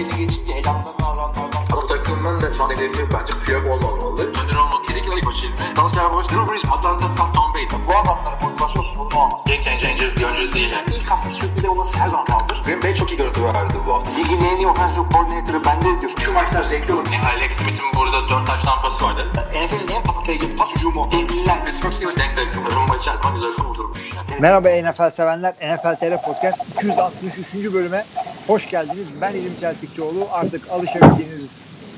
belli geçince elamdan adamlardan. Bu takımın da şu an hedefi bence Piyok olmamalı. Önder olmak kesinlikle ilk başı ilmi. Dallas Cowboys, Drew Brees, Atlanta, Tom, Tom Brady. Bu adamların motivasyon sorunu olmaz. Game changer bir oyuncu değil. Yani. İlk hafta sürpriz olması her zaman kaldır. Green Bay çok iyi görüntü verdi bu hafta. Ligin en iyi offensive coordinator'ı bende diyor. Şu maçlar zevkli olur. Yani Alex Smith'in burada 4 taş tampası vardı. NFL'in en patlayıcı pas hücumu. Devliler. Pittsburgh Steelers denk takım. Rumba içerisinde güzel kurdurmuş. Merhaba NFL sevenler. NFL TR Podcast 263. bölüme hoş geldiniz. Ben İlim Çeltikçioğlu. Artık alışabildiğiniz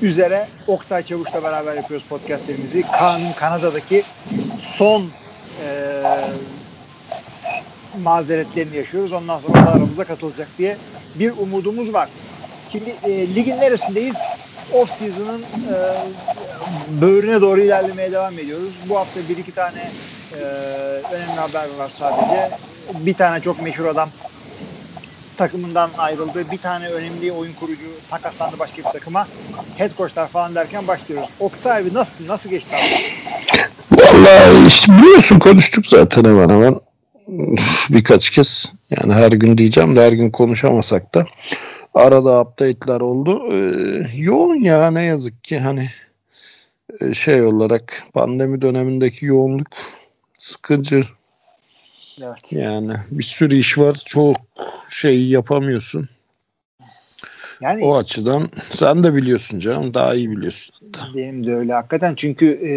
üzere Oktay Çavuş'la beraber yapıyoruz podcastlerimizi. Kaan'ın Kanada'daki son e, mazeretlerini yaşıyoruz. Ondan sonra aramıza katılacak diye bir umudumuz var. Şimdi e, ligin neresindeyiz? Off season'ın e, böğrüne doğru ilerlemeye devam ediyoruz. Bu hafta bir iki tane e, önemli haber var sadece. Bir tane çok meşhur adam takımından ayrıldı. Bir tane önemli oyun kurucu takaslandı başka bir takıma. Head coachlar falan derken başlıyoruz. Oktay abi nasıl nasıl geçti abi? Vallahi işte biliyorsun konuştuk zaten hemen hemen birkaç kez. Yani her gün diyeceğim de her gün konuşamasak da arada update'ler oldu. Ee, yoğun ya ne yazık ki hani e, şey olarak pandemi dönemindeki yoğunluk sıkıcı. Evet. Yani bir sürü iş var. Çok şey yapamıyorsun. Yani O açıdan sen de biliyorsun canım. Daha iyi biliyorsun. Benim de öyle hakikaten çünkü e,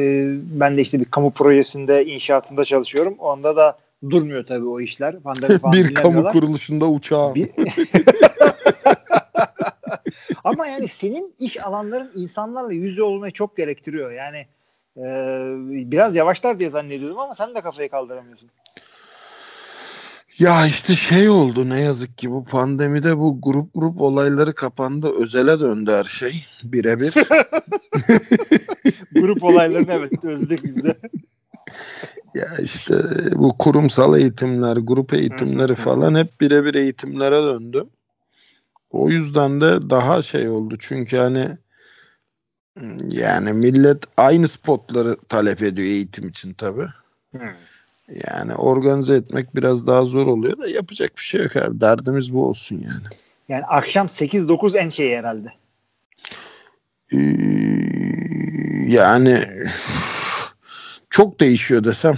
ben de işte bir kamu projesinde inşaatında çalışıyorum. Onda da durmuyor tabii o işler. Pandemi falan bir kamu kuruluşunda uçağım. Bir- Ama yani senin iş alanların insanlarla yüz yüze olmayı çok gerektiriyor. Yani e, biraz yavaşlar diye zannediyordum ama sen de kafayı kaldıramıyorsun. Ya işte şey oldu ne yazık ki bu pandemide bu grup grup olayları kapandı. Özele döndü her şey birebir. Grup olaylarını evet özledik biz de. ya işte bu kurumsal eğitimler, grup eğitimleri falan hep birebir eğitimlere döndü. O yüzden de daha şey oldu. Çünkü hani yani millet aynı spotları talep ediyor eğitim için tabii. Yani organize etmek biraz daha zor oluyor da yapacak bir şey yok abi. Derdimiz bu olsun yani. Yani akşam 8-9 en şey herhalde. Ee, yani çok değişiyor desem.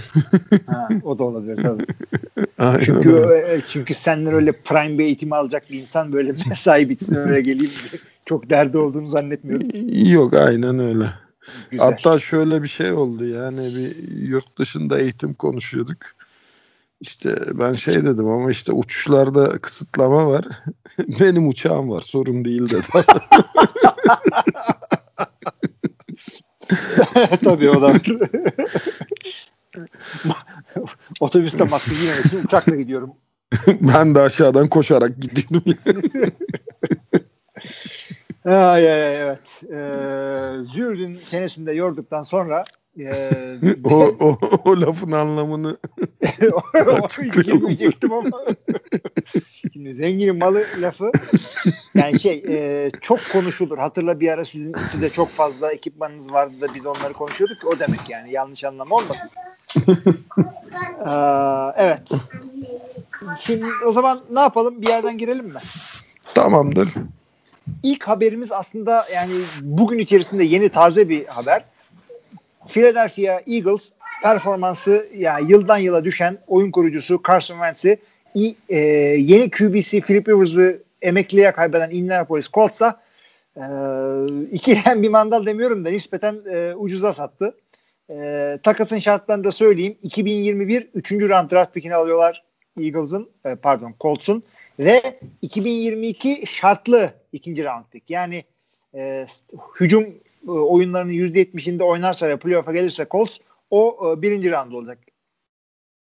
Ha, o da olabilir tabii. Aynen Çünkü e, çünkü senden öyle prime bir eğitimi alacak bir insan böyle mesai bitsin öyle geleyim diye çok derdi olduğunu zannetmiyorum. Yok aynen öyle. Güzel. Hatta şöyle bir şey oldu yani bir yurt dışında eğitim konuşuyorduk. İşte ben şey dedim ama işte uçuşlarda kısıtlama var. Benim uçağım var sorun değil dedi. Tabii o da var. Otobüste maske giymemek için uçakla gidiyorum. ben de aşağıdan koşarak gidiyorum. Ay ay evet. Ee, Zürdün çenesinde yorduktan sonra e, o, o, o lafın anlamını girmeyecektim ama şimdi zenginin malı lafı yani şey e, çok konuşulur. Hatırla bir ara sizin ütüde çok fazla ekipmanınız vardı da biz onları konuşuyorduk o demek yani yanlış anlama olmasın. Ee, evet. Şimdi o zaman ne yapalım? Bir yerden girelim mi? tamamdır. İlk haberimiz aslında yani bugün içerisinde yeni taze bir haber. Philadelphia Eagles performansı ya yıldan yıla düşen oyun kurucusu Carson Wentz'i e, yeni QB'si Philip Rivers'ı emekliye kaybeden Indianapolis Colts'a e, ikiden bir mandal demiyorum da nispeten e, ucuza sattı. E, takasın şartlarını da söyleyeyim. 2021 3. round draft pickini alıyorlar Eagles'ın e, pardon Colts'un ve 2022 şartlı ikinci round pick. Yani e, hücum e, oyunlarının %70'inde oynarsa ve playoff'a gelirse Colts o e, birinci round olacak.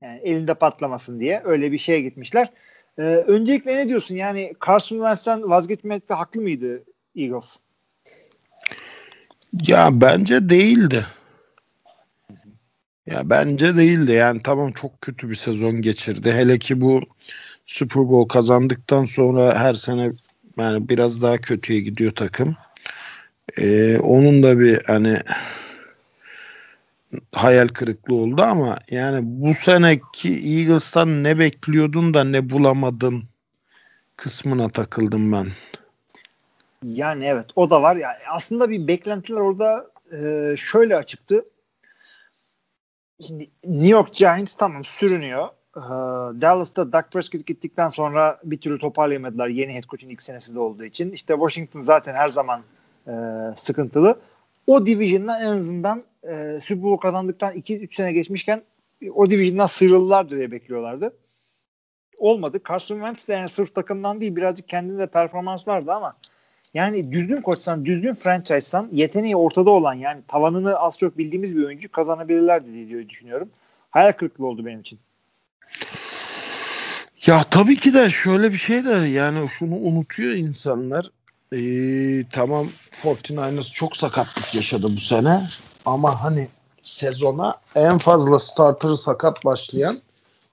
Yani elinde patlamasın diye öyle bir şeye gitmişler. E, öncelikle ne diyorsun? Yani Carson Wentz'ten vazgeçmekte haklı mıydı Eagles? Ya bence değildi. Ya bence değildi. Yani tamam çok kötü bir sezon geçirdi. Hele ki bu Super Bowl kazandıktan sonra her sene yani biraz daha kötüye gidiyor takım. Ee, onun da bir hani hayal kırıklığı oldu ama yani bu seneki Eagles'tan ne bekliyordun da ne bulamadın kısmına takıldım ben. Yani evet o da var. Yani aslında bir beklentiler orada e, şöyle açıktı. Şimdi New York Giants tamam sürünüyor. Ee, Dallas'ta Dak Prescott gittikten sonra bir türlü toparlayamadılar yeni head coach'un ilk senesi de olduğu için. İşte Washington zaten her zaman e, sıkıntılı. O division'dan en azından e, Super Bowl kazandıktan 2-3 sene geçmişken o division'dan sıyrılırlar diye bekliyorlardı. Olmadı. Carson Wentz de yani sırf takımdan değil birazcık kendinde performans vardı ama yani düzgün koçsan, düzgün franchise'san yeteneği ortada olan yani tavanını az çok bildiğimiz bir oyuncu kazanabilirlerdi diye düşünüyorum. Hayal kırıklığı oldu benim için. Ya tabii ki de şöyle bir şey de yani şunu unutuyor insanlar. Ee, tamam 49ers çok sakatlık yaşadı bu sene ama hani sezona en fazla starter'ı sakat başlayan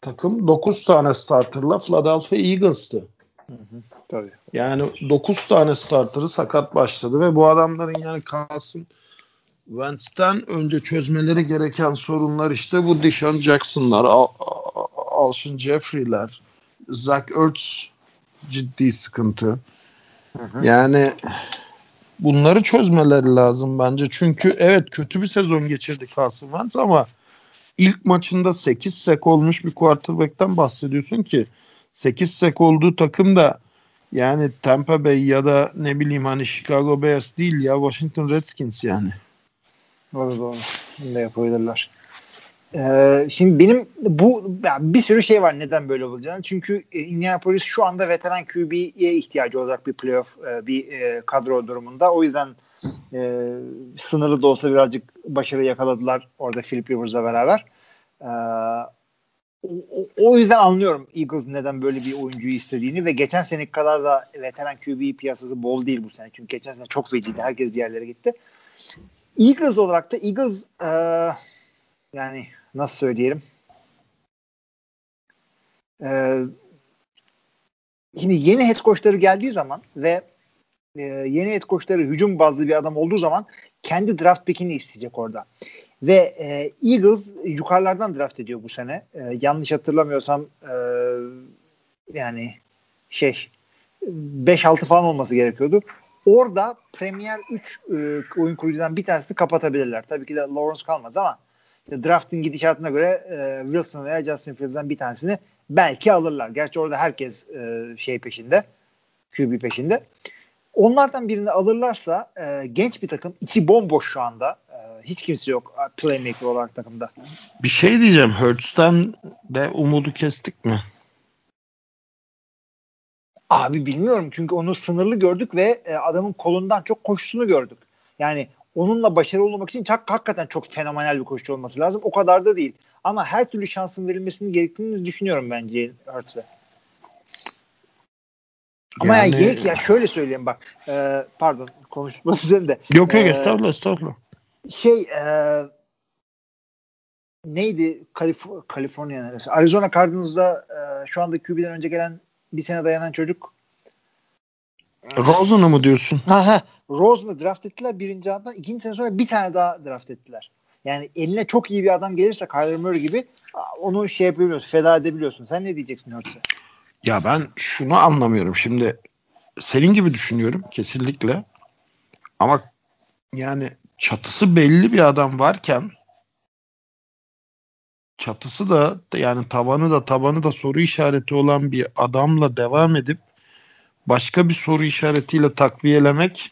takım 9 tane starter'la Philadelphia Eagles'tı. Hı hı, tabii. Yani 9 tane starter'ı sakat başladı ve bu adamların yani kalsın Wentz'ten önce çözmeleri gereken sorunlar işte bu Deshaun Jackson'lar, Alshon Jeffrey'ler, Zach Ertz ciddi sıkıntı. Hı hı. Yani bunları çözmeleri lazım bence. Çünkü evet kötü bir sezon geçirdi Carson Wentz ama ilk maçında 8 sek olmuş bir quarterback'ten bahsediyorsun ki 8 sek olduğu takım da yani Tampa Bay ya da ne bileyim hani Chicago Bears değil ya Washington Redskins yani. Doğru doğru. Da yapabilirler. Ee, şimdi benim bu yani bir sürü şey var neden böyle olacağını. Çünkü e, Indianapolis şu anda veteran QB'ye ihtiyacı olacak bir playoff e, bir e, kadro durumunda. O yüzden e, sınırlı da olsa birazcık başarı yakaladılar orada Philip Rivers'la beraber. E, o, o yüzden anlıyorum Eagles neden böyle bir oyuncuyu istediğini ve geçen seneki kadar da veteran QB piyasası bol değil bu sene. Çünkü geçen sene çok feciydi. Herkes bir yerlere gitti. Eagles olarak da Eagles e, yani nasıl söyleyelim e, şimdi yeni head coachları geldiği zaman ve e, yeni head coachları hücum bazlı bir adam olduğu zaman kendi draft pickini isteyecek orada. Ve e, Eagles yukarılardan draft ediyor bu sene. E, yanlış hatırlamıyorsam e, yani şey 5-6 falan olması gerekiyordu. Orada Premier 3 e, oyun kurucudan bir tanesini kapatabilirler. Tabii ki de Lawrence kalmaz ama işte draftın gidişatına göre e, Wilson veya Justin Fields'dan bir tanesini belki alırlar. Gerçi orada herkes e, şey peşinde. QB peşinde. Onlardan birini alırlarsa e, genç bir takım içi bomboş şu anda. E, hiç kimse yok playmaker olarak takımda. Bir şey diyeceğim. Hurts'tan de umudu kestik mi? Abi bilmiyorum çünkü onu sınırlı gördük ve e, adamın kolundan çok koşusunu gördük. Yani onunla başarılı olmak için çok, hakikaten çok fenomenal bir koşucu olması lazım. O kadar da değil. Ama her türlü şansın verilmesini gerektiğini düşünüyorum bence Hurts'e. Ama yani, yani ya şöyle söyleyeyim bak. E, pardon konuşma üzerinde. Yok yok e, estağfurullah estağfurullah. Şey e, neydi Kalif Kaliforniya neresi? Arizona Cardinals'da e, şu anda QB'den önce gelen bir sene dayanan çocuk. Rosen'ı mı diyorsun? Ha ha. Rosen'ı draft ettiler birinci rounddan. ikinci sene sonra bir tane daha draft ettiler. Yani eline çok iyi bir adam gelirse Kyler Murray gibi onu şey yapabiliyorsun, feda edebiliyorsun. Sen ne diyeceksin Hurts'e? Ya ben şunu anlamıyorum. Şimdi senin gibi düşünüyorum kesinlikle. Ama yani çatısı belli bir adam varken çatısı da yani tavanı da tabanı da soru işareti olan bir adamla devam edip başka bir soru işaretiyle takviyelemek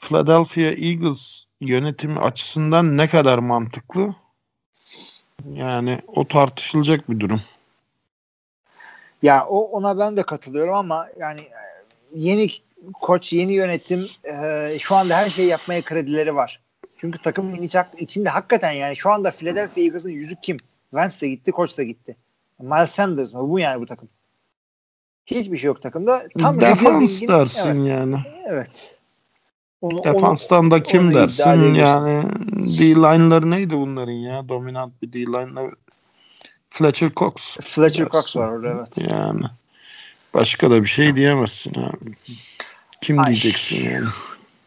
Philadelphia Eagles yönetimi açısından ne kadar mantıklı? Yani o tartışılacak bir durum. Ya o ona ben de katılıyorum ama yani e, yeni koç, yeni yönetim e, şu anda her şeyi yapmaya kredileri var. Çünkü takımın içinde hakikaten yani şu anda Philadelphia Eagles'ın yüzü kim? Vance de gitti, koç da gitti. Miles Sanders mı? Bu yani bu takım. Hiçbir şey yok takımda. Tam Defans dersin evet. yani. Evet. Onu, Defanstan onu, da kim onu dersin yani D-line'ları neydi bunların ya? Dominant bir D-line'lar. Fletcher Cox. Fletcher dersin. Cox var orada evet. Yani. Başka da bir şey diyemezsin abi. Kim Ay, diyeceksin yani?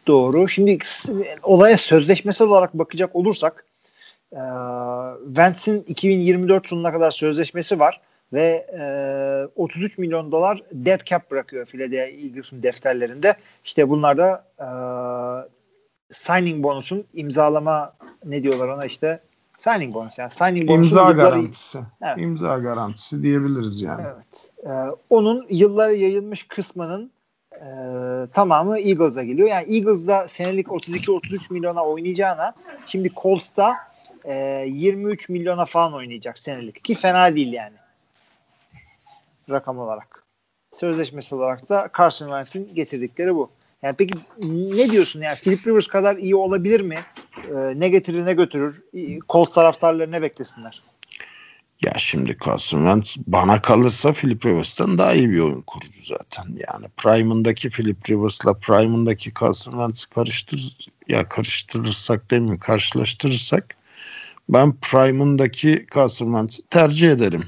Doğru. Şimdi olaya sözleşmesi olarak bakacak olursak e, Vance'in 2024 sonuna kadar sözleşmesi var. Ve e, 33 milyon dolar dead cap bırakıyor Philadelphia Eagles'ın defterlerinde. İşte bunlar da e, signing bonusun imzalama ne diyorlar ona işte signing bonus yani signing bonusun İmza garantisi. Evet. İmza garantisi diyebiliriz yani. Evet. Ee, onun yıllara yayılmış kısmının e, tamamı Eagles'a geliyor. Yani Eagles'da senelik 32-33 milyona oynayacağına şimdi Colts'ta e, 23 milyona falan oynayacak senelik. Ki fena değil yani. Rakam olarak. Sözleşmesi olarak da Carson Wentz'in getirdikleri bu. Yani peki ne diyorsun yani Philip Rivers kadar iyi olabilir mi? Ee, ne getirir ne götürür? Colts taraftarları ne beklesinler? Ya şimdi Carson Wentz bana kalırsa Philip Rivers'tan daha iyi bir oyun kurucu zaten. Yani Prime'ındaki Philip Rivers'la Prime'ındaki Carson Wentz'i karıştır ya karıştırırsak değil mi? Karşılaştırırsak ben Prime'ındaki Carson Wentz'i tercih ederim.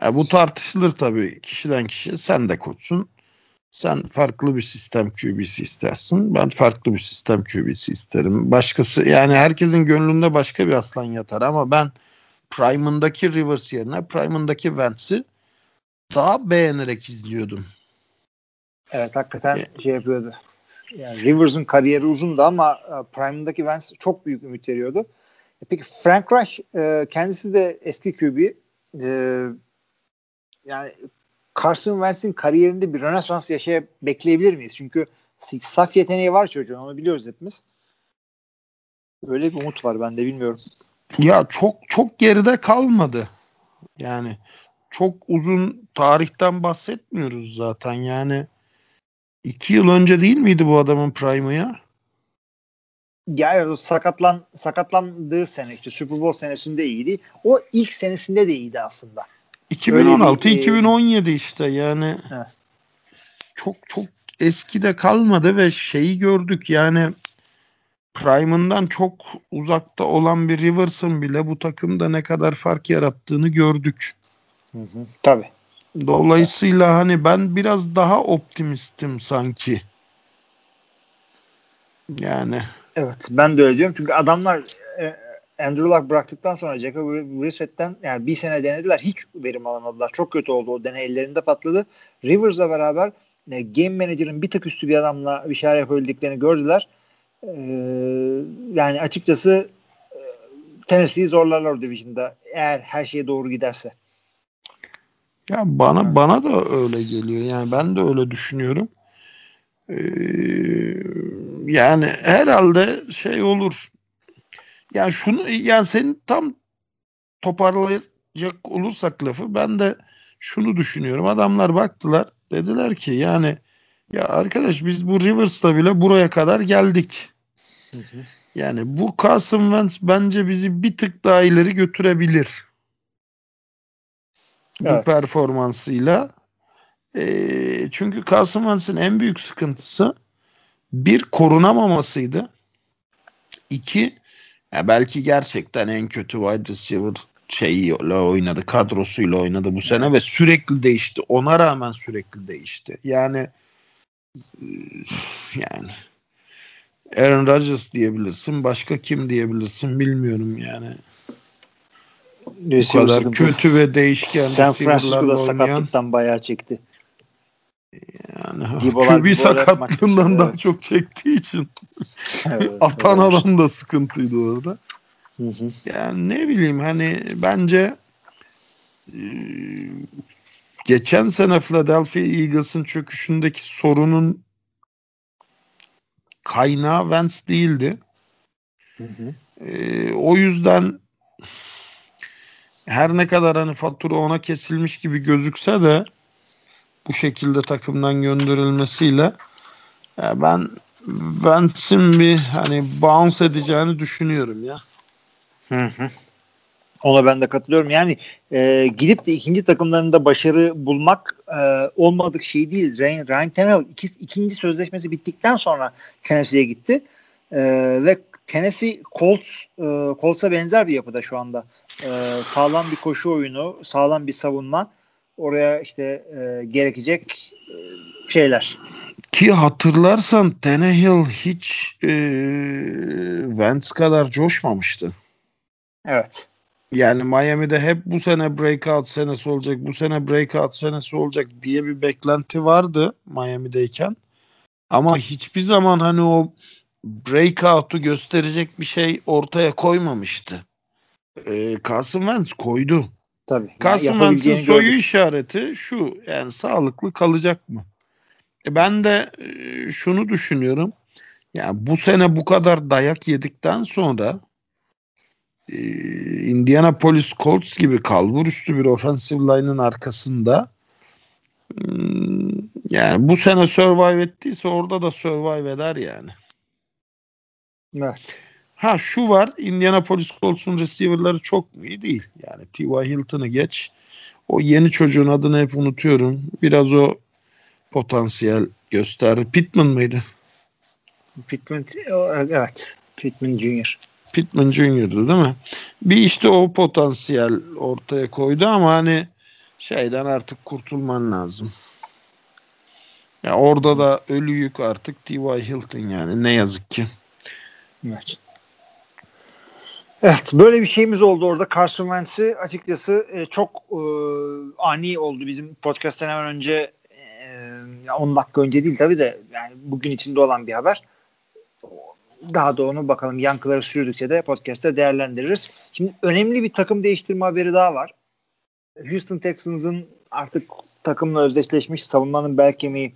Ya bu tartışılır tabii kişiden kişiye. Sen de koçsun. Sen farklı bir sistem QB'si istersin. Ben farklı bir sistem QB'si isterim. Başkası yani herkesin gönlünde başka bir aslan yatar ama ben Prime'ındaki Rivers yerine Prime'ındaki Wentz'i daha beğenerek izliyordum. Evet hakikaten şey yapıyordu. Yani Rivers'ın kariyeri uzundu ama e, Prime'daki Wentz çok büyük ümit veriyordu. E Peki Frank Reich e, kendisi de eski QB. E, yani Carson Wentz'in kariyerinde bir rönesans yaşaya bekleyebilir miyiz? Çünkü saf yeteneği var çocuğun onu biliyoruz hepimiz. Öyle bir umut var ben de bilmiyorum. Ya çok çok geride kalmadı. Yani çok uzun tarihten bahsetmiyoruz zaten. Yani iki yıl önce değil miydi bu adamın prime'ı ya? Ya o sakatlan sakatlandığı sene işte Super Bowl senesinde iyiydi. O ilk senesinde de iyiydi aslında. 2016 Öyle bir, e, 2017 işte yani Evet. çok çok eskide kalmadı ve şeyi gördük yani Prime'ından çok uzakta olan bir Rivers'ın bile bu takımda ne kadar fark yarattığını gördük. Tabii. Dolayısıyla hani ben biraz daha optimistim sanki. Yani Evet ben de öyle diyorum. Çünkü adamlar e, Andrew Luck bıraktıktan sonra Jacob Brissett'ten yani bir sene denediler. Hiç verim alamadılar. Çok kötü oldu o deney ellerinde patladı. Rivers'la beraber e, game manager'ın bir tık üstü bir adamla bir şeyler yapabildiklerini gördüler. E, yani açıkçası e, Tennessee'yi zorlarlar o division'da eğer her şey doğru giderse. ya bana bana da öyle geliyor. Yani ben de öyle düşünüyorum. Ee, yani herhalde şey olur. Yani şunu yani senin tam toparlayacak olursak lafı ben de şunu düşünüyorum. Adamlar baktılar dediler ki yani ya arkadaş biz bu Rivers'ta bile buraya kadar geldik. Yani bu Carson Wentz bence bizi bir tık daha ileri götürebilir. Bu Evet. performansıyla. Ee, çünkü Carson Wentz'in en büyük sıkıntısı bir korunamamasıydı. İki ya belki gerçekten en kötü wide receiver şeyiyle oynadı, kadrosuyla oynadı bu sene ve sürekli değişti. Ona rağmen sürekli değişti. Yani yani Aaron Rodgers diyebilirsin. Başka kim diyebilirsin bilmiyorum yani. Bu kadar kötü ve değişken San Francisco'da sakatlıktan bayağı çekti. Yani Dibolar sakatlığından daha evet. çok çektiği için Evet, atan olabilir. adam da sıkıntıydı orada. Hı hı. Yani ne bileyim hani bence e, geçen sene Philadelphia Eagles'ın çöküşündeki sorunun kaynağı Wentz değildi. Hı hı. E, o yüzden her ne kadar hani fatura ona kesilmiş gibi gözükse de bu şekilde takımdan gönderilmesiyle ya ben Wentz'in bir hani bounce edeceğini düşünüyorum ya. Hı hı. Ona ben de katılıyorum. Yani e, gidip de ikinci takımlarında başarı bulmak e, olmadık şey değil. Ryan, Ryan Tannehill iki, ikinci sözleşmesi bittikten sonra Tennessee'ye gitti. E, ve Tennessee Colts e, Colts'a benzer bir yapıda şu anda. E, sağlam bir koşu oyunu, sağlam bir savunma. Oraya işte e, gerekecek e, şeyler. Ki hatırlarsan Tannehill hiç e, Wentz kadar coşmamıştı. Evet. yani Miami'de hep bu sene breakout senesi olacak, bu sene breakout senesi olacak diye bir beklenti vardı Miami'deyken. Ama hiçbir zaman hani o breakout'u gösterecek bir şey ortaya koymamıştı. Ee, Carson Wentz koydu. Tabii. Carson Wentz'in soyu gördük. işareti şu yani sağlıklı kalacak mı? E ben de e, şunu düşünüyorum. Yani bu sene bu kadar dayak yedikten sonra e, Indianapolis Colts gibi kalbur üstü bir offensive line'ın arkasında hmm, yani bu sene survive ettiyse orada da survive eder yani. Evet. Ha şu var Indianapolis Colts'un receiver'ları çok iyi değil. Yani T.Y. Hilton'ı geç. O yeni çocuğun adını hep unutuyorum. Biraz o potansiyel gösterdi. Pittman mıydı? Pittman evet. Pittman Jr. Pittman Junior'du değil mi? Bir işte o potansiyel ortaya koydu ama hani şeyden artık kurtulman lazım. Ya orada da ölü yük artık T.Y. Hilton yani ne yazık ki. Evet. Evet böyle bir şeyimiz oldu orada. Carson Wentz'i açıkçası e, çok e, ani oldu bizim podcast'ten hemen önce e, 10 dakika önce değil tabii de yani bugün içinde olan bir haber. Daha da onu bakalım yankıları sürdükçe de podcast'te değerlendiririz. Şimdi önemli bir takım değiştirme haberi daha var. Houston Texans'ın artık takımla özdeşleşmiş savunmanın bel kemiği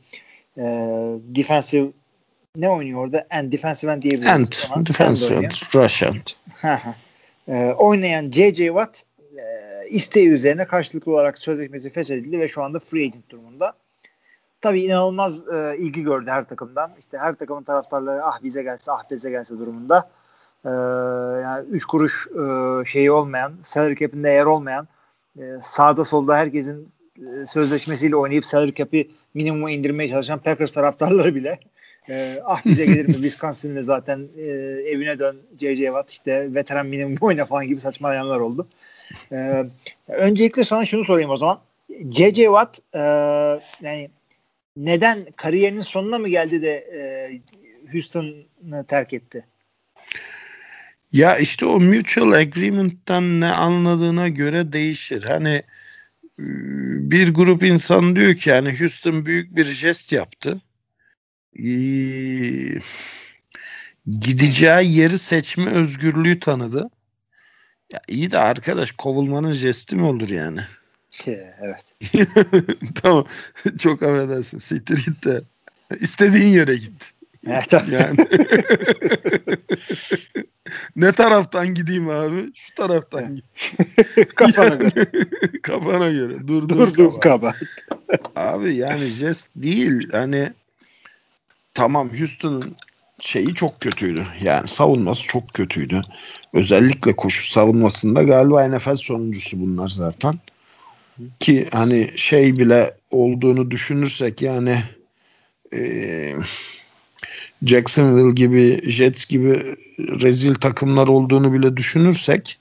e, defensive ne oynuyor orada? And defensive end diyebiliriz. And Ona. defensive End end, rush end. Ee, oynayan J.J. Watt e, isteği üzerine karşılıklı olarak sözleşmesi feshedildi ve şu anda free agent durumunda. Tabii inanılmaz e, ilgi gördü her takımdan. İşte her takımın taraftarları ah bize gelse ah bize gelse durumunda. Ee, yani 3 kuruş e, şeyi olmayan, salary cap'inde yer olmayan, e, sağda solda herkesin e, sözleşmesiyle oynayıp salary cap'i minimuma indirmeye çalışan Packers taraftarları bile e, ah bize gelir mi Wisconsin'le zaten e, evine dön J.J. Watt işte veteran minimum oyna falan gibi saçmalayanlar oldu. E, öncelikle sana şunu sorayım o zaman. J.J. Watt e, yani neden kariyerinin sonuna mı geldi de e, Houston'ı terk etti? Ya işte o mutual agreement'tan ne anladığına göre değişir. Hani e, bir grup insan diyor ki yani Houston büyük bir jest yaptı. Ee, gideceği yeri seçme özgürlüğü tanıdı. Ya iyi de arkadaş kovulmanın jesti mi olur yani? evet. tamam. Çok affedersin. Siktir git de. İstediğin yere git. Evet. Yani. ne taraftan gideyim abi? Şu taraftan git. Kafana göre. Kafana göre. Durduğun Durduğum kafa. kaba. Abi yani jest değil. Hani tamam Houston'ın şeyi çok kötüydü. Yani savunması çok kötüydü. Özellikle koşu savunmasında galiba NFL sonuncusu bunlar zaten. Ki hani şey bile olduğunu düşünürsek yani eee Jacksonville gibi, Jets gibi rezil takımlar olduğunu bile düşünürsek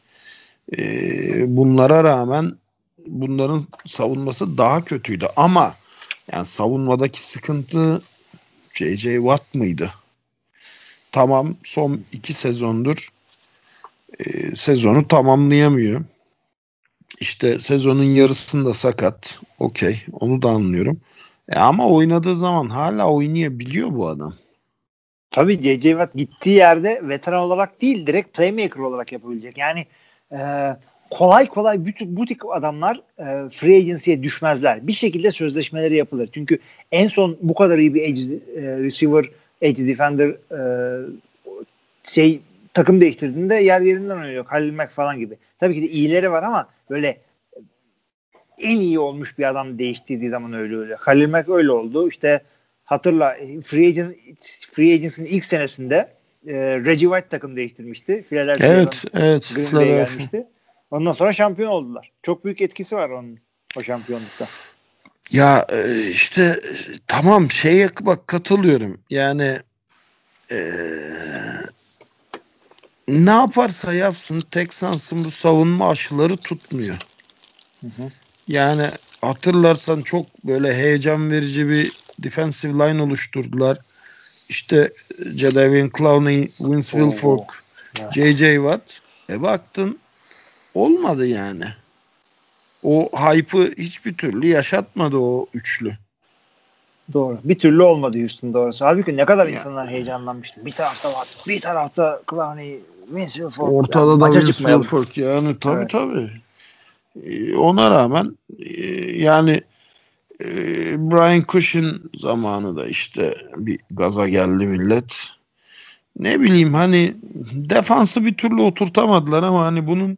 eee, bunlara rağmen bunların savunması daha kötüydü. Ama yani savunmadaki sıkıntı J.J. Watt mıydı? Tamam son iki sezondur eee, sezonu tamamlayamıyor. İşte sezonun yarısında sakat. Okey. Onu da anlıyorum. E ama oynadığı zaman hala oynayabiliyor bu adam. Tabii J.J. Watt gittiği yerde veteran olarak değil direkt playmaker olarak yapabilecek. Yani e, kolay kolay bu, bu tip adamlar e, free agency'ye düşmezler. Bir şekilde sözleşmeleri yapılır. Çünkü en son bu kadar iyi bir edge e, receiver, edge defender e, şey takım değiştirdiğinde yer yerinden oynuyor. Halil Mack falan gibi. Tabii ki de iyileri var ama böyle en iyi olmuş bir adam değiştirdiği zaman öyle öyle. Halil Mack öyle oldu. İşte hatırla Free Agent Free Agency'nin ilk senesinde e, Reggie White takım değiştirmişti. Philadelphia'dan Evet, evet. Green Bay'e gelmişti. Ondan sonra şampiyon oldular. Çok büyük etkisi var onun o şampiyonlukta. Ya e, işte e, tamam şeye bak katılıyorum. Yani e, ne yaparsa yapsın Texans'ın bu savunma aşıları tutmuyor. Hı hı. Yani hatırlarsan çok böyle heyecan verici bir defensive line oluşturdular. İşte Jadavion Clowney, Vince. Wilfork. J.J. Watt. E baktın olmadı yani. O hype'ı hiçbir türlü yaşatmadı o üçlü. Doğru. Bir türlü olmadı Houston doğrusu. Halbuki ne kadar Ya. insanlar heyecanlanmıştı. Bir tarafta var. Bir tarafta Clowney, Vince Wilfork. Ortada Yani da. Wilfork yani tabii Evet. tabii. Ee, Ona rağmen e, yani e, Brian Cushing zamanı da işte bir gaza geldi millet. Ne bileyim hani defansı bir türlü oturtamadılar ama hani bunun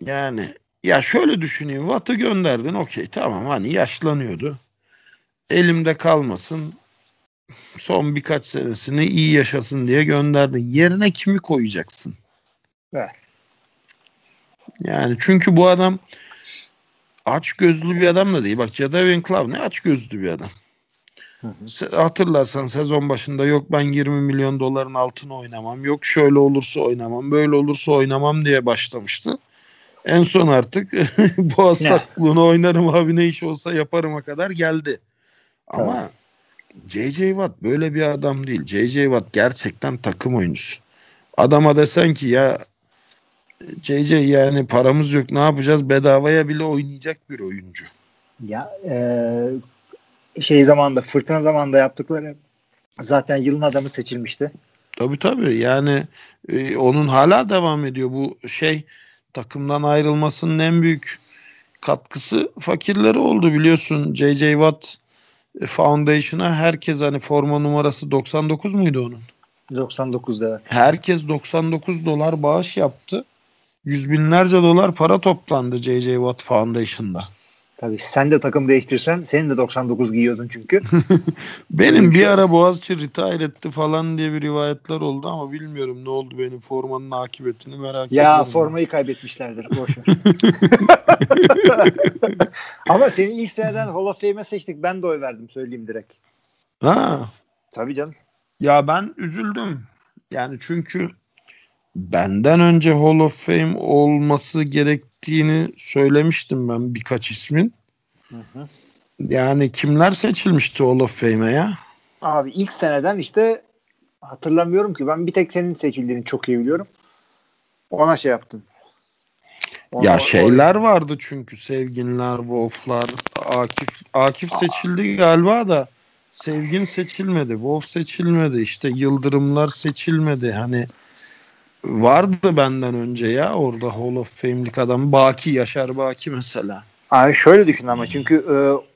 yani ya şöyle düşüneyim. Watt'ı gönderdin okey tamam hani yaşlanıyordu. Elimde kalmasın son birkaç senesini iyi yaşasın diye gönderdin. Yerine kimi koyacaksın? Evet. Yani çünkü bu adam aç gözlü bir adam da değil. Bak Jadavion Clowney aç gözlü bir adam. Hı hı. Se- Hatırlarsan sezon başında yok ben 20 milyon doların altına oynamam. Yok şöyle olursa oynamam. Böyle olursa oynamam diye başlamıştı. En son artık boğaz Ne? taklığını oynarım abi ne iş olsa yaparıma kadar geldi. Ama J.J. Watt böyle bir adam değil. J.J. Watt gerçekten takım oyuncusu. Adama desen ki ya J.J. yani paramız yok ne yapacağız bedavaya bile oynayacak bir oyuncu. Ya e, şey zamanında fırtına zamanında yaptıkları zaten yılın adamı seçilmişti. Tabii tabii yani e, onun hala devam ediyor bu şey takımdan ayrılmasının en büyük katkısı fakirleri oldu biliyorsun J.J. Watt Foundation'a herkes hani forma numarası 99 muydu onun? 99'da evet. Herkes 99 dolar bağış yaptı. Yüz binlerce dolar para toplandı J.J. Watt Foundation'da. Tabii sen de takım değiştirsen senin de 99 giyiyordun çünkü. Benim bir şey ara Boğaziçi retire etti falan diye bir rivayetler oldu ama bilmiyorum ne oldu benim formanın akıbetini merak ya ediyorum. formayı kaybetmişlerdir. Boş ver. Ama seni ilk seneden Hall of Fame'e seçtik. Ben de oy verdim söyleyeyim direkt. Ha, Tabii canım. ya ben üzüldüm. Yani çünkü benden önce Hall of Fame olması gerektiğini söylemiştim ben birkaç ismin. Hı hı. Yani kimler seçilmişti Hall of Fame'e ya? Abi ilk seneden işte hatırlamıyorum ki. Ben bir tek senin seçildiğini çok iyi biliyorum. Ona şey yaptım. Ona- Ya şeyler vardı çünkü Sevginler, Wolf'lar, Akif Akif seçildi galiba da Sevgin seçilmedi, Wolf seçilmedi, işte Yıldırımlar seçilmedi. Hani vardı benden önce ya orada Hall of Fame'lik adam Baki Yaşar Baki mesela. Abi şöyle düşün ama çünkü e,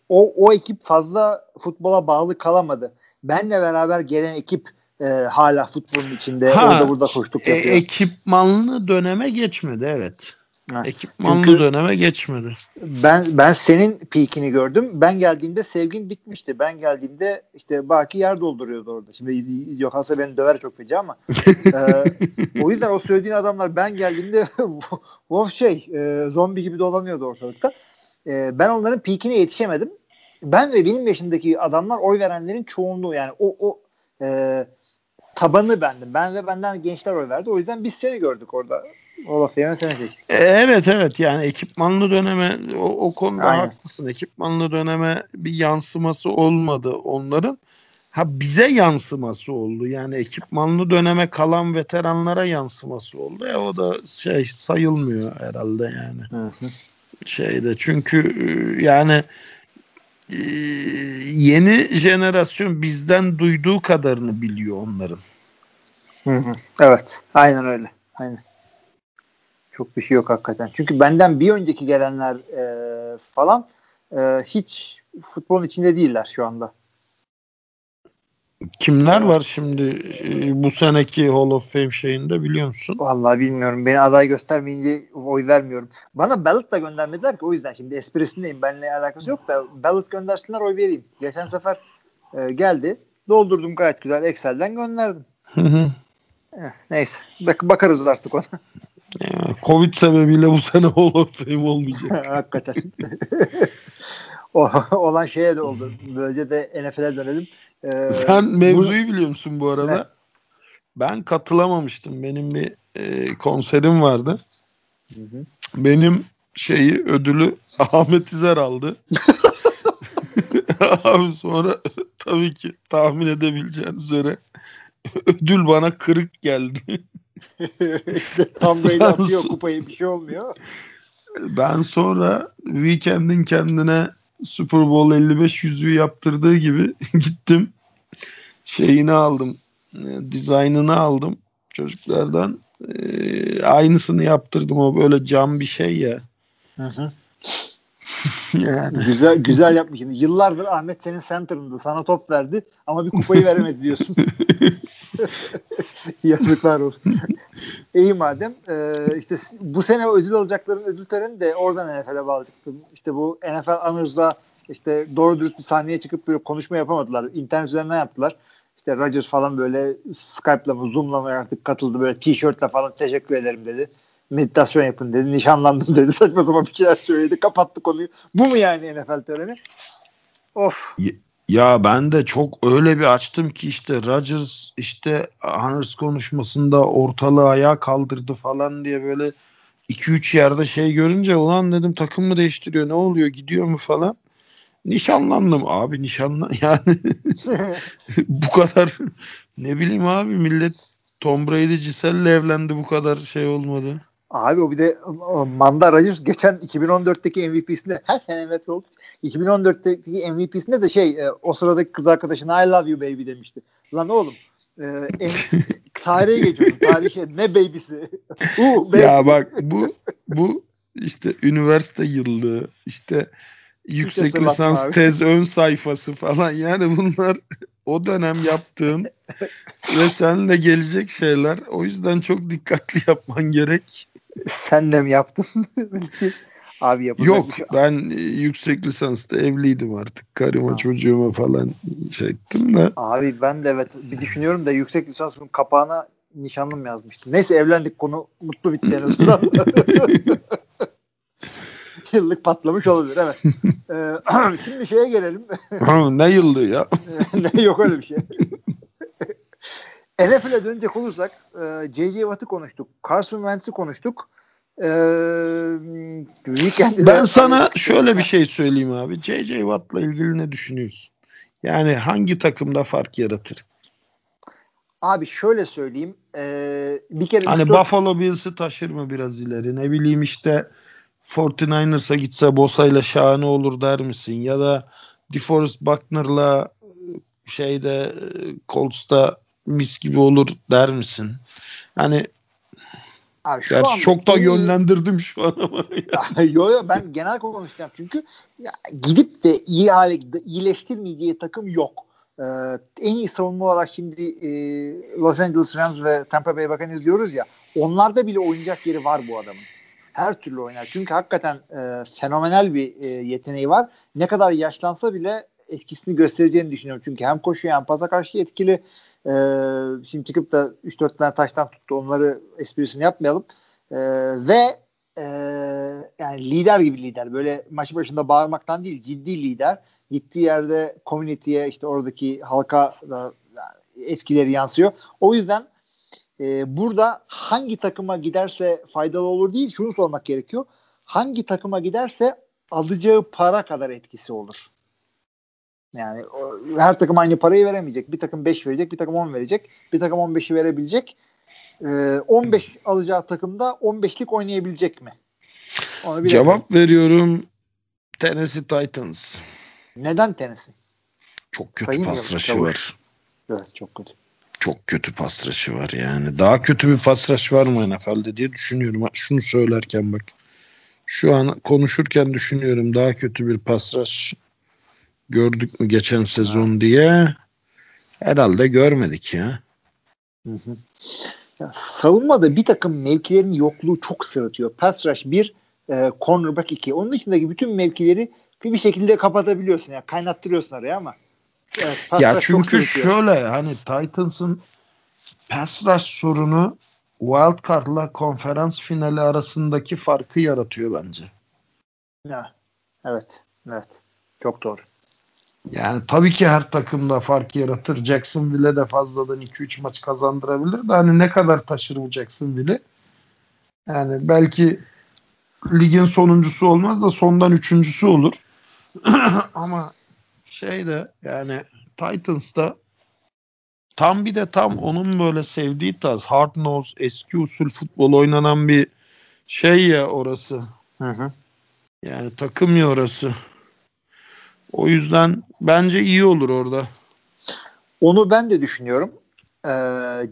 o o ekip fazla futbola bağlı kalamadı. Benle beraber gelen ekip e, hala futbolun içinde Ha, orada burada koştuk E, yapıyor. ekipmanlı döneme geçmedi evet. Ha, Ekipmanlı çünkü- döneme geçmedi. ben ben senin peakini gördüm. Ben geldiğimde sevgin bitmişti. Ben geldiğimde işte Baki yer dolduruyordu orada. Şimdi Yohansa beni döver çok feci ama. e, o yüzden o söylediğin adamlar ben geldiğimde Wolf şey e, zombi gibi dolanıyordu ortalıkta. E, ben onların peakine yetişemedim. Ben ve benim yaşındaki adamlar oy verenlerin çoğunluğu yani o o e, tabanı bendim. Ben ve benden gençler oy verdi. O yüzden biz seni gördük orada. Of Fame'e seni seçtik. E, Evet evet yani ekipmanlı döneme o, o konuda Aynen. haklısın. Ekipmanlı döneme bir yansıması olmadı onların. Ha bize yansıması oldu. Yani ekipmanlı döneme kalan veteranlara yansıması oldu. Ya o da şey sayılmıyor herhalde yani. Şeyde çünkü e, yani e, yeni jenerasyon bizden duyduğu kadarını biliyor onların. Hı hı. Evet. Aynen öyle. Aynen. Çok bir şey yok hakikaten. Çünkü benden bir önceki gelenler e, falan e, hiç futbolun içinde değiller şu anda. Kimler var şimdi e, bu seneki Hall of Fame şeyinde biliyor musun? Vallahi bilmiyorum. Beni aday göstermeyince oy vermiyorum. Bana ballot da göndermediler ki o yüzden şimdi esprisindeyim. Benimle alakası yok da ballot göndersinler oy vereyim. Geçen sefer e, geldi. Doldurdum gayet güzel. Excel'den gönderdim. Hı hı. Eh, neyse. Bak bakarız artık ona. Ya, Covid sebebiyle bu sene Hall of Fame olmayacak. Hakikaten. o, olan şeye de oldu. Böylece de NFL'e dönelim. Ee, Sen bu- mevzuyu biliyor musun bu arada? Ben katılamamıştım. Benim bir e, konserim vardı. Hı hı. Benim şeyi ödülü Ahmet İzer aldı. Abi sonra tabii ki tahmin edebileceğiniz üzere ödül bana kırık geldi. İşte Tom Brady atıyor kupayı bir şey olmuyor. Ben sonra Weekend'in kendine Super Bowl 55 yüzüğü yaptırdığı gibi gittim. Şeyini aldım. E, dizaynını aldım çocuklardan. E, aynısını yaptırdım o böyle cam bir şey ya. Hı hı. yani. Güzel güzel yapmış. Yıllardır Ahmet senin center'ındı. Sana top verdi ama bir kupayı veremedi diyorsun. Yazıklar olsun. İyi madem. Ee, işte bu sene ödül alacakların ödül töreni de oradan NFL'e bağlayacaktım. İşte bu NFL Honors'da işte doğru dürüst bir sahneye çıkıp böyle konuşma yapamadılar. İnternet üzerinden yaptılar. İşte Rodgers falan böyle Skype'la mı Zoom'la mı artık katıldı böyle tişörtle falan teşekkür ederim dedi. Meditasyon yapın dedi. Nişanlandım dedi. Saçma sapan bir şeyler söyledi. Kapattı konuyu. Bu mu yani NFL töreni? Of. Ya ben de çok öyle bir açtım ki işte Rodgers işte Honors konuşmasında ortalığı ayağa kaldırdı falan diye böyle 2-3 yerde şey görünce ulan dedim takım mı değiştiriyor ne oluyor gidiyor mu falan. Nişanlandım abi nişanlan yani bu kadar ne bileyim abi millet Tom Brady Giselle'le evlendi bu kadar şey olmadı. Abi o bir de Manda Rodgers geçen 2014'teki MVP'sinde her sene MVP oldu. 2014'teki MVP'sinde de şey e, o sıradaki kız arkadaşına I love you baby demişti. Lan oğlum e, en, tarihe geçiyorsun. Tarihe ne baby'si? uh, baby. Ya bak bu bu işte üniversite yıllığı işte yüksek lisans abi. tez ön sayfası falan yani bunlar o dönem yaptığın ve seninle gelecek şeyler. O yüzden çok dikkatli yapman gerek. Sen de mi yaptın? Abi Yok şey. ben e, yüksek lisansta evliydim artık. Karıma ha. çocuğuma falan şey ettim de. Abi ben de evet bir düşünüyorum da yüksek lisansın kapağına nişanlım yazmıştım. Neyse evlendik konu mutlu bitti en azından. Yıllık patlamış olabilir evet. ee, şimdi şeye gelelim. ne yıllığı ya? ne yok öyle bir şey. NFL'e dönecek olursak J.J. Watt'ı konuştuk. Carson Wentz'i konuştuk. Ee, ben sana şöyle bir şey söyleyeyim abi. J.J. Watt'la ilgili ne düşünüyorsun? Yani hangi takımda fark yaratır? Abi şöyle söyleyeyim. Ee, bir kere hani işte... Buffalo Bills'i taşır mı biraz ileri? Ne bileyim işte 49ers'a gitse Bosa'yla şahane olur der misin? Ya da DeForest Buckner'la şeyde Colts'ta mis gibi olur der misin? Hani Abi şu Gerçi çok da yönlendirdim şu an ama. yo yo ben genel konuşacağım çünkü ya, gidip de iyi hale iyileştirmeyeceği takım yok. Ee, en iyi savunma olarak şimdi e, Los Angeles Rams ve Tampa Bay Buccaneers diyoruz ya onlarda bile oynayacak yeri var bu adamın. Her türlü oynar. Çünkü hakikaten e, fenomenal bir e, yeteneği var. Ne kadar yaşlansa bile etkisini göstereceğini düşünüyorum. Çünkü hem koşuyor hem pasa karşı etkili. E, şimdi çıkıp da 3-4 tane taştan tuttu onları esprisini yapmayalım. E, ve e, yani lider gibi lider. Böyle maçı başında bağırmaktan değil ciddi lider. Gittiği yerde community'ye işte oradaki halka da etkileri yansıyor. O yüzden e, burada hangi takıma giderse faydalı olur değil şunu sormak gerekiyor. Hangi takıma giderse alacağı para kadar etkisi olur. Yani o, her takım aynı parayı veremeyecek. Bir takım 5 verecek, bir takım 10 verecek. Bir takım 15'i verebilecek. Ee, 15 alacağı takımda 15'lik oynayabilecek mi? Onu Cevap veriyorum. Tennessee Titans. Neden Tennessee? Çok kötü Sayın pas var. Evet çok kötü. Çok kötü pas var yani. Daha kötü bir pas var mı NFL'de diye düşünüyorum. Şunu söylerken bak. Şu an konuşurken düşünüyorum daha kötü bir pas gördük mü geçen sezon ha. diye herhalde görmedik ya. Hı hı. ya. Savunmada bir takım mevkilerin yokluğu çok sırıtıyor. Pass rush 1, e, cornerback 2. Onun dışındaki bütün mevkileri bir, bir şekilde kapatabiliyorsun. Yani kaynattırıyorsun araya ama. Evet, ya çünkü şöyle hani Titans'ın pass rush sorunu wildcard'la konferans finali arasındaki farkı yaratıyor bence. Ya, evet. Evet. Çok doğru. Yani tabii ki her takımda fark yaratır. Jacksonville'e de fazladan 2-3 maç kazandırabilir de hani ne kadar taşır bu Jacksonville'i? Yani belki ligin sonuncusu olmaz da sondan üçüncüsü olur. Ama şey de yani Titans'ta tam bir de tam onun böyle sevdiği tarz hard nose eski usul futbol oynanan bir şey ya orası. Hı hı. Yani takım ya orası. O yüzden bence iyi olur orada. Onu ben de düşünüyorum. Ee,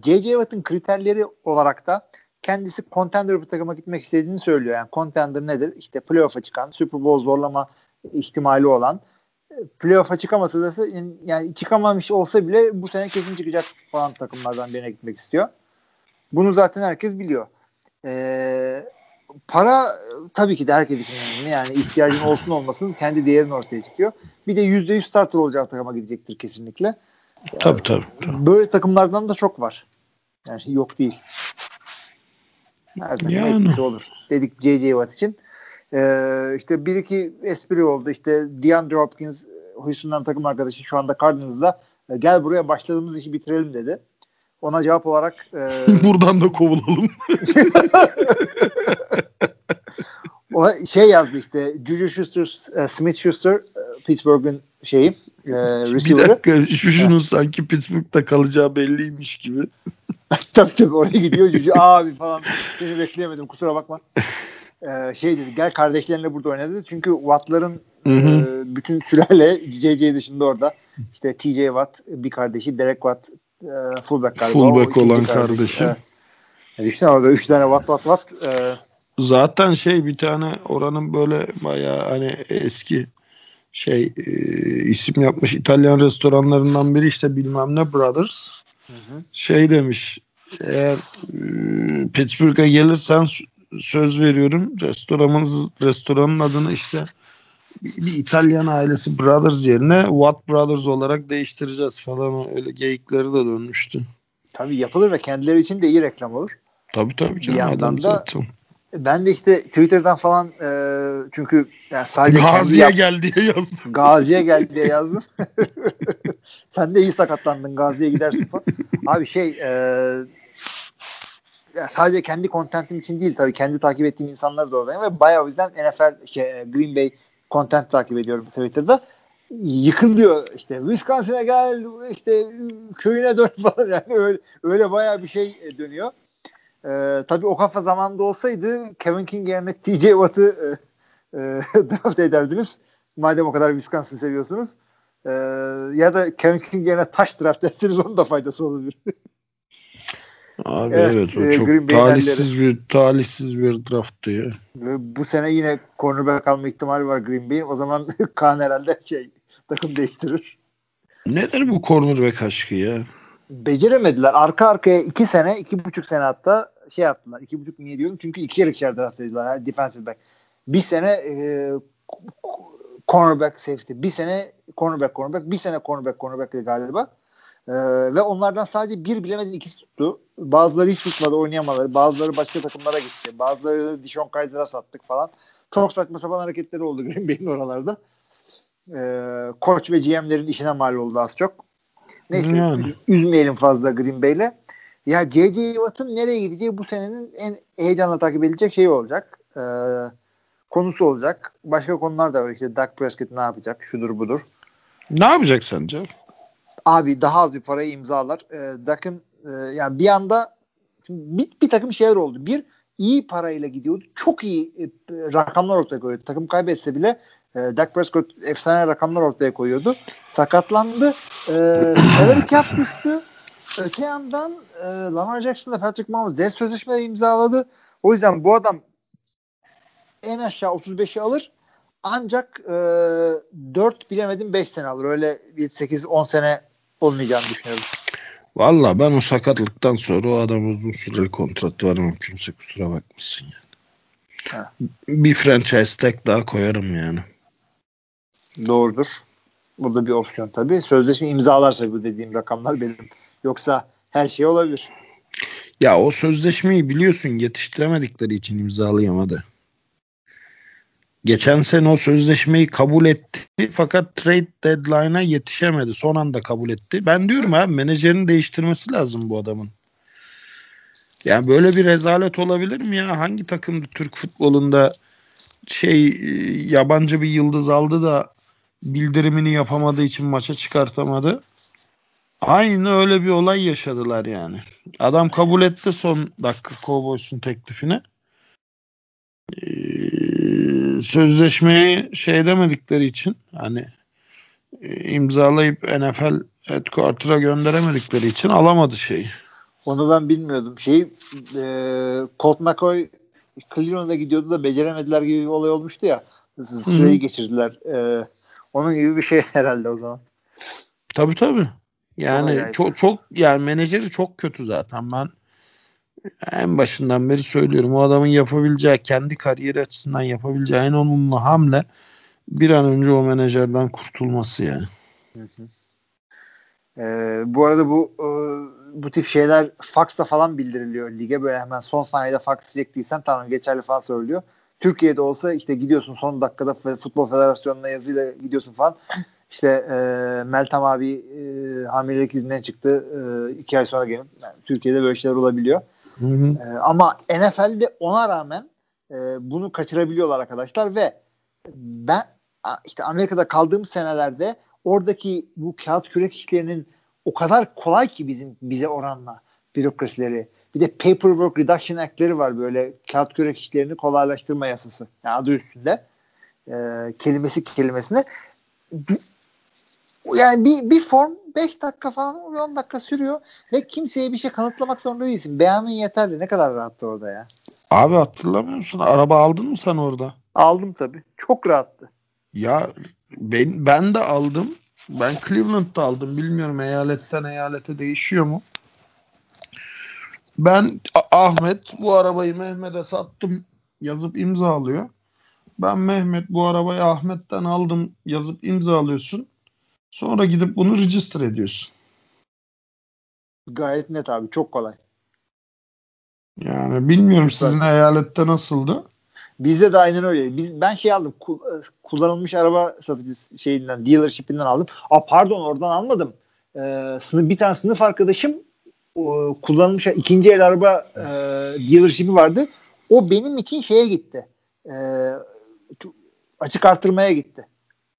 J.J. Watt'ın kriterleri olarak da kendisi contender bir takıma gitmek istediğini söylüyor. Yani contender nedir? İşte playoff'a çıkan, Super Bowl zorlama ihtimali olan playoff'a çıkamasa da yani çıkamamış olsa bile bu sene kesin çıkacak falan takımlardan birine gitmek istiyor. Bunu zaten herkes biliyor. Ee, para tabii ki de herkes için önemli. Yani ihtiyacın olsun olmasın kendi değerini ortaya çıkıyor. Bir de %100 starter olacağı takıma gidecektir kesinlikle. Yani tabii, tabii tabii. Böyle takımlardan da çok var. Yani yok değil. Her takım yani. etkisi olur. Dedik J.J. Watt için. Ee, işte bir iki espri oldu. İşte DeAndre Hopkins Houston'dan takım arkadaşı şu anda Cardinals'da e, gel buraya başladığımız işi bitirelim dedi. Ona cevap olarak e, buradan da kovulalım. o şey yazdı işte Juju Schuster, e, Smith Schuster e, Pittsburgh'ın şeyi e, receiver'ı. Bir dakika şu şunun sanki Pittsburgh'da kalacağı belliymiş gibi. tabii tabii oraya gidiyor Juju abi falan seni bekleyemedim kusura bakma. Ee, şey dedi gel kardeşlerinle burada oynadı. Çünkü Watt'ların e, bütün sülale JJ dışında orada. İşte TJ Watt bir kardeşi, Derek Watt e, fullback galiba. Fullback olan kardeşi. Evet. Yani orada üç tane Watt Watt Watt. E, Zaten şey bir tane oranın böyle bayağı hani eski şey e, isim yapmış İtalyan restoranlarından biri işte bilmem ne Brothers. Hı hı. Şey demiş eğer e, Pittsburgh'a gelirsen söz veriyorum restoranımız restoranın adını işte bir, İtalyan ailesi Brothers yerine Watt Brothers olarak değiştireceğiz falan öyle geyikleri de dönmüştü. Tabii yapılır ve kendileri için de iyi reklam olur. Tabii tabii canım. Bir yandan da zaten. ben de işte Twitter'dan falan e, çünkü yani sadece Gazi'ye yap- gel diye yazdım. Gazi'ye gel diye yazdım. Sen de iyi sakatlandın Gazi'ye gidersin falan. Abi şey e, sadece kendi kontentim için değil tabii kendi takip ettiğim insanlar da oradayım ve bayağı o yüzden NFL şey, Green Bay content takip ediyorum Twitter'da. Yıkılıyor işte Wisconsin'e gel işte köyüne dön falan yani öyle, öyle bayağı bir şey dönüyor. Ee, tabii o kafa zamanda olsaydı Kevin King yerine TJ Watt'ı e, e, draft ederdiniz. Madem o kadar Wisconsin seviyorsunuz. Ee, ya da Kevin King yerine taş draft etseniz onun da faydası olabilir. Abi evet, evet o e, çok Green talihsiz bir talihsiz bir drafttı ya. Bu sene yine cornerback alma ihtimali var Green Bay'in. O zaman Kaan herhalde şey takım değiştirir. Nedir bu cornerback aşkı ya? Beceremediler. Arka arkaya iki sene, iki buçuk sene hatta şey yaptılar. İki buçuk niye diyorum? Çünkü iki yarı içeride draft edildiler. defensive back. Bir sene e, cornerback safety. Bir sene cornerback cornerback. Bir sene cornerback cornerback galiba. Ee, ve onlardan sadece bir bilemedin ikisi tuttu. Bazıları hiç tutmadı oynayamaları. Bazıları başka takımlara gitti. Bazıları Dishon Kaiser'a sattık falan. Çok saçma sapan hareketleri oldu Green Bay'in oralarda. Ee, koç ve GM'lerin işine mal oldu az çok. Neyse yani. üzmeyelim fazla Green Bay'le. Ya J.J. Watt'ın nereye gideceği bu senenin en heyecanla takip edilecek şeyi olacak. Ee, konusu olacak. Başka konular da var. İşte Dak Prescott ne yapacak? Şudur budur. Ne yapacak sence? Abi daha az bir parayı imzalar. E, Dak'ın e, yani bir anda bir, bir takım şeyler oldu. Bir iyi parayla gidiyordu. Çok iyi e, rakamlar ortaya koyuyordu. Takım kaybetse bile e, Dak Prescott efsane rakamlar ortaya koyuyordu. Sakatlandı. E, salary cap düştü. Öte yandan e, Lamar Jackson'la Patrick Mahomes dev sözleşmeleri imzaladı. O yüzden bu adam en aşağı 35'i alır. Ancak e, 4 bilemedim 5 sene alır. Öyle 8-10 sene olmayacağını düşünüyorum. Valla ben o sakatlıktan sonra o adam uzun süreli kontratı var kimse kusura bakmasın yani. Ha. Bir franchise tag daha koyarım yani. Doğrudur. Bu da bir opsiyon tabii. Sözleşme imzalarsa bu dediğim rakamlar benim. Yoksa her şey olabilir. Ya o sözleşmeyi biliyorsun yetiştiremedikleri için imzalayamadı. Geçen sene o sözleşmeyi kabul etti fakat trade deadline'a yetişemedi. Son anda kabul etti. Ben diyorum abi menajerini değiştirmesi lazım bu adamın. Yani böyle bir rezalet olabilir mi ya? Hangi takım Türk futbolunda şey e, yabancı bir yıldız aldı da bildirimini yapamadığı için maça çıkartamadı. Aynı öyle bir olay yaşadılar yani. Adam kabul etti son dakika Cowboys'un teklifini. Ee, sözleşmeyi şey demedikleri için hani e, imzalayıp NFL headquarter'a gönderemedikleri için alamadı şeyi. Onu ben bilmiyordum. Şey e, Colt McCoy Cleveland'a gidiyordu da beceremediler gibi bir olay olmuştu ya. Süreyi geçirdiler. E, onun gibi bir şey herhalde o zaman. Tabii tabii. Yani çok çok yani menajeri çok kötü zaten. Ben en başından beri söylüyorum. O adamın yapabileceği kendi kariyeri açısından yapabileceği en olumlu hamle bir an önce o menajerden kurtulması yani. Ee, bu arada bu e, bu tip şeyler faxla falan bildiriliyor lige böyle hemen son saniyede fax çektiysen tamam geçerli falan söylüyor. Türkiye'de olsa işte gidiyorsun son dakikada Futbol Federasyonu'na yazıyla gidiyorsun falan. İşte e, Meltem abi e, hamilelik izinden çıktı. E, iki ay sonra gelin. Yani Türkiye'de böyle şeyler olabiliyor. Hı hı. E, ama NFL'de ona rağmen e, bunu kaçırabiliyorlar arkadaşlar ve ben işte Amerika'da kaldığım senelerde oradaki bu kağıt kürek işlerinin o kadar kolay ki bizim bize oranla bürokrasileri. Bir de Paperwork Reduction Act'leri var böyle kağıt kürek işlerini kolaylaştırma yasası. Yani adı üstünde. E, kelimesi kelimesine. Yani bir, bir form 5 dakika falan 10 dakika sürüyor ve kimseye bir şey kanıtlamak zorunda değilsin. Beyanın yeterli. Ne kadar rahattı orada ya. Abi hatırlamıyor musun? Araba aldın mı sen orada? Aldım tabii. Çok rahattı. Ya ben, ben de aldım. Ben Cleveland'da aldım. Bilmiyorum eyaletten eyalete değişiyor mu? Ben Ahmet bu arabayı Mehmet'e sattım yazıp imzalıyor. Ben Mehmet bu arabayı Ahmet'ten aldım yazıp imzalıyorsun. Sonra gidip bunu register ediyorsun. Gayet net abi. Çok kolay. Yani bilmiyorum Süper. sizin eyalette nasıldı? Bizde de aynen öyle. Biz, ben şey aldım. ku- kullanılmış araba satıcısı şeyinden, dealership'inden aldım. Aa pardon oradan almadım. Ee, sınıf, bir tane sınıf arkadaşım o, kullanılmış ikinci el araba e, dealership'i vardı. O benim için şeye gitti. Tu- açık artırmaya gitti.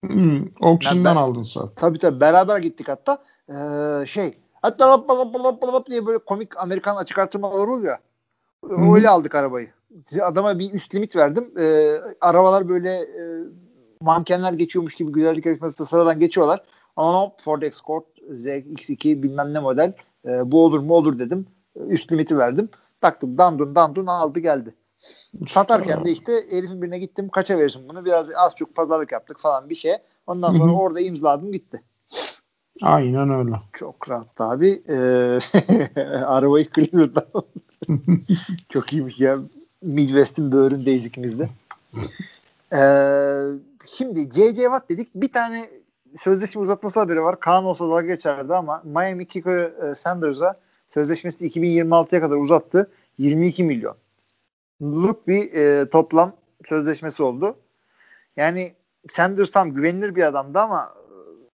Hmm, auction'dan aldın sen. Tabii tabii beraber gittik hatta. Ee, şey hatta lap lap lap lap diye böyle komik Amerikan açık artırmalar oluyor ya. hı. Öyle aldık arabayı. Adama bir üst limit verdim. Ee, arabalar böyle e, mankenler geçiyormuş gibi güzellik yarışması sıradan geçiyorlar. Ama Ford Escort ZX2 bilmem ne model. Ee, bu olur mu olur dedim. Üst limiti verdim. Taktım dandun dandun aldı geldi. Satarken de işte herifin birine gittim kaça verirsin bunu biraz az çok pazarlık yaptık falan bir şey. Ondan sonra orada imzaladım gitti. Aynen öyle. Çok rahat abi. Ee, arabayı Cleveland'dan Çok iyiymiş ya. Midwest'in böğründeyiz ikimiz de. Ee, şimdi J.J. Watt dedik. Bir tane sözleşme uzatması haberi var. Kaan olsa dalga geçerdi ama Miami Kicker Sanders'a sözleşmesini 2026'ya kadar uzattı. 22 milyon. Luk bir e, toplam sözleşmesi oldu. Yani Sanders tam güvenilir bir adamdı ama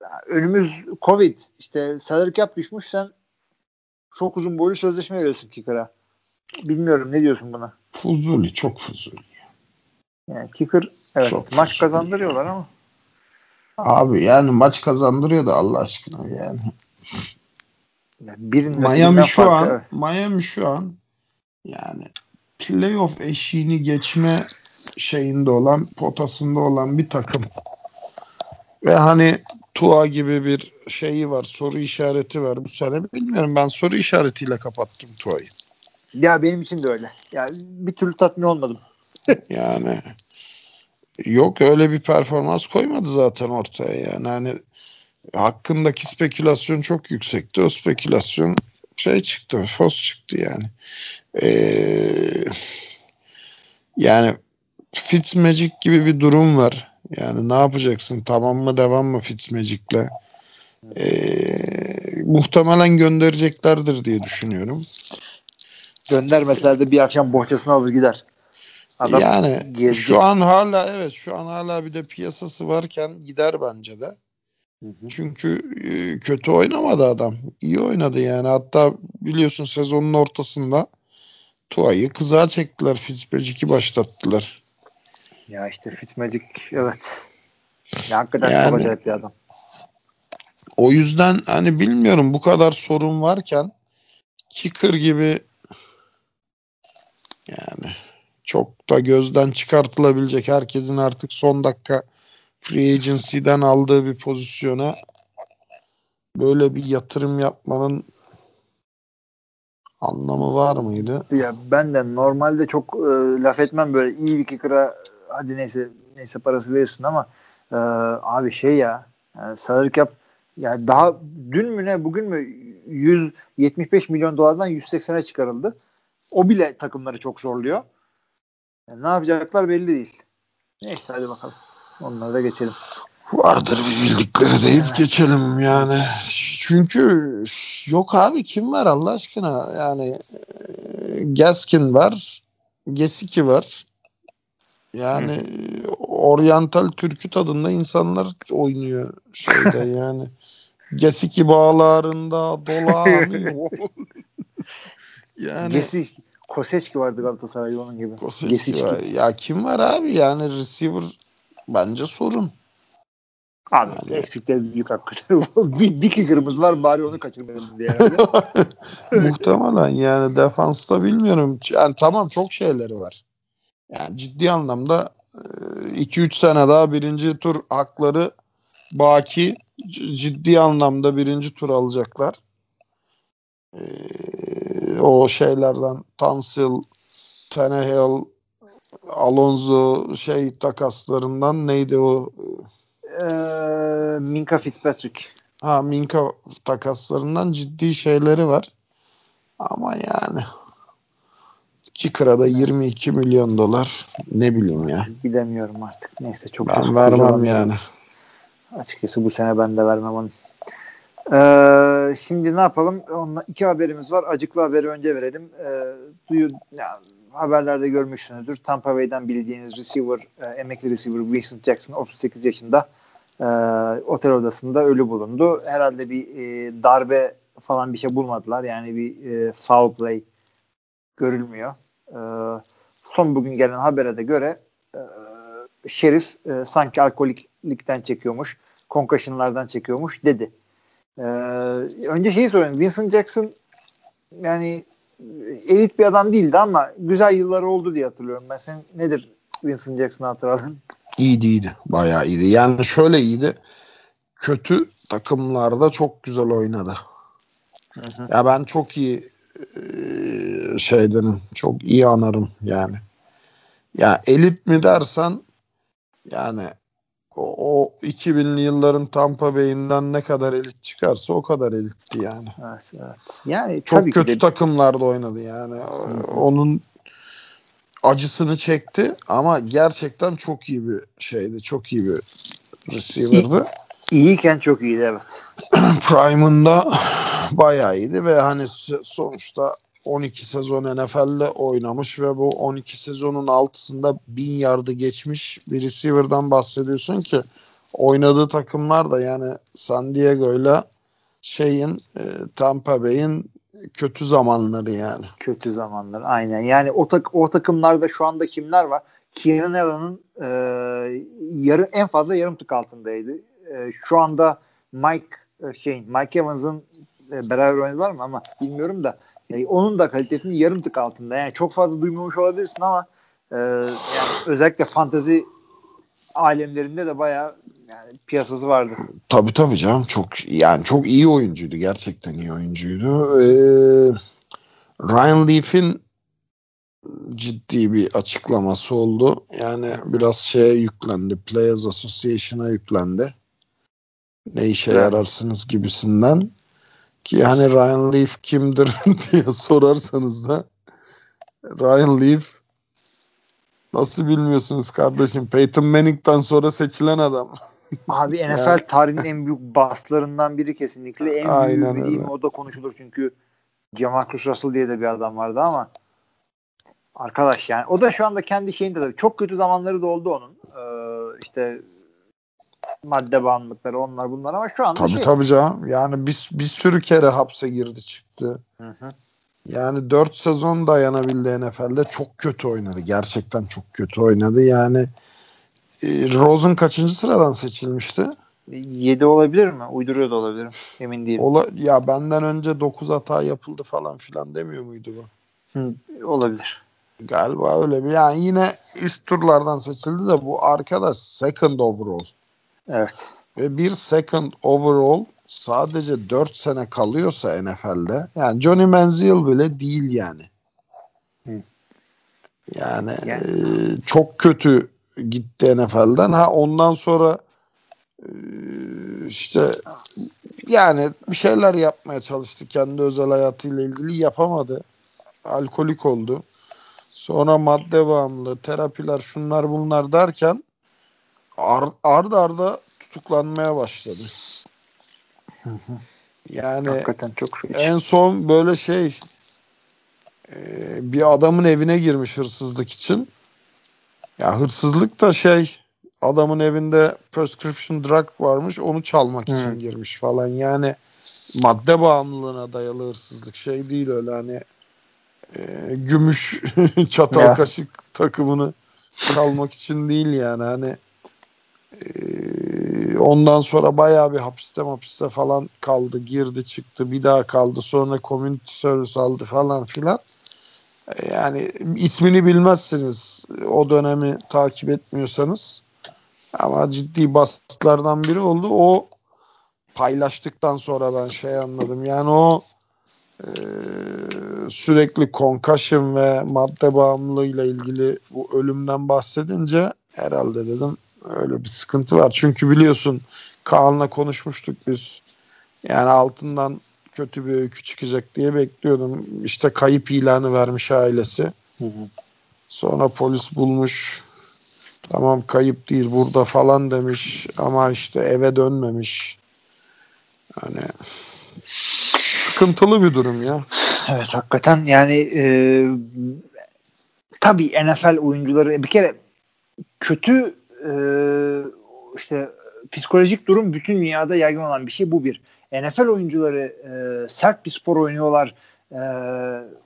e, önümüz Covid. işte salary cap düşmüş sen çok uzun boylu sözleşme veriyorsun Kicker'a. Bilmiyorum ne diyorsun buna? Fuzuli çok fuzuli. Yani kicker evet Çok maç fazla. kazandırıyorlar ama Abi yani maç kazandırıyor da Allah aşkına yani. yani birinin Miami şu farkı, an evet. Miami şu an yani playoff eşiğini geçme şeyinde olan potasında olan bir takım. Ve hani Tua gibi bir şeyi var, soru işareti var bu sene. Bilmiyorum ben soru işaretiyle kapattım Tua'yı. Ya benim için de öyle. Ya bir türlü tatmin olmadım. Yani yok öyle bir performans koymadı zaten ortaya yani hani hakkındaki spekülasyon çok yüksekti. O spekülasyon şey çıktı, fos çıktı yani. Ee, yani Fitzmagic gibi bir durum var. Yani ne yapacaksın? Tamam mı devam mı Fitzmagic'le? Ee, muhtemelen göndereceklerdir diye düşünüyorum. Göndermeseler de bir akşam bohçasını alır gider. Adam yani gezdi. şu an hala evet şu an hala bir de piyasası varken gider bence de. Hı hı. Çünkü e, kötü oynamadı adam. İyi oynadı yani. Hatta biliyorsun sezonun ortasında Tua'yı kızağa çektiler. Fitzmagic'i başlattılar. Ya işte Fitzmagic evet. Ya hakikaten Yani- çok acayip bir adam. O yüzden hani bilmiyorum bu kadar sorun varken kicker gibi yani çok da gözden çıkartılabilecek herkesin artık son dakika free agency'den aldığı bir pozisyona böyle bir yatırım yapmanın anlamı var mıydı? Ya ben de normalde çok e, laf etmem böyle iyi bir kicker'a hadi neyse neyse parası verirsin ama e, abi şey ya yani salary cap yani daha dün mü ne bugün mü 175 milyon dolardan 180'e çıkarıldı. O bile takımları çok zorluyor. Yani ne yapacaklar belli değil. Neyse hadi bakalım. Onlara da geçelim. Vardır bir bildikleri deyip geçelim yani. Çünkü yok abi kim var Allah aşkına yani e, Gaskin var Gesicki var yani oryantal türkü tadında insanlar oynuyor şeyde yani Gesicki bağlarında dolanıyor yani Gesi Koseçki vardı Galatasaray'da onun gibi. Kosicki Gesicki. var. ya kim var abi yani receiver bence sorun Abi Yani- eksikler büyük hakikaten. bir, bir kicker'ımız var bari onu kaçırmayalım diye. Muhtemelen yani defansta bilmiyorum. Yani tamam çok şeyleri var. Yani ciddi anlamda 2-3 sene daha birinci tur hakları baki ciddi anlamda birinci tur alacaklar. Ee, o şeylerden Tansil, Tannehill, Alonso şey takaslarından neydi o? Ee, Minka Fitzpatrick. Ha Minka takaslarından ciddi şeyleri var. Ama yani Kicker'a da 22 milyon dolar ne bileyim ya. Bilemiyorum artık. Neyse çok Ben vermem yani. Açıkçası bu sene ben de vermem onu. Ee, şimdi ne yapalım? Onunla iki haberimiz var. Acıklı haberi önce verelim. Ee, duyu, ya, haberlerde görmüşsünüzdür. Tampa Bay'den bildiğiniz receiver, e, emekli receiver Vincent Jackson 38 yaşında e, otel odasında ölü bulundu. Herhalde bir e, darbe falan bir şey bulmadılar. Yani bir e, foul play görülmüyor. E, son bugün gelen habere de göre e, şerif e, sanki alkoliklikten çekiyormuş, concussionlardan çekiyormuş dedi. E, önce şeyi sorayım. Vincent Jackson yani elit bir adam değildi ama güzel yılları oldu diye hatırlıyorum. Ben sen nedir Vincent Jackson'ı hatırladın? İyiydi iyiydi. Bayağı iyiydi. Yani şöyle iyiydi. Kötü takımlarda çok güzel oynadı. Ya ben çok iyi eee, şeydenim. Çok iyi anarım yani. Ya elit mi dersen yani o, o 2000'li yılların Tampa Bay'inden ne kadar elit çıkarsa o kadar elitti yani. Evet, evet. Yani Çok tabii kötü de takımlarda oynadı yani. Onun acısını çekti ama gerçekten çok iyi bir şeydi. Çok iyi bir receiver'dı. iyiyken çok iyiydi evet. Prime'ında bayağı iyiydi ve hani sonuçta 12 sezon NFL'de oynamış ve bu 12 sezonun altısında 1000 yardı geçmiş bir receiver'dan bahsediyorsun ki oynadığı takımlar da yani San Diego'yla şeyin e, Tampa Bay'in kötü zamanları yani. Kötü zamanlar aynen. Yani o, tak, o takımlarda şu anda kimler var? Kieran Allen'ın e, yarı, en fazla yarım tık altındaydı. E, şu anda Mike e, şeyin Mike Evans'ın e, beraber oynadılar mı ama bilmiyorum da e, onun da kalitesinin yarım tık altında. Yani çok fazla duymamış olabilirsin ama e, yani özellikle fantezi alemlerinde de bayağı yani piyasası vardı. Tabii tabii canım çok yani çok iyi oyuncuydu gerçekten iyi oyuncuydu. Ee, Ryan Leaf'in ciddi bir açıklaması oldu. Yani biraz şeye yüklendi. Players Association'a yüklendi. Ne işe Evet. yararsınız gibisinden. Ki hani Ryan Leaf kimdir diye sorarsanız da Ryan Leaf nasıl bilmiyorsunuz kardeşim? Peyton Manning'den sonra seçilen adam. Abi NFL tarihinin en büyük baslarından biri kesinlikle. En Aynen mi? öyle. O da konuşulur çünkü Jamarcus Russell diye de bir adam vardı ama arkadaş yani o da şu anda kendi şeyinde tabii çok kötü zamanları da oldu onun. Ee, işte madde bağımlılıkları onlar bunlar ama şu anda Tabii şey. tabii canım. Yani bir, bir sürü kere hapse girdi çıktı. Hı hı. Yani 4 sezon dayanabildi NFL'de. Çok kötü oynadı. Gerçekten çok kötü oynadı. Yani e, Rosen kaçıncı sıradan seçilmişti? 7 olabilir mi? Uyduruyor da olabilirim. Emin değilim. Ola, ya benden önce 9 hata yapıldı falan filan demiyor muydu bu? Hı, olabilir. Galiba öyle bir. Yani yine üst turlardan seçildi de bu arkadaş second overall. Evet. Ve bir second overall sadece 4 sene kalıyorsa NFL'de yani Johnny Manziel bile değil yani. Hı. Yani, Yani- e, çok kötü gitti NFL'den. Ha ondan sonra e, işte yani bir şeyler yapmaya çalıştı. Kendi özel hayatıyla ilgili yapamadı. Alkolik oldu. Sonra madde bağımlılığı, terapiler, şunlar bunlar derken ar, arda arda tutuklanmaya başladı. Yani Hakikaten çok feci. en son böyle şey e, bir adamın evine girmiş hırsızlık için. Ya hırsızlık da şey adamın evinde prescription drug varmış onu çalmak Hı. için girmiş falan. Yani madde bağımlılığına dayalı hırsızlık şey değil öyle hani e, gümüş çatal Ya. kaşık takımını çalmak için değil yani hani ondan sonra bayağı bir hapiste hapiste falan kaldı girdi çıktı bir daha kaldı. Sonra community service aldı falan filan. E, yani ismini bilmezsiniz o dönemi takip etmiyorsanız. Ama ciddi baskılardan biri oldu. O paylaştıktan sonra ben şey anladım. Yani o e, sürekli concussion ve madde bağımlılığıyla ilgili bu ölümden bahsedince herhalde dedim öyle bir sıkıntı var. Çünkü biliyorsun Kaan'la konuşmuştuk biz. Yani altından kötü bir öykü çıkacak diye bekliyordum. İşte kayıp ilanı vermiş ailesi. Hı hı. Sonra polis bulmuş. Tamam kayıp değil burada falan demiş ama işte eve dönmemiş. Yani sıkıntılı bir durum ya. Evet hakikaten yani e, tabii NFL oyuncuları bir kere kötü e, işte psikolojik durum bütün dünyada yaygın olan bir şey bu bir. NFL oyuncuları e, sert bir spor oynuyorlar. E,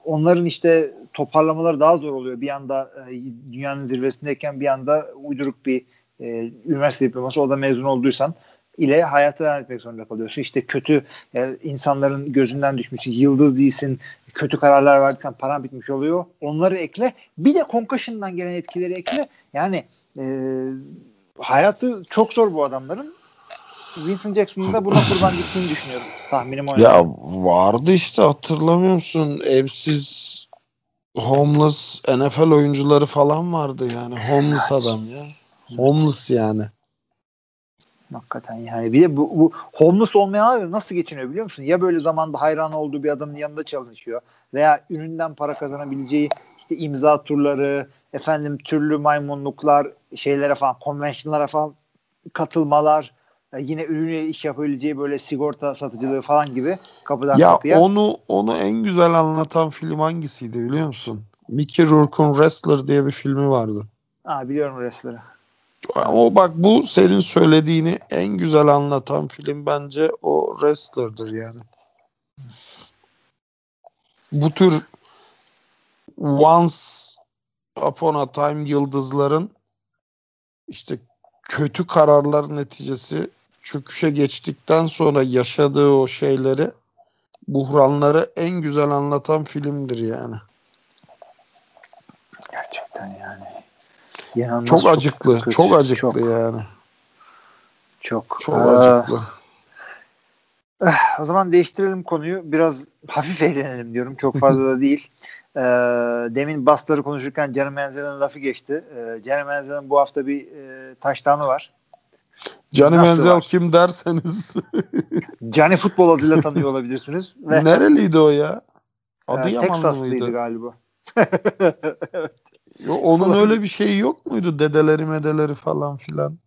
onların işte toparlamaları daha zor oluyor. Bir anda e, dünyanın zirvesindeyken bir anda uyduruk bir e, üniversite diploması o mezun olduysan ile hayata devam etmek zorunda kalıyorsun. İşte kötü e, insanların gözünden düşmüş, yıldız değilsin, kötü kararlar verdiysen paran bitmiş oluyor. Onları ekle. Bir de concussion'dan gelen etkileri ekle. Yani e, hayatı çok zor bu adamların. Winston Jackson'ın da buna kurban gittiğini düşünüyorum. Tahminim o. Ya vardı işte hatırlamıyor musun? Evsiz homeless NFL oyuncuları falan vardı yani. Homeless Evet. adam ya. Homeless yani. Hakikaten yani. Bir de bu, bu homeless olmayanlar nasıl geçiniyor biliyor musun? Ya böyle zamanda hayran olduğu bir adamın yanında çalışıyor veya üründen para kazanabileceği işte imza turları, efendim türlü maymunluklar, şeylere falan, konvensiyonlara falan katılmalar, e, yine ürünle iş yapabileceği böyle sigorta satıcılığı falan gibi kapıdan Ya kapıya. onu onu en güzel anlatan film hangisiydi biliyor musun? Mickey Rourke'un Wrestler diye bir filmi vardı. Ha, biliyorum wrestler'ı. O bak bu senin söylediğini en güzel anlatan film bence o Wrestler'dır yani. Bu tür once upon a time yıldızların işte kötü kararlar neticesi çöküşe geçtikten sonra yaşadığı o şeyleri buhranları en güzel anlatan filmdir yani. Gerçekten yani. İnanılmaz Çok acıklı, kötü. çok acıklı Çok, yani. çok. Çok Aa, acıklı. O zaman değiştirelim konuyu. Biraz hafif eğlenelim diyorum. Çok fazla da değil. Ee, demin basları konuşurken Canım Menzel'in lafı geçti. Ee, Canım Menzel'in bu hafta bir e, taştanı var. Cani Menzel kim derseniz Cani futbol adıyla tanıyor olabilirsiniz. Ve nereliydi o ya? e, Adıyamanlı Teksaslıydı mıydı? galiba. Yo, onun öyle bir şeyi yok muydu? Dedeleri medeleri falan filan.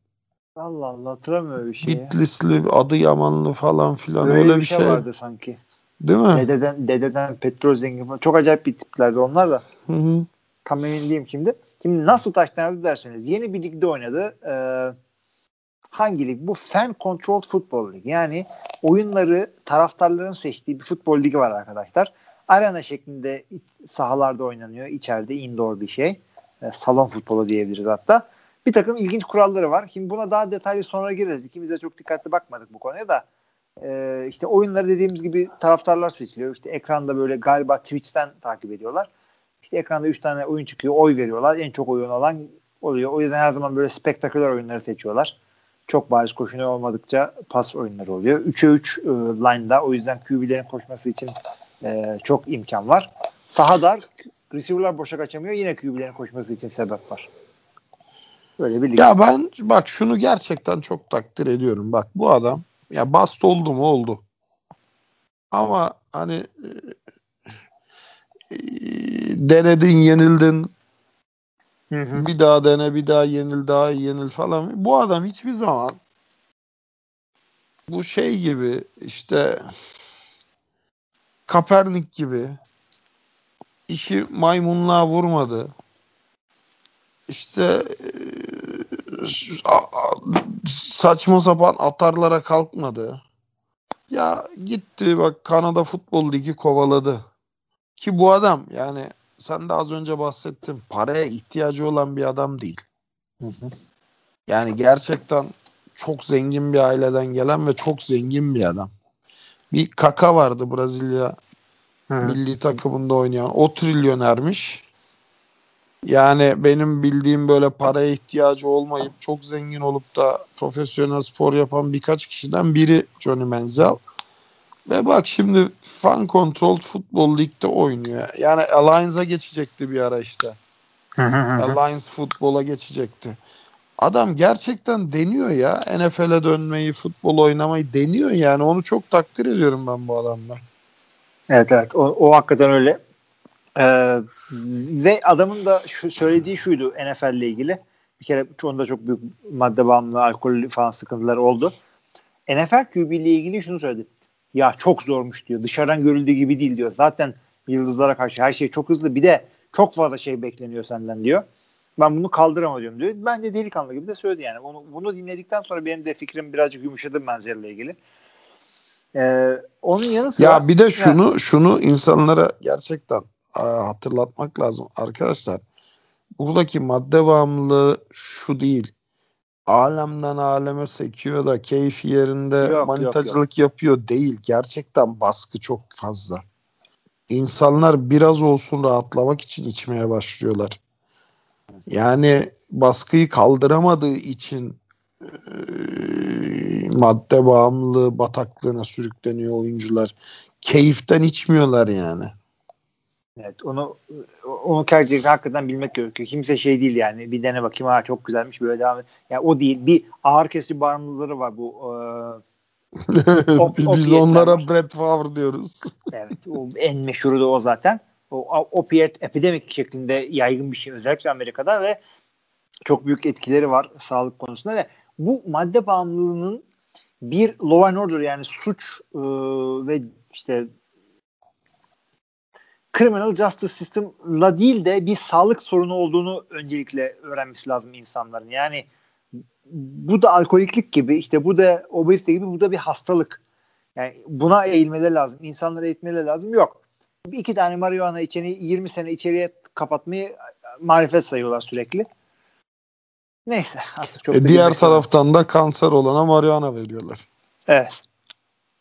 Allah Allah hatırlamıyorum öyle bir şey. ya. Bitlisli, Adıyamanlı falan filan Öyle, öyle, bir şey, vardı sanki. Değil mi? Dededen, dededen petrol zengin falan. Çok acayip bir tiplerdi onlar da. Hı hı. Tam emin değilim kimdi. Şimdi nasıl taştan aldı derseniz yeni bir ligde oynadı. Ee, hangi lig? Bu Fan Controlled Football League. Yani oyunları taraftarların seçtiği bir futbol ligi var arkadaşlar. Arena şeklinde sahalarda oynanıyor. İçeride indoor bir şey. Ee, salon futbolu diyebiliriz hatta. Bir takım ilginç kuralları var. Şimdi buna daha detaylı sonra gireriz. İkimiz de çok dikkatli bakmadık bu konuya da. Ee, işte oyunları dediğimiz gibi taraftarlar seçiliyor. İşte ekranda böyle galiba Twitch'ten takip ediyorlar. İşte ekranda 3 tane oyun çıkıyor. Oy veriyorlar. En çok oyun alan oluyor. O yüzden her zaman böyle spektaküler oyunları seçiyorlar. Çok bariz koşunu olmadıkça pas oyunları oluyor. 3'e 3 e, line'da. O yüzden QB'lerin koşması için e, çok imkan var. Saha dar. Receiver'lar boşa kaçamıyor. Yine QB'lerin koşması için sebep var. Böyle bir. Ya ben bak şunu gerçekten çok takdir ediyorum. Bak bu adam ya bast oldu mu oldu. Ama hani e, e, denedin yenildin Hı hı. bir daha dene bir daha yenil daha yenil falan. Bu adam hiçbir zaman bu şey gibi işte Kapernik gibi işi maymunluğa vurmadı. İşte a- saçma sapan atarlara kalkmadı. Ya gitti bak Kanada Futbol Ligi kovaladı. Ki bu adam yani sen de az önce bahsettin paraya ihtiyacı olan bir adam değil. Yani gerçekten çok zengin bir aileden gelen ve çok zengin bir adam. Bir Kaka vardı Brezilya hı. milli takımında oynayan. O trilyonermiş. Yani benim bildiğim böyle paraya ihtiyacı olmayıp çok zengin olup da profesyonel spor yapan birkaç kişiden biri Johnny Manziel. Ve bak şimdi Fan Control Futbol Lig'de oynuyor. Yani Alliance'a geçecekti bir ara işte. Alliance Futbol'a geçecekti. Adam gerçekten deniyor ya. NFL'e dönmeyi, futbol oynamayı deniyor yani. Onu çok takdir ediyorum ben bu adamla. Evet evet o, o hakikaten öyle. Ee, ve adamın da şu söylediği şuydu NFL ile ilgili. Bir kere onda çok büyük madde bağımlılığı, alkol falan sıkıntıları oldu. NFL QB ile ilgili şunu söyledi. Ya çok zormuş diyor. Dışarıdan görüldüğü gibi değil diyor. Zaten yıldızlara karşı her şey çok hızlı. Bir de çok fazla şey bekleniyor senden diyor. Ben bunu kaldıramıyorum diyor. Bence delikanlı gibi de söyledi yani. Onu, bunu dinledikten sonra benim de fikrim birazcık yumuşadı benzerle ilgili. Ee, onun yanı sıra Ya bir de şunu şunu insanlara gerçekten hatırlatmak lazım arkadaşlar. Buradaki madde bağımlılığı şu değil. Alemden aleme sekiyor da keyfi yerinde Yok, yok, manitacılık yapıyor değil. Gerçekten baskı çok fazla. İnsanlar biraz olsun rahatlamak için içmeye başlıyorlar. Yani baskıyı kaldıramadığı için eee, madde bağımlılığı bataklığına sürükleniyor oyuncular. Keyiften içmiyorlar yani. Evet onu onu gerçekten hakikaten bilmek gerekiyor. Kimse şey değil yani bir dene bakayım ha çok güzelmiş böyle devam et. Yani o değil. Bir ağır kesici bağımlılıkları var bu. Op- Biz onlara var. Brett Favre diyoruz. e, evet o en meşhuru da o zaten. O opiyet epidemik şeklinde yaygın bir şey özellikle Amerika'da ve çok büyük etkileri var sağlık konusunda ve bu madde bağımlılığının bir law and order yani suç e, ve işte criminal justice system'la değil de bir sağlık sorunu olduğunu öncelikle öğrenmesi lazım insanların. Yani bu da alkoliklik gibi işte bu da obezite gibi bu da bir hastalık. Yani buna eğilmeleri lazım. İnsanlara eğitmeleri lazım. Yok. İki tane marihuana içeni 20 sene içeriye kapatmayı marifet sayıyorlar sürekli. Neyse artık çok E, diğer taraftan da kanser olana marihuana veriyorlar. Evet.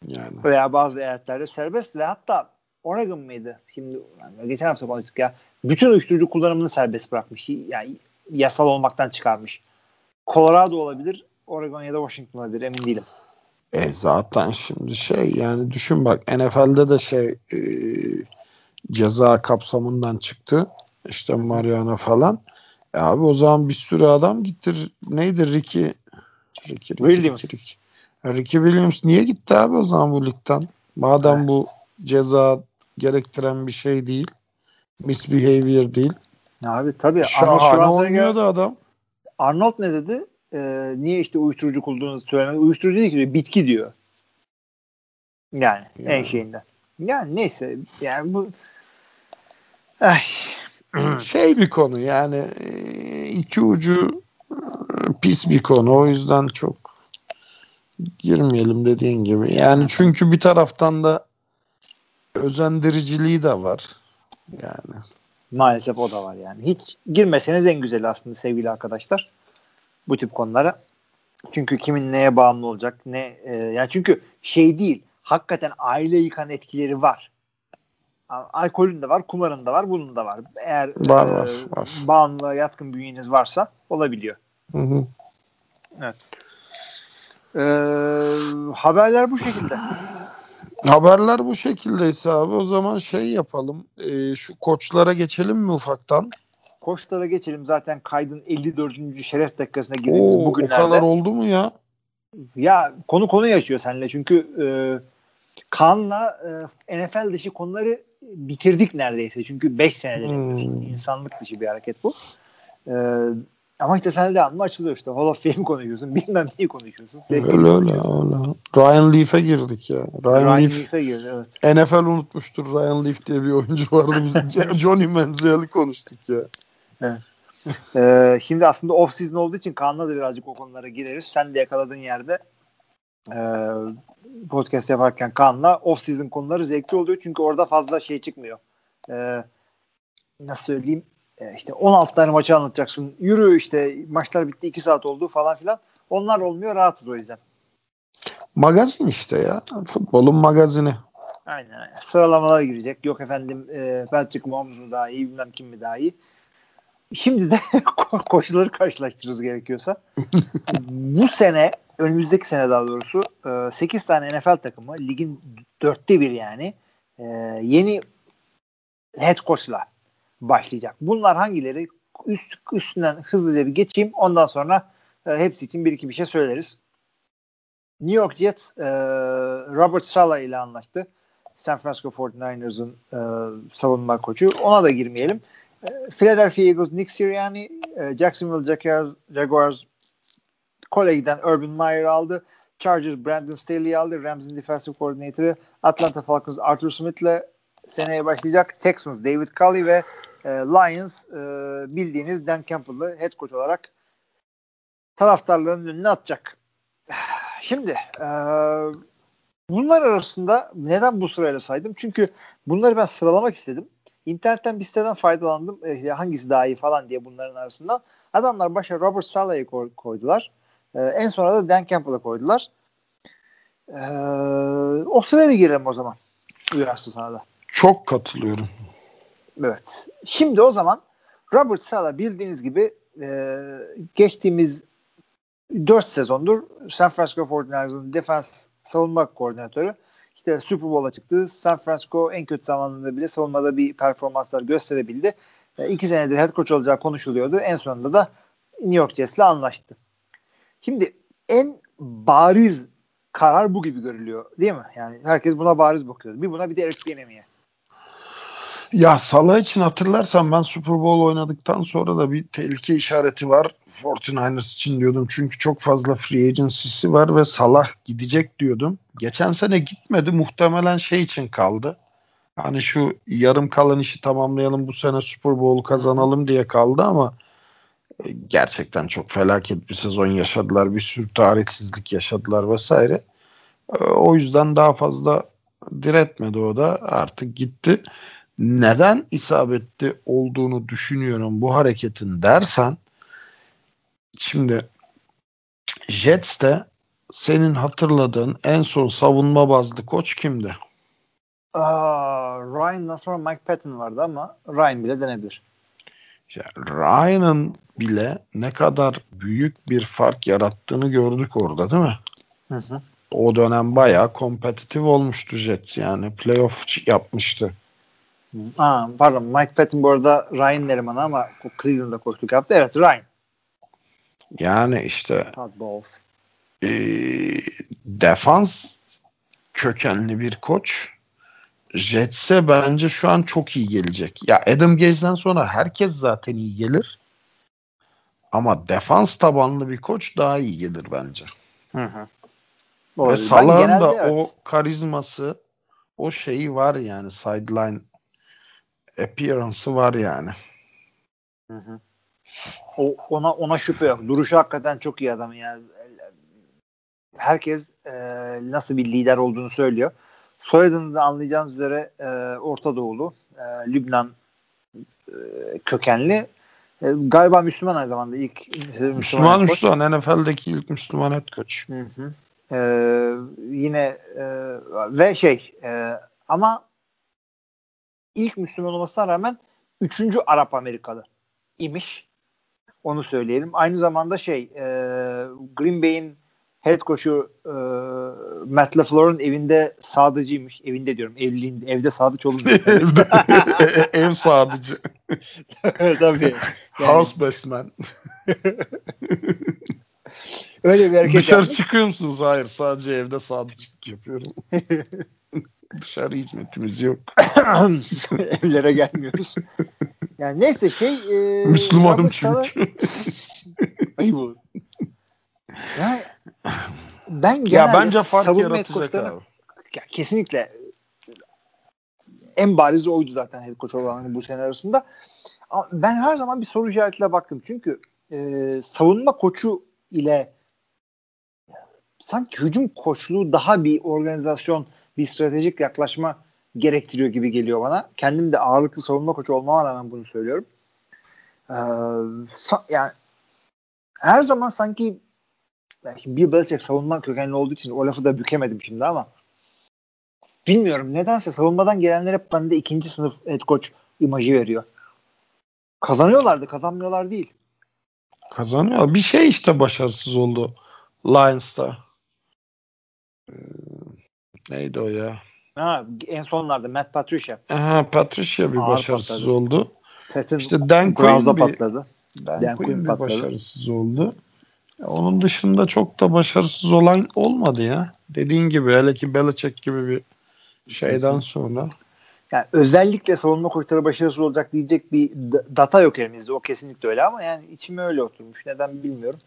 Yani. veya bazı eyaletlerde serbest ve hatta Oregon mıydı? Şimdi yani geçen hafta konuştuk ya. Bütün uyuşturucu kullanımını serbest bırakmış. Yani yasal olmaktan çıkarmış. Colorado olabilir, Oregon ya da Washington olabilir emin değilim. E zaten şimdi şey yani düşün bak NFL'de de şey e, ceza kapsamından çıktı. İşte marihuana falan. E abi o zaman bir sürü adam gittir. Neydi Ricky? Ricky, Ricky Williams. Ricky, Ricky. Ricky Williams niye gitti abi o zaman bu ligden? Madem bu ceza gerektiren bir şey değil. Misbehavior değil. Abi tabii Şahane Schwarzenegger, oynuyordu adam. Arnold ne dedi? Ee, niye işte uyuşturucu kullandığınızı söylemedi. Uyuşturucu değil ki diyor, bitki diyor. Yani, en Yani. şeyinden. Yani neyse yani bu Ay. şey bir konu yani e, iki ucu e, pis bir konu o yüzden çok girmeyelim dediğin gibi yani çünkü bir taraftan da özendiriciliği de var yani Maalesef o da var yani. Hiç girmeseniz en güzeli aslında sevgili arkadaşlar. bu tip konulara. Çünkü kimin neye bağımlı olacak ne e, yani çünkü şey değil hakikaten aile yıkan etkileri var. Alkolün de var, kumarın da var, bunun da var. Eğer var, e, var, var. bağımlılığa yatkın bünyeniz varsa olabiliyor. Hı hı. Evet. Ee, haberler bu şekilde. Haberler bu şekildeyse abi o zaman şey yapalım. Ee, şu koçlara geçelim mi ufaktan? Koçlara geçelim. Zaten kaydın 54. şeref dakikasına girdiğimiz Oo, o bugünlerde. kadar oldu mu ya? Ya konu konuyu açıyor seninle. Çünkü e, Kaan'la e, NFL dışı konuları bitirdik neredeyse. Çünkü 5 senedir Hmm. İnsanlık dışı bir hareket bu. E, ama işte sen devamlı açılıyor işte. Hall of Fame konuşuyorsun. Bilmem neyi konuşuyorsun. Zevkli Öyle öyle öyle. Ryan Leaf'e girdik ya. Ryan, Ryan Leaf Leaf'e girdi evet. NFL unutmuştur. Ryan Leaf diye bir oyuncu vardı. Biz Johnny Manziel'i konuştuk ya. Ee, şimdi aslında off season olduğu için Kaan'la da birazcık o konulara gireriz. Sen de yakaladığın yerde e, podcast yaparken Kaan'la off season konuları zevkli oluyor. Çünkü orada fazla şey çıkmıyor. E, nasıl söyleyeyim? E, işte 16 tane maçı anlatacaksın. Yürü işte maçlar bitti 2 saat oldu falan filan. Onlar olmuyor rahatız o yüzden. Magazin işte ya. Futbolun magazini. Aynen aynen. Sıralamalara girecek. Yok efendim e, Patrick Mahomes mu daha iyi bilmem kim mi daha iyi. Şimdi de ko- koşulları karşılaştırırız gerekiyorsa. Bu sene önümüzdeki sene daha doğrusu 8 tane NFL takımı ligin dörtte bir yani e, yeni head coach'la başlayacak. Bunlar hangileri? Üst, üstünden hızlıca bir geçeyim. Ondan sonra e, hepsi için bir iki bir şey söyleriz. New York Jets e, Robert Sala ile anlaştı. San Francisco 49ers'ın e, savunma koçu. Ona da girmeyelim. E, Philadelphia Eagles Nick Sirianni, e, Jacksonville Jaguars, Jaguars College'den Urban Meyer aldı. Chargers Brandon Staley aldı. Rams'in defensive coordinator'ı Atlanta Falcons Arthur Smith'le seneye başlayacak. Texans David Culley ve e, Lions e, bildiğiniz Dan Campbell'ı head coach olarak taraftarların önüne atacak. Şimdi e, bunlar arasında neden bu sırayla saydım? Çünkü bunları ben sıralamak istedim. İnternetten bir siteden faydalandım. E, hangisi daha iyi falan diye bunların arasından. Adamlar başa Robert koy- koydular. E, en sonra da Dan Campbell'ı koydular. E, o sırayla girelim o zaman. Uyarsın sana da. Çok katılıyorum. Evet. Şimdi o zaman Robert Sala bildiğiniz gibi e, geçtiğimiz 4 sezondur San Francisco 49ers'ın defans savunma koordinatörü. İşte Super Bowl'a çıktı. San Francisco en kötü zamanında bile savunmada bir performanslar gösterebildi. E, iki senedir head coach olacağı konuşuluyordu. En sonunda da New York Jets'le anlaştı. Şimdi en bariz karar bu gibi görülüyor değil mi? Yani herkes buna bariz bakıyor. Bir buna bir de Eric Bieniemy'e. Ya Salah için hatırlarsan ben Super Bowl oynadıktan sonra da bir tehlike işareti var 49ers için diyordum. Çünkü çok fazla free agency'si var ve Salah gidecek diyordum. Geçen sene gitmedi. Muhtemelen şey için kaldı. Hani şu yarım kalan işi tamamlayalım bu sene Super Bowl kazanalım diye kaldı ama e, gerçekten çok felaket bir sezon yaşadılar. Bir sürü tarihsizlik yaşadılar vesaire. E, O yüzden daha fazla diretmedi o da artık gitti. Neden isabetli olduğunu düşünüyorum bu hareketin dersen şimdi Jets'te senin hatırladığın en son savunma bazlı koç kimdi? Aa, Ryan'dan sonra Mike Patton vardı ama Ryan bile denebilir. Ya Ryan'ın bile ne kadar büyük bir fark yarattığını gördük orada değil mi? Hı hı. O dönem bayağı kompetitif olmuştu Jets yani playoff yapmıştı. Aa, pardon Mike Patton bu arada Ryan elemanı ama Cleveland'da koçluk yaptı. Evet Ryan. Yani işte e, defans kökenli bir koç Jets'e bence şu an çok iyi gelecek. Ya Adam Gaze'den sonra herkes zaten iyi gelir. Ama defans tabanlı bir koç daha iyi gelir bence. Hı hı. Ve Salah'ın da evet. o karizması, o şeyi var yani sideline appearance'ı var yani. Hı hı. O, ona ona şüphe yok. Duruşu hakikaten çok iyi adam yani. Herkes e, nasıl bir lider olduğunu söylüyor. Soyadını da anlayacağınız üzere e, Orta Doğulu, e, Lübnan e, kökenli E, galiba Müslüman aynı zamanda ilk Müslüman, Müslüman. Müslüman NFL'deki ilk Müslüman head coach. Hı hı. E, yine e, ve şey e, ama ilk Müslüman olmasına rağmen üçüncü Arap Amerikalı imiş. Onu söyleyelim. Aynı zamanda şey e, Green Bay'in head coach'u e, Matt LaFleur'un evinde sadıcıymış. Evinde diyorum. Evliliğinde. Evde sadıç olunmuyor. Evde- Ev sadıcı. Tabii. Yani House best man. öyle bir hareket Dışarı yapmış. çıkıyor musunuz? Hayır. Sadece evde sadıcılık yapıyorum. Dışarı hizmetimiz yok. Evlere gelmiyoruz. Yani neyse şey e, Müslümanım çünkü. Ayıp olur. Yani ben genelde ya bence fark savunma koçlarına ya kesinlikle en bariz oydu zaten head coach olan bu sene arasında. Ama ben her zaman bir soru işaretiyle baktım. Çünkü e, savunma koçu ile sanki hücum koçluğu daha bir organizasyon, bir stratejik yaklaşma gerektiriyor gibi geliyor bana. Kendim de ağırlıklı savunma koçu olmama rağmen bunu söylüyorum. Ee, sa- yani her zaman sanki belki Bill Belichick savunma kökenli olduğu için o lafı da bükemedim şimdi ama bilmiyorum nedense savunmadan gelenler hep bende ikinci sınıf head coach imajı veriyor. Kazanıyorlardı, kazanmıyorlar değil. Kazanıyor. Bir şey işte başarısız oldu. Lions'ta. Neydi o ya? Ha, en sonlarda Matt Patricia. Aha, Patricia bir Ağır başarısız patladı. oldu. Patton İşte Dan Quinn bir, patladı. Dan Dan Quinn bir patladı. başarısız oldu. Onun dışında çok da başarısız olan olmadı ya. Dediğin gibi hele ki Belichick gibi bir şeyden sonra. Yani özellikle savunma koçları başarısız olacak diyecek bir data yok elimizde. O kesinlikle öyle ama yani içime öyle oturmuş. Neden bilmiyorum.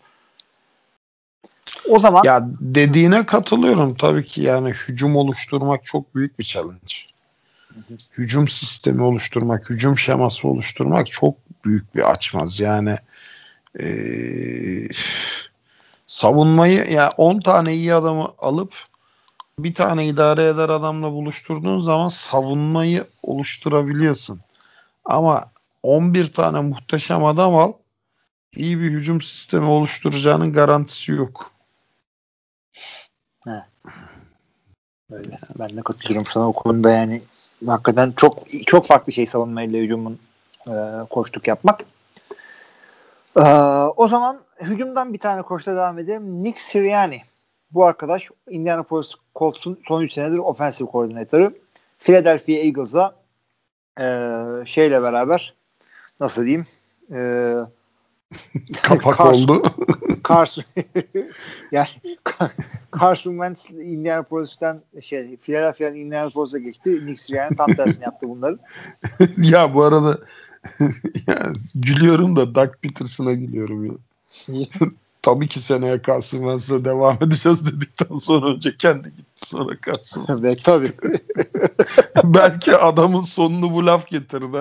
O zaman Ya dediğine katılıyorum tabii ki yani hücum oluşturmak çok büyük bir challenge. Hücum sistemi oluşturmak, hücum şeması oluşturmak çok büyük bir açmaz. Yani eee, savunmayı ya 10 tane iyi adamı alıp bir tane idare eder adamla buluşturduğun zaman savunmayı oluşturabiliyorsun. Ama 11 tane muhteşem adam al iyi bir hücum sistemi oluşturacağının garantisi yok. Öyle. Ben de katılıyorum sana o konuda yani hakikaten çok çok farklı şey savunmayla hücumun e, koçluk yapmak. E, o zaman hücumdan bir tane koçla devam edelim. Nick Sirianni. Bu arkadaş Indianapolis Colts'un son 3 senedir offensive koordinatörü. Philadelphia Eagles'a e, şeyle beraber nasıl diyeyim e, Kapak oldu. Carson yani Carson Wentz Indianapolis'ten şey Philadelphia'dan Indianapolis'a geçti. Nick Sirianni tam tersini yaptı bunların. ya bu arada ya, gülüyorum da Doug Peterson'a gülüyorum ya. Tabii ki seneye Carson Wentz'le devam edeceğiz dedikten sonra önce kendi gitti sonra Carson. Ve tabii. Belki adamın sonunu bu laf getirdi.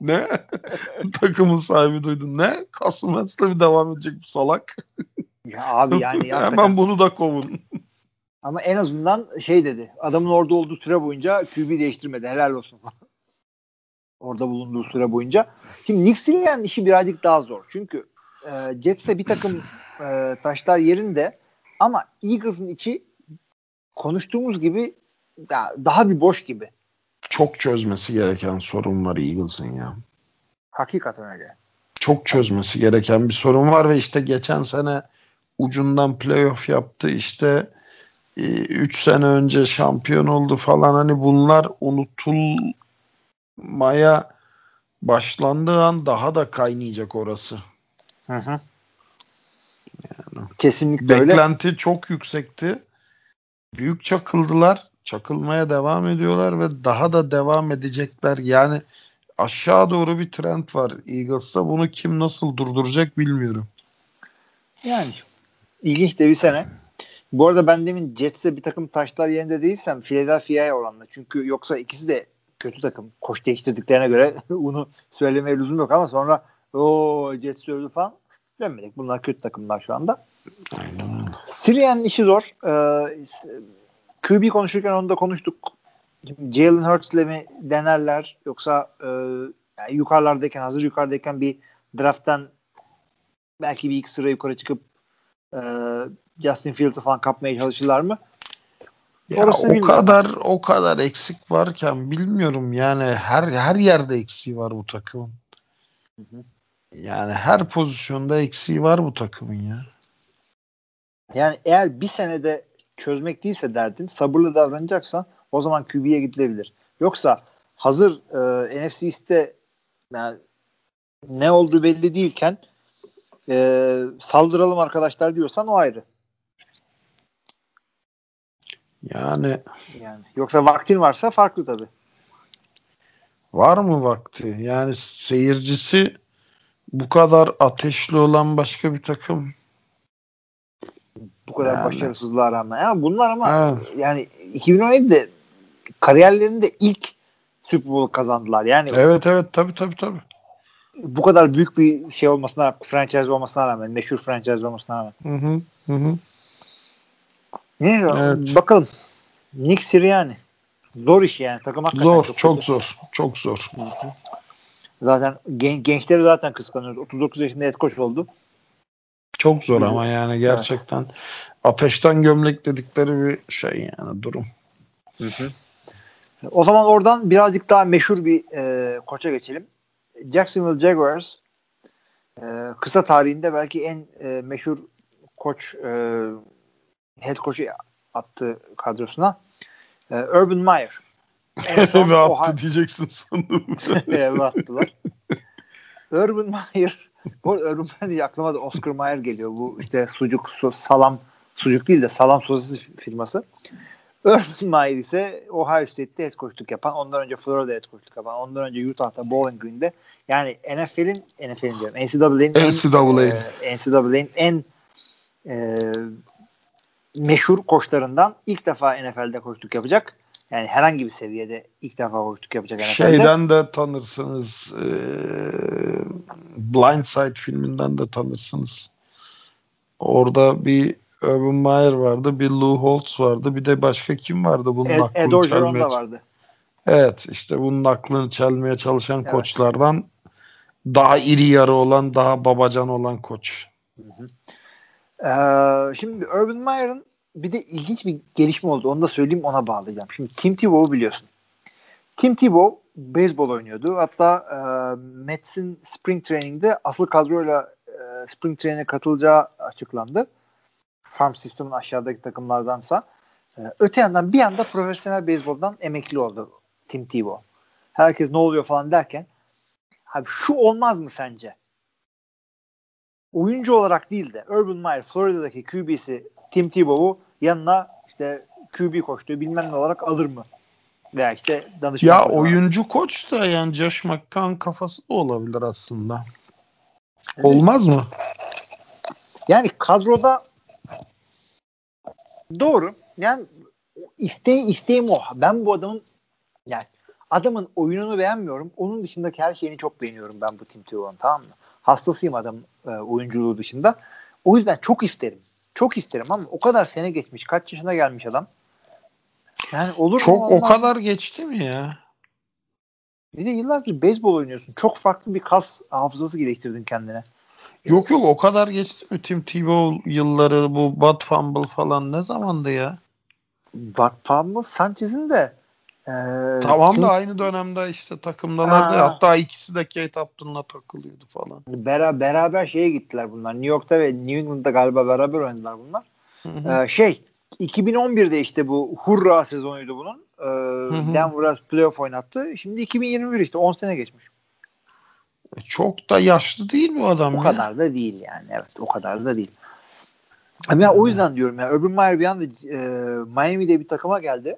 Ne? Takımın sahibi duydu. Ne? Carson Wentz'le bir devam edecek bu salak. Ya abi yani hakikaten. Hemen bunu da kovun. Ama en azından şey dedi. Adamın orada olduğu süre boyunca QB değiştirmedi. Helal olsun. orada bulunduğu süre boyunca. Şimdi Nick Sirianni'nin işi birazcık daha zor. Çünkü e, Jets'e bir takım e, taşlar yerinde ama Eagles'ın içi konuştuğumuz gibi da- daha bir boş gibi. Çok çözmesi gereken sorun var Eagles'ın ya. Hakikaten öyle. çok çözmesi gereken bir sorun var ve işte geçen sene ucundan playoff yaptı işte 3 sene önce şampiyon oldu falan hani bunlar unutulmaya başlandığı an daha da kaynayacak orası. Hı hı. Kesinlikle öyle. Beklenti çok yüksekti. Büyük çakıldılar. Çakılmaya devam ediyorlar ve daha da devam edecekler. Yani aşağı doğru bir trend var Eagles'ta. Bunu kim nasıl durduracak bilmiyorum. Yani ilginç de bir sene. Bu arada ben demin Jets'e bir takım taşlar yerinde değilsem Philadelphia'ya oranla. Çünkü yoksa ikisi de kötü takım. Koç değiştirdiklerine göre bunu söylemeye lüzum yok ama sonra o Jets öldü falan demedik. Bunlar kötü takımlar şu anda. Sirian'ın işi zor. Ee, QB konuşurken onu da konuştuk. Jalen Hurts'le mi denerler yoksa e, yani yukarılardayken hazır yukarıdayken bir drafttan belki bir iki sıra yukarı çıkıp e, Justin Fields'ı falan kapmaya çalışırlar mı? Ya Orasını o bilmiyorum kadar o kadar eksik varken bilmiyorum yani her her yerde eksiği var bu takımın. Yani her pozisyonda eksiği var bu takımın ya. Yani eğer bir senede çözmek değilse derdin sabırlı davranacaksan o zaman QB'ye gidilebilir. Yoksa hazır e, NFC East'te yani ne olduğu belli değilken e, saldıralım arkadaşlar diyorsan o ayrı. Yani Yani yoksa vaktin varsa farklı tabii. var mı vakti? Yani seyircisi bu kadar ateşli olan başka bir takım. Bu kadar Yani. başarısızlığa rağmen. Yani bunlar ama Ha, yani 2017'de kariyerlerinde ilk Super Bowl kazandılar. Yani evet evet tabii tabii tabii. bu kadar büyük bir şey olmasına, franchise olmasına rağmen, meşhur franchise olmasına rağmen. Hı hı, hı hı. Ne Evet. bakalım. Nick Sirianni. Zor iş yani. Takım hakikaten Zor, çok, çok zor, çok zor. Zaten gen- gençleri zaten kıskanıyoruz. 39 yaşında head coach oldu. Çok zor ama yani gerçekten ateşten gömlek dedikleri bir şey yani durum. O zaman oradan birazcık daha meşhur bir e, koça geçelim. Jacksonville Jaguars e, kısa tarihinde belki en e, meşhur koç e, head coach'u attı kadrosuna. E, Urban Meyer. En son Ve Ohio- attı diyeceksin sanırım. eve attılar. Urban Meyer bu arada Urban Meyer aklıma da Oscar Mayer geliyor. Bu işte sucuk, su, salam sucuk değil de salam sosis firması. Urban Meyer ise Ohio State'te head coachluk yapan, ondan önce Florida'da head coachluk yapan, ondan önce Utah'ta Bowling Green'de yani NFL'in NFL'in diyorum NCAA'nin en, NCAA'nin. e, NCAA'nin en e, meşhur koçlarından ilk defa NFL'de koçluk yapacak. Yani herhangi bir seviyede ilk defa koçluk yapacak NFL'de. Şeyden de tanırsınız. eee Blindside filminden de tanırsınız. Orada bir Urban Meyer vardı, bir Lou Holtz vardı, bir de başka kim vardı bunun Ed, aklını Ed Orgeron da vardı. Evet, işte bunun aklını çelmeye çalışan Evet. koçlardan daha iri yarı olan, daha babacan olan koç. Ee, şimdi Urban Meyer'ın bir de ilginç bir gelişme oldu. Onu da söyleyeyim ona bağlayacağım. Şimdi Tim Tebow'u biliyorsun. Tim Tebow beyzbol oynuyordu. Hatta e, Mets'in spring training'de asıl kadroyla e, spring training'e katılacağı açıklandı. Farm System'ın aşağıdaki takımlardansa. E, öte yandan bir anda profesyonel beyzboldan emekli oldu Tim Tebow. Herkes ne oluyor falan derken abi şu olmaz mı sence? oyuncu olarak değil de Urban Meyer Florida'daki QB'si Tim Tebow'u yanına işte QB koştuğu bilmem ne olarak alır mı? Veya işte danışman Ya olarak. oyuncu koç da yani Josh McCown kafası da olabilir aslında. Olmaz mı? Yani kadroda doğru. Yani isteği, isteğim o. Ben bu adamın yani adamın oyununu beğenmiyorum. Onun dışındaki her şeyini çok beğeniyorum ben bu Tim Tebow'un tamam mı? Hastasıyım adam e, oyunculuğu dışında. O yüzden çok isterim. Çok isterim ama o kadar sene geçmiş. Kaç yaşına gelmiş adam. Yani olur mu? Çok o olmaz mı? kadar geçti mi ya? Bir de yıllardır beyzbol oynuyorsun. Çok farklı bir kas hafızası geliştirdin kendine. Yok yok o kadar geçti mi Tim Tebow yılları bu Bud Fumble falan ne zamandı ya? Bud Pumble Sanchez'in de e, Tamam Tim- da aynı dönemde işte takımdalardı. ya. Aa. Hatta ikisi de Kate Upton'la takılıyordu falan. bera, beraber şeye gittiler bunlar. New York'ta ve New England'da galiba beraber oynadılar bunlar. Hı hı. Ee, şey 2011'de işte bu hurra sezonuydu bunun. Ee, hı. Denver'a playoff oynattı. Şimdi 2021 işte 10 sene geçmiş. Çok da yaşlı değil bu adam O ya. kadar da değil yani. Evet o kadar da değil. Ama ya o yüzden diyorum ya Urban Meyer bir anda e, Miami'de bir takıma geldi.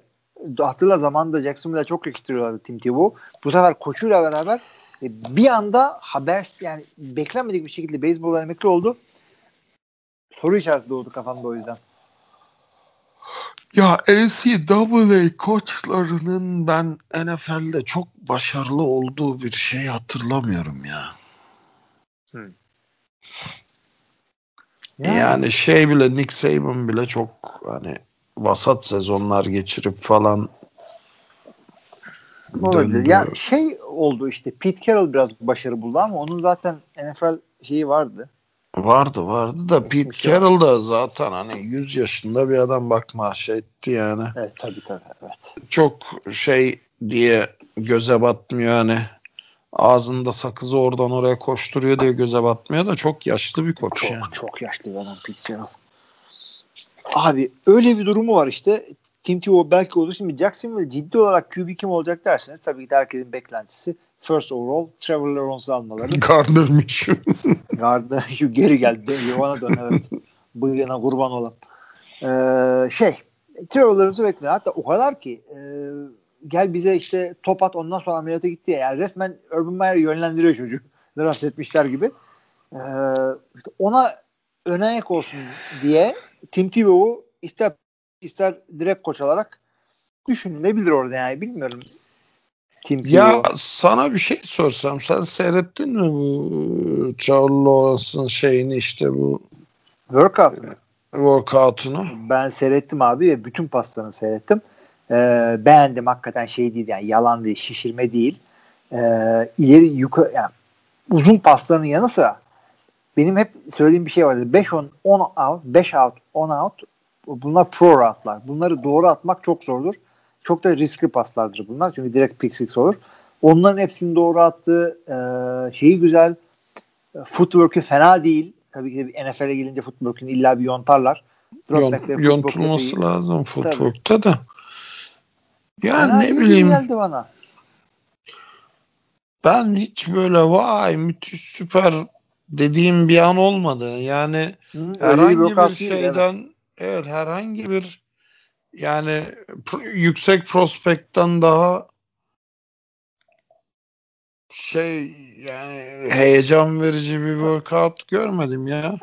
Hatırla zamanında Jacksonville'e çok yakıştırıyorlardı Tim Tebow. Bu sefer koçuyla beraber e, bir anda haber yani beklenmedik bir şekilde beyzboldan emekli oldu. Soru işareti doğdu kafamda o yüzden. Ya NCAA koçlarının ben NFL'de çok başarılı olduğu bir şey hatırlamıyorum ya. Yani şey bile Nick Saban bile çok hani vasat sezonlar geçirip falan Olabilir. Ya şey oldu işte. Pete Carroll biraz başarı buldu ama onun zaten NFL şeyi vardı. Vardı vardı da Pete ya. Carroll da zaten hani 100 yaşında bir adam bakma şey etti yani. Evet tabii tabii. Evet. Çok şey diye göze batmıyor hani ağzında sakızı oradan oraya koşturuyor diye göze batmıyor da çok yaşlı bir koç Çok yani. çok yaşlı bir adam Pete Carroll. Abi öyle bir durumu var işte. Tim Tebow belki olur. Şimdi Jacksonville ciddi olarak QB kim olacak derseniz tabii ki de herkesin beklentisi first overall Trevor Lawrence'ı almaları. Gardner'mış. Garda şu geri geldi. Yuvana dön evet. Bıyığına kurban olan. Ee, şey Trevor Lawrence'ı bekliyor. Hatta o kadar ki e, gel bize işte top at ondan sonra ameliyata gitti ya. Yani resmen Urban Meyer yönlendiriyor çocuğu. Draft etmişler gibi. Ee, işte ona öne olsun diye Tim Tebow'u ister ister direkt koç olarak düşünülebilir orada yani bilmiyorum. Tim ya Tebow. sana bir şey sorsam sen seyrettin mi bu Charles Lawrence'ın şeyini işte bu Workout mu? workout'unu? Ben seyrettim abi ve bütün paslarını seyrettim. Ee, beğendim hakikaten şey değil yani yalan değil, şişirme değil. Ee, ileri yukarı yani uzun paslarının yanı sıra benim hep söylediğim bir şey vardı. 5 on 10 out, 5 out, 10 out bunlar pro routlar. Bunları doğru atmak çok zordur. Çok da riskli paslardır bunlar. Çünkü direkt pick six olur. Onların hepsini doğru attı. Ee, şeyi güzel. Footwork'ü fena değil. Tabii ki de NFL'e gelince footwork'ünü illa bir yontarlar. Yon- yontulması lazım footwork'ta da. Yani Fena ne bileyim geldi bana. ben hiç böyle vay müthiş süper dediğim bir an olmadı. Yani Hı, herhangi bir değil, şeyden evet. evet. herhangi bir yani pro- yüksek prospektten daha şey yani heyecan verici bir workout görmedim ya.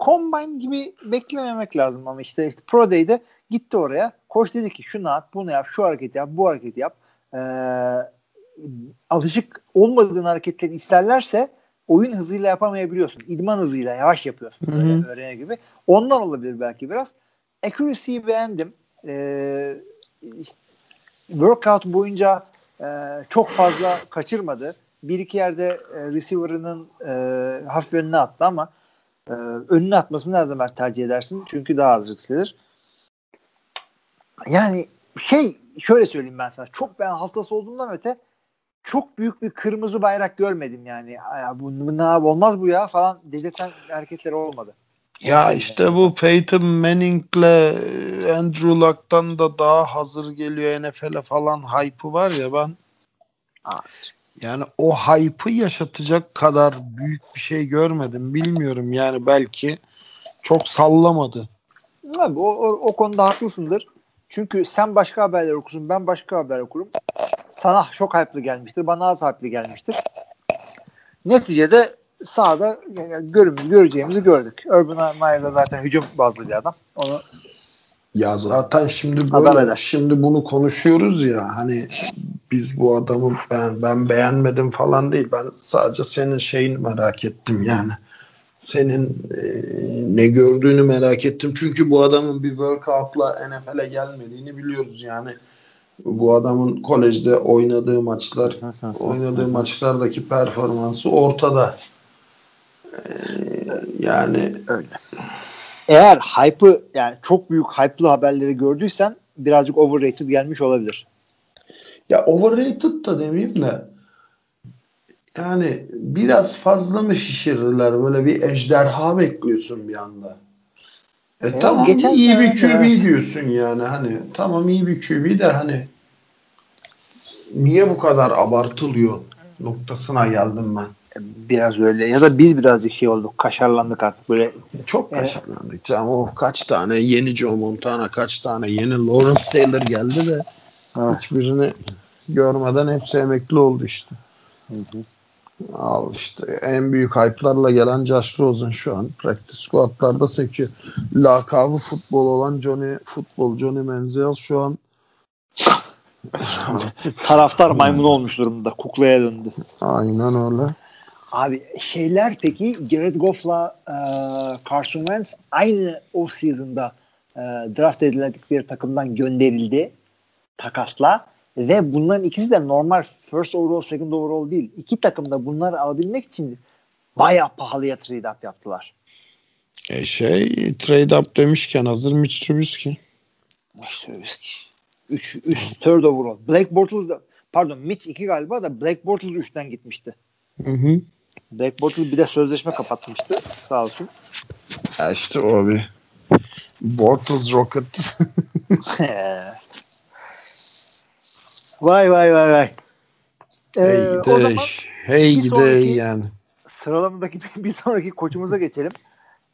Combine gibi beklememek lazım ama işte, işte Pro Day'de gitti oraya. Koç dedi ki şunu at, bunu yap, şu hareketi yap, bu hareketi yap. Ee, alışık olmadığın hareketleri isterlerse oyun hızıyla yapamayabiliyorsun. İdman hızıyla yavaş yapıyorsun. Böyle öğrene gibi. Ondan olabilir belki biraz. Accuracy'yi beğendim. Ee, işte workout boyunca e, çok fazla kaçırmadı. Bir iki yerde e, receiver'ının e, hafif önüne attı ama e, önüne atmasını her zaman tercih edersin. Çünkü daha az risklidir. Yani şey şöyle söyleyeyim ben sana. Çok ben hastası olduğumdan öte çok büyük bir kırmızı bayrak görmedim yani. Ya bu, bu ne abi olmaz bu ya falan dedirten hareketler olmadı. Ya işte bu Peyton Manning'le e, Andrew Luck'tan da daha hazır geliyor NFL'e falan hype'ı var ya ben yani o hype'ı yaşatacak kadar büyük bir şey görmedim. Bilmiyorum yani belki çok sallamadı. Abi o, o, o konuda haklısındır. Çünkü sen başka haberler okursun, ben başka haber okurum. Sana çok hype'lı gelmiştir, bana az hype'lı gelmiştir. Neticede sahada yani görümüz, göreceğimizi gördük. Urban Meyer da zaten hücum bazlı bir adam. Onu Ya zaten şimdi böyle şimdi bunu konuşuyoruz ya hani biz bu adamı ben ben beğenmedim falan değil. Ben sadece senin şeyini merak ettim yani. Senin e, ne gördüğünü merak ettim. Çünkü bu adamın bir workout'la NFL'e gelmediğini biliyoruz yani. Bu adamın kolejde oynadığı maçlar, oynadığı maçlardaki performansı ortada. E, yani öyle. Eğer hype'ı yani çok büyük hype'lı haberleri gördüysen birazcık overrated gelmiş olabilir. Ya overrated da demeyeyim de yani biraz fazla mı şişirirler böyle bir ejderha bekliyorsun bir anda. E Ya tamam geçen iyi bir QB evet. diyorsun yani hani tamam iyi bir QB de hani niye bu kadar abartılıyor noktasına geldim ben. Biraz öyle ya da biz birazcık şey olduk kaşarlandık artık böyle Çok kaşarlandık canım. O kaç tane yeni Joe Montana, kaç tane yeni Lawrence Taylor geldi de Evet. hiçbirini görmeden hepsi emekli oldu işte. Al işte en büyük hype'larla gelen Josh Rosen şu an practice squad'larda sekiyor. Lakabı futbol olan Johnny futbol Johnny Manziel şu an taraftar maymun olmuş durumda kuklaya döndü. aynen öyle. Abi şeyler peki Jared Goff'la e, Carson Wentz aynı off season'da e, draft ediledikleri takımdan gönderildi takasla Ve bunların ikisi de normal first overall, second overall değil. İki takım da bunları alabilmek için bayağı pahalıya trade up yaptılar. E şey trade up demişken hazır Mitch Trubisky. Mitch Trubisky. 3 3 third overall. Black Bortles da pardon Mitch 2 galiba da Black Bortles 3'ten gitmişti. Hı hı. Black Bortles bir de sözleşme kapatmıştı. Sağ olsun. Ya işte o bir Bortles Rocket. vay vay vay vay. Ee, hey o day. zaman Hey bir sonraki- yani. sıralamadaki bir sonraki koçumuza geçelim.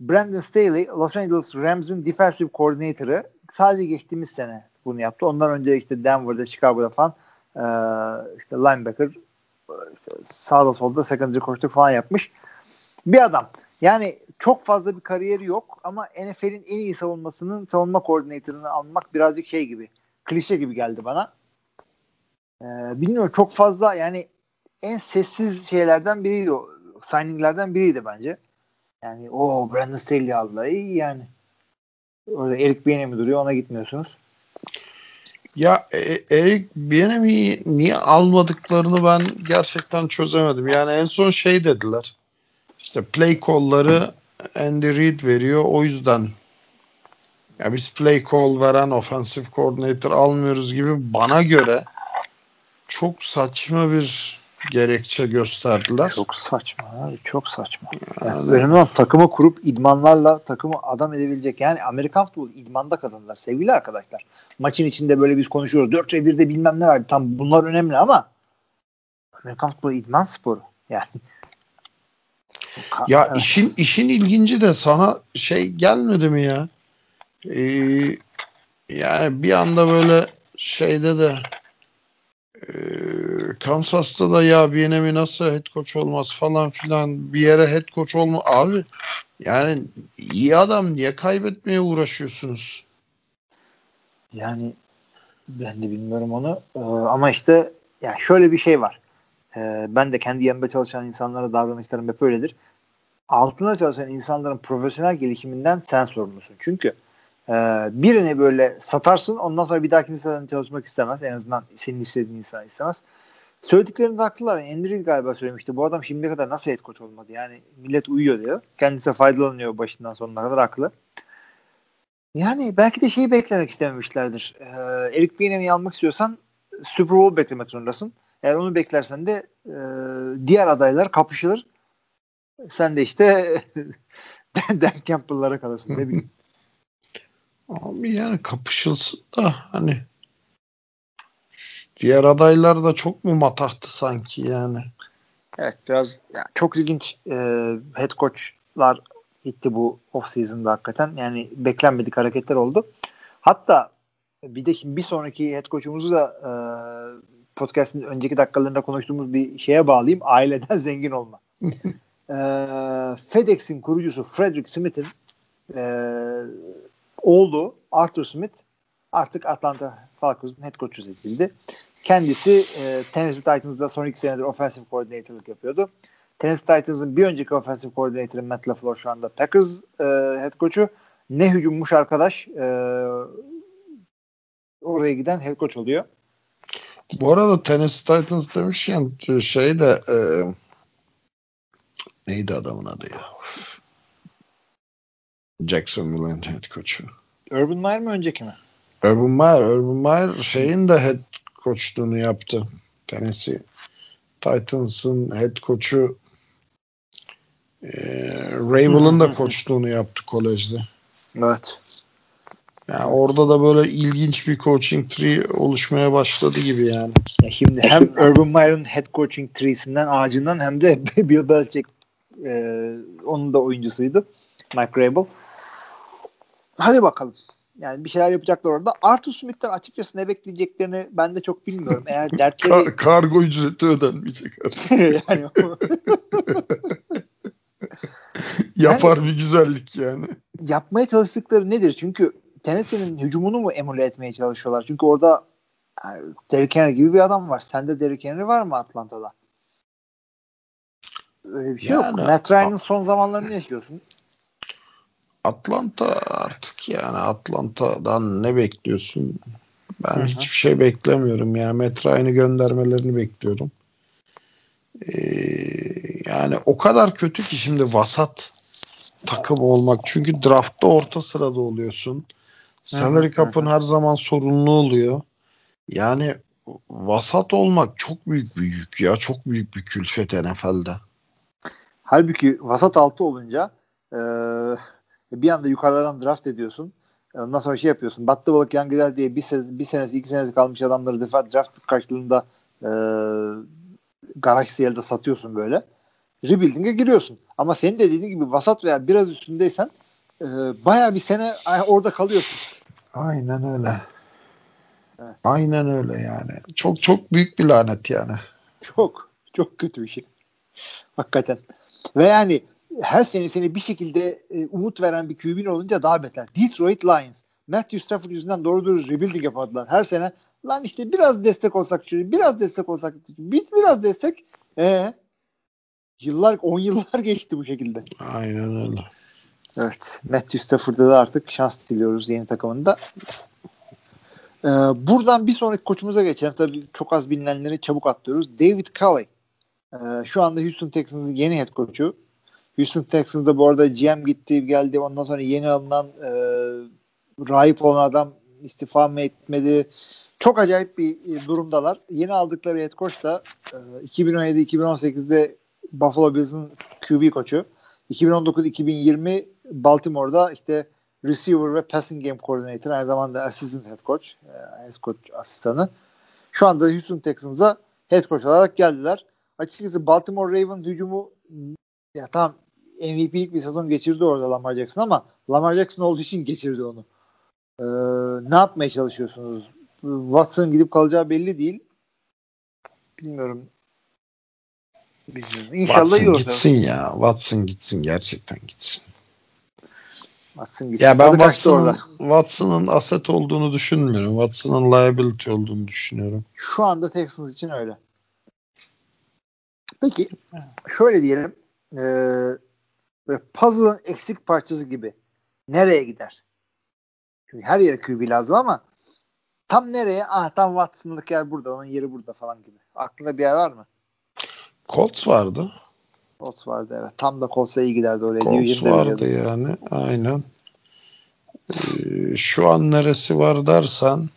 Brandon Staley, Los Angeles Rams'ın defensive coordinator'ı sadece geçtiğimiz sene bunu yaptı. Ondan önce işte Denver'da, Chicago'da falan eee, işte linebacker işte sağda solda secondary koçluk falan yapmış. Bir adam. Yani çok fazla bir kariyeri yok ama NFL'in en iyi savunmasının savunma koordinatörünü almak birazcık şey gibi. Klişe gibi geldi bana. Eee, bilmiyorum çok fazla yani en sessiz şeylerden biriydi o. Signinglerden biriydi bence. Yani o Brandon Staley aldılar. İyi yani. Orada Eric Bieniemy duruyor ona gitmiyorsunuz. Ya e- Eric Bieniemy'i niye almadıklarını ben gerçekten çözemedim. Yani en son şey dediler. İşte play call'ları Andy Reid veriyor. O yüzden ya biz play call veren offensive coordinator almıyoruz gibi bana göre çok saçma bir gerekçe gösterdiler. Çok saçma abi. Çok saçma. Yani Yani- önemli olan takımı kurup idmanlarla takımı adam edebilecek. Yani Amerikan futbolu idmanda kazanırlar sevgili arkadaşlar. Maçın içinde böyle biz konuşuyoruz. 4 ve 1'de bilmem ne verdi. Tam bunlar önemli ama Amerikan futbolu idman sporu. Yani Ya evet. işin işin ilginci de sana şey gelmedi mi ya? Ee, yani bir anda böyle şeyde de ee, Kansas'ta da ya Bienemi nasıl head coach olmaz falan filan bir yere head coach olma abi yani iyi adam niye kaybetmeye uğraşıyorsunuz? Yani ben de bilmiyorum onu. Ee, ama işte yani şöyle bir şey var. Ee, ben de kendi yanımda çalışan insanlara davranışlarım hep öyledir. Altında çalışan insanların profesyonel gelişiminden sen sorumlusun. Çünkü e, birini böyle satarsın ondan sonra bir daha kimse çalışmak istemez. En azından senin istediğin insan istemez. Söylediklerinde haklılar. Endry galiba söylemişti. Bu adam şimdiye kadar nasıl head coach olmadı? Yani millet uyuyor diyor. Kendisi faydalanıyor başından sonuna kadar haklı. Yani belki de şeyi beklemek istememişlerdir. Ee, Eric Bieniemy'i almak istiyorsan Super Bowl beklemek zorundasın. Eğer onu beklersen de e, diğer adaylar kapışılır. Sen de işte Dan Campbell'lara kalırsın. Ne bileyim. Abi yani kapışılsın da hani diğer adaylar da çok mu matahtı sanki yani? Evet biraz ya, çok ilginç e, head coachlar gitti bu off season'da hakikaten. Yani beklenmedik hareketler oldu. Hatta bir de şimdi bir sonraki head coach'umuzu da e, podcast'in önceki dakikalarında konuştuğumuz bir şeye bağlayayım. Aileden zengin olma. e, FedEx'in kurucusu Frederick Smith'in e, oğlu Arthur Smith artık Atlanta Falcons'un head coach'u seçildi. Kendisi e, Tennessee Titans'da son iki senedir offensive coordinator'lık yapıyordu. Tennessee Titans'ın bir önceki offensive coordinator'ı Matt LaFleur şu anda Packers e, head coach'u. Ne hücummuş arkadaş. E, oraya giden head coach oluyor. Bu arada Tennessee Titans demişken şey de e, neydi adamın adı ya? Jacksonville'in head coach'u. Urban Meyer mi önceki mi? Urban Meyer, Urban Meyer şeyin de head coachluğunu yaptı. Tennessee Titans'ın head coach'u e, Rabel'ın da koçluğunu yaptı kolejde. Evet. Yani orada da böyle ilginç bir coaching tree oluşmaya başladı gibi yani. Ya şimdi hem Urban Meyer'ın head coaching tree'sinden ağacından hem de Bill Belichick e, onun da oyuncusuydu. Mike Rabel. Hadi bakalım. Yani bir şeyler yapacaklar orada. Arthur Smith'ten açıkçası ne bekleyeceklerini ben de çok bilmiyorum. Eğer dertleri Kar- kargo ücreti ödenmeyecek yani Yapar bir güzellik yani. yapmaya çalıştıkları nedir? Çünkü Tennessee'nin hücumunu mu emüle etmeye çalışıyorlar? Çünkü orada yani Derrick Henry gibi bir adam var. Sende Derrick Henry var mı Atlanta'da? Öyle bir şey yok. Yani- Matt Ryan'ın son zamanlarını yaşıyorsun. Atlanta artık yani Atlanta'dan ne bekliyorsun? Ben Hı hı. hiçbir şey beklemiyorum ya. Matt Ryan'ı göndermelerini bekliyorum. Ee, yani o kadar kötü ki şimdi vasat takım olmak. Çünkü draftta orta sırada oluyorsun. Salary cap'ın her zaman sorunlu oluyor. Yani vasat olmak çok büyük bir yük ya. Çok büyük bir külfet NFL'de. Halbuki vasat altı olunca e, bir anda yukarıdan draft ediyorsun. Ondan sonra şey yapıyorsun. Battı balık yan gider diye bir, sene, bir senesi iki senesi kalmış adamları defa draft karşılığında e, garaj sale'de satıyorsun böyle. Rebuilding'e giriyorsun. Ama senin de dediğin gibi vasat veya biraz üstündeysen e, bayağı bir sene orada kalıyorsun. Aynen öyle. Evet. Aynen öyle yani. Çok çok büyük bir lanet yani. Çok çok kötü bir şey. Hakikaten. Ve yani her sene seni bir şekilde e, umut veren bir QB'nin olunca daha beter. Detroit Lions. Matthew Stafford yüzünden doğru doğru rebuilding yapmadılar. Her sene lan işte biraz destek olsak şöyle, biraz destek olsak biz biraz destek ee, yıllar 10 yıllar geçti bu şekilde. Aynen öyle. Evet. Matthew Stafford'a da artık şans diliyoruz yeni takımında. Ee, buradan bir sonraki koçumuza geçelim. Tabii çok az bilinenleri çabuk atlıyoruz. David Culley. Ee, şu anda Houston Texans'ın yeni head coach'u. Houston Texans'da bu arada GM gitti geldi. Ondan sonra yeni alınan e, rahip olan adam istifa mı etmedi. Çok acayip bir e, durumdalar. Yeni aldıkları head coach da e, 2017-2018'de Buffalo Bills'ın QB koçu. 2019-2020 Baltimore'da işte receiver ve passing game coordinator aynı zamanda assistant head coach, e, head coach asistanı. Şu anda Houston Texans'a head coach olarak geldiler. Açıkçası Baltimore Ravens hücumu ya tamam MVP'lik bir sezon geçirdi orada Lamar Jackson ama Lamar Jackson olduğu için geçirdi onu. Ee, ne yapmaya çalışıyorsunuz? Watson gidip kalacağı belli değil. Bilmiyorum. Bilmiyorum. İnşallah Watson gitsin ya. Watson gitsin. Gerçekten gitsin. Watson gitsin. Ya ben Watson'ın. Watson'ın asset olduğunu düşünmüyorum. Watson'ın liability olduğunu düşünüyorum. Şu anda Texans için öyle. Peki şöyle diyelim. Ee, böyle puzzle'ın eksik parçası gibi. Nereye gider? Çünkü her yere QB lazım ama tam nereye? Ah tam Watson'lık yer burada. Onun yeri burada falan gibi. Aklında bir yer var mı? Colts vardı. Colts vardı evet. Tam da Colts'a iyi giderdi oraya. Colts vardı yani. Aynen. Ee, şu an neresi var dersen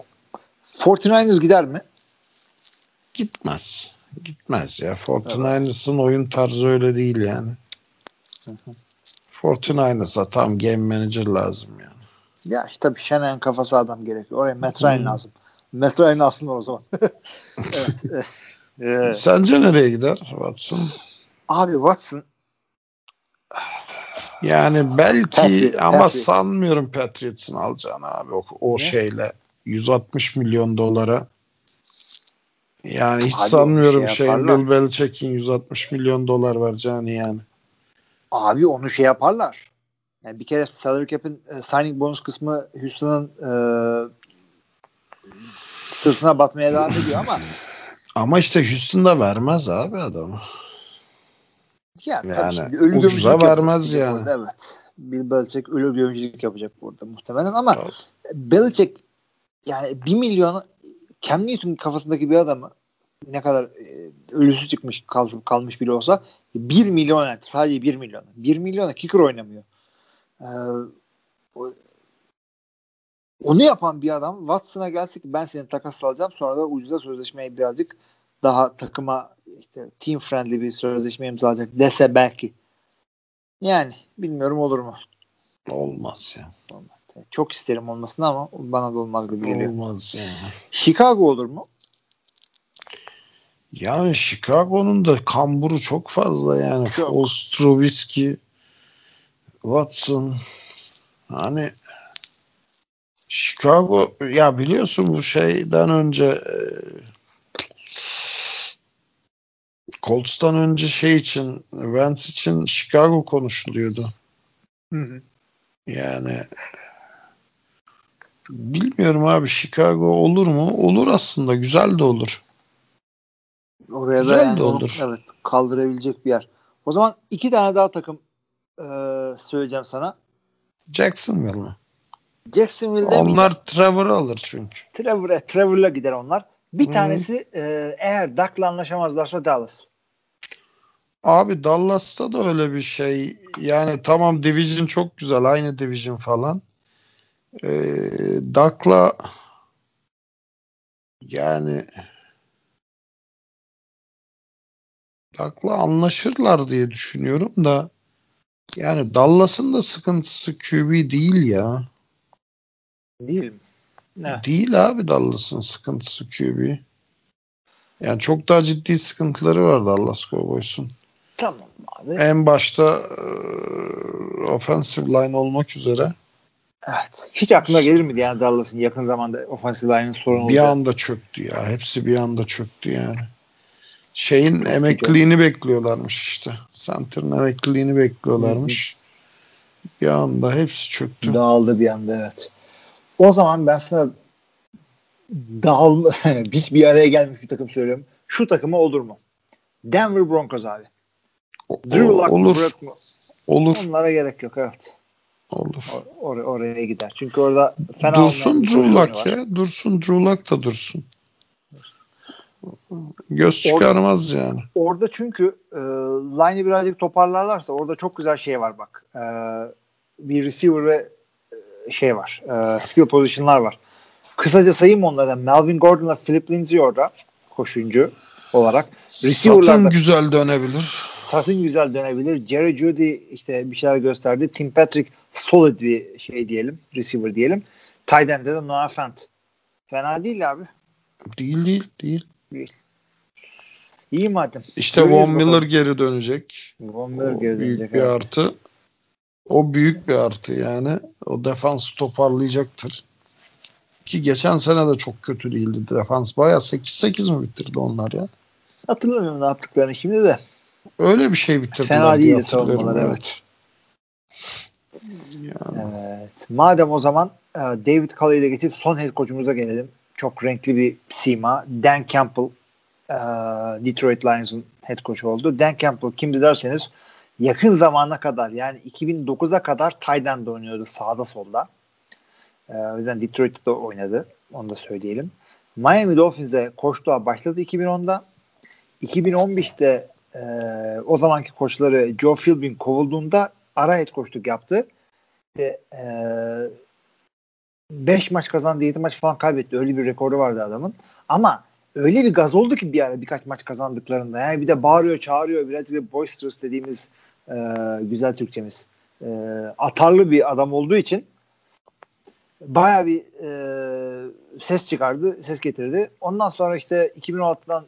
49ers gider mi? gitmez. Gitmez ya. 49ers'ın oyun tarzı öyle değil yani. 49ers'a tam game manager lazım yani. Ya işte tabii Shanahan kafası adam gerekiyor. Oraya Matt Ryan lazım. Matt Ryan alsınlar o zaman. evet. Ee, Sence nereye gider Watson? abi Watson Yani belki Patriot- ama Patriots. sanmıyorum Patriots'ın alacağını abi o, o Ne? şeyle 160 milyon dolara. Yani hiç Abi sanmıyorum şey şey. Bill Belichick'in 160 milyon dolar vereceğini yani. Abi onu şey yaparlar. Yani bir kere salary cap'in e, signing bonus kısmı Houston'ın e, sırtına batmaya devam ediyor ama Ama işte Houston'da vermez abi adamı. ya tabii Yani şimdi ölü ucuza vermez yani. Orada, evet. Bill Belichick ölü gömücülük yapacak burada muhtemelen ama Tabii. Belichick yani bir milyonu Cam Newton kafasındaki bir adamı ne kadar e, ölüsü çıkmış kal, kalmış bile olsa 1 milyon yani sadece 1 milyon. 1 milyona kicker oynamıyor. Ee, o- onu yapan bir adam Watson'a gelse ki ben seni takas alacağım sonra da ucuza sözleşmeyi birazcık daha takıma işte team friendly bir sözleşme imzalayacak dese belki. Yani bilmiyorum olur mu? Olmaz ya. Olmaz. Çok isterim olmasını ama bana da olmaz gibi geliyor. Olmaz yani. Chicago olur mu? Yani Chicago'nun da kamburu çok fazla yani. Çok. Trubisky, Watson. Hani Chicago ya biliyorsun bu şeyden önce e, Colts'tan önce şey için Wentz için Chicago konuşuluyordu. Hı hı. Yani bilmiyorum abi Chicago olur mu? Olur aslında güzel de olur. Oraya da yani de onu- olur. evet kaldırabilecek bir yer. O zaman iki tane daha takım e, söyleyeceğim sana. Jacksonville mi? Jacksonville'de Onlar Trevor'ı alır çünkü. Trevor, Trevor'la gider onlar. Bir Hı. tanesi e, eğer Duck'la anlaşamazlarsa Dallas. Abi Dallas'ta da öyle bir şey. Yani tamam division çok güzel. Aynı division falan. Ee, Duck'la yani Duck'la anlaşırlar diye düşünüyorum da yani Dallas'ın da sıkıntısı QB değil ya. Değil mi? Evet. Değil abi Dallas'ın sıkıntısı QB. Yani çok daha ciddi sıkıntıları var Dallas Cowboys'un. Tamam abi. En başta e, offensive line olmak üzere Evet. Hiç aklına gelir miydi yani Dallas'ın yakın zamanda offensive line'ın sorun bir olacak? anda çöktü ya. Hepsi bir anda çöktü yani. Şeyin Çok emekliliğini bekliyorlarmış işte. Center'ın emekliliğini bekliyorlarmış. Bir anda hepsi çöktü. Dağıldı bir anda evet. O zaman ben sana dağılma hiç bir araya gelmiş bir takım söylüyorum. Şu takıma olur mu? Denver Broncos abi. O- Drew Lock mı, olur. Mu? Olur. Onlara gerek yok evet. Olur. Or- or- oraya gider. Çünkü orada fena dursun Drew Lock var. ya. Dursun Drew Lock da dursun. Göz çıkarmaz yani. Orada çünkü e, line'ı birazcık toparlarlarsa orada çok güzel şey var bak. E, bir receiver ve e, şey var. E, skill position'lar var. Kısaca sayayım onlardan. Melvin Gordon'la Philip Lindsay orada koşuncu olarak. Satın güzel dönebilir. Satın güzel dönebilir. Jerry Judy işte bir şeyler gösterdi. Tim Patrick solid bir şey diyelim. Receiver diyelim. Tight de Noah Fant. Fena değil abi. Değil değil değil. Değil. İyi madem. İşte Göreceğiz Von bakalım. Miller geri dönecek. Von O Miller geri büyük dönecek, bir evet. artı. O büyük bir artı yani. O defans toparlayacaktır. Ki geçen sene de çok kötü değildi defans. Bayağı 8-8 mi bitirdi onlar ya? Hatırlamıyorum ne yaptıklarını şimdi de. Öyle bir şey bitirdiler Fena değildi savunmalar, evet. Yani Evet. Madem o zaman e, David Culley'i de getirip son head coach'umuza gelelim. Çok renkli bir sima. Dan Campbell e, Detroit Lions'ın head coach'u oldu. Dan Campbell kimdi derseniz yakın zamana kadar yani 2009'a kadar end oynuyordu sağda solda. E, o yüzden Detroit'te de oynadı. Onu da söyleyelim. Miami Dolphins'e koçluğa başladı 2010'da. 2015'te e, o zamanki koçları Joe Philbin kovulduğunda ara head coachluk yaptı. Ve 5 maç kazandı 7 maç falan kaybetti. Öyle bir rekoru vardı adamın. Ama öyle bir gaz oldu ki bir ara birkaç maç kazandıklarında. Yani bir de bağırıyor çağırıyor. Birazcık da boisterous dediğimiz e, güzel Türkçemiz. E, atarlı bir adam olduğu için baya bir e, ses çıkardı, ses getirdi. Ondan sonra işte 2016'dan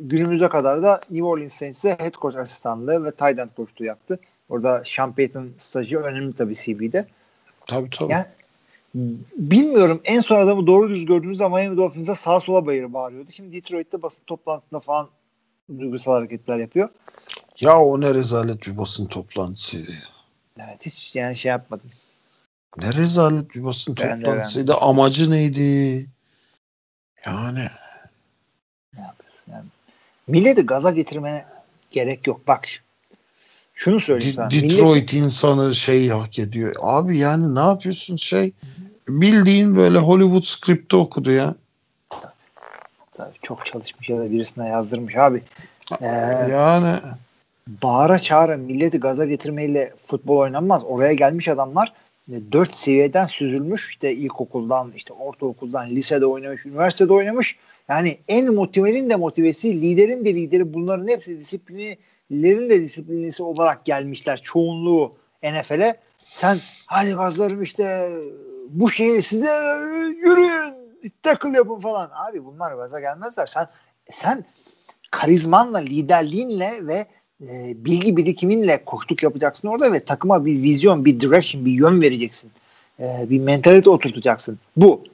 günümüze kadar da New Orleans Saints'e head coach asistanlığı ve tight end coachluğu yaptı. Orada Sean Payton stajı önemli tabii CV'de. tabii tabii. Yani bilmiyorum en son adamı doğru düz gördüğümüz zaman Miami Dolphins'e sağa sola bayır bağırıyordu. Şimdi Detroit'te basın toplantısında falan duygusal hareketler yapıyor. Ya o ne rezalet bir basın toplantısıydı. Evet hiç yani şey yapmadım. Ne rezalet bir basın Ben de toplantısıydı. Amacı neydi? Yani Milleti gaza getirmene gerek yok. Bak şunu söyleyeyim De- sana. Detroit insanı şey hak ediyor. Abi yani ne yapıyorsun şey? Bildiğin böyle Hollywood skripti okudu ya. Tabii çok çalışmış ya da birisine yazdırmış abi. Ee, Yani bağıra çağıra milleti gaza getirmeyle futbol oynanmaz. Oraya gelmiş adamlar e, dört seviyeden süzülmüş. İşte ilkokuldan, işte ortaokuldan, lisede oynamış, üniversitede oynamış. Yani en motivenin de motivesi, liderin de lideri bunların hepsi disiplinlerin de disiplinlisi olarak gelmişler. Çoğunluğu NFL'e. Sen hadi gazlarım işte bu şeyi size yürüyün, tackle yapın falan. Abi bunlar gaza gelmezler. Sen sen karizmanla, liderliğinle ve e, bilgi birikiminle koştuk yapacaksın orada ve takıma bir vizyon, bir direction, bir yön vereceksin. E, bir mentalite oturtacaksın. Bu.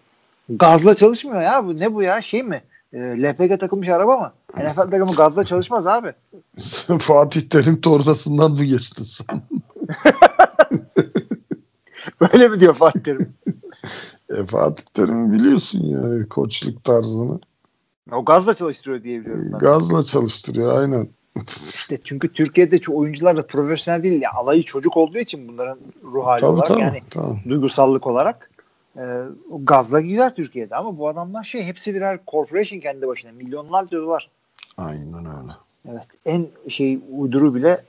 Gazla çalışmıyor ya. Bu ne bu ya? Şey mi? E, LPG takılmış araba mı? NFL takımı gazla çalışmaz abi. Fatih Terim tordasından mı geçtin sen? Böyle mi diyor Fatih Terim? E, Fatih Terim biliyorsun ya koçluk tarzını. O gazla çalıştırıyor diye biliyorum ben. Gazla çalıştırıyor aynen. İşte çünkü Türkiye'de çoğu oyuncular da profesyonel değil. Ya, alayı çocuk olduğu için bunların ruh hali Tabii olarak tabii. yani tabii. duygusallık olarak. e, gazla gider Türkiye'de ama bu adamlar şey hepsi birer corporation kendi başına milyonlarca dolar. Aynen öyle. Evet en şey uyduru bile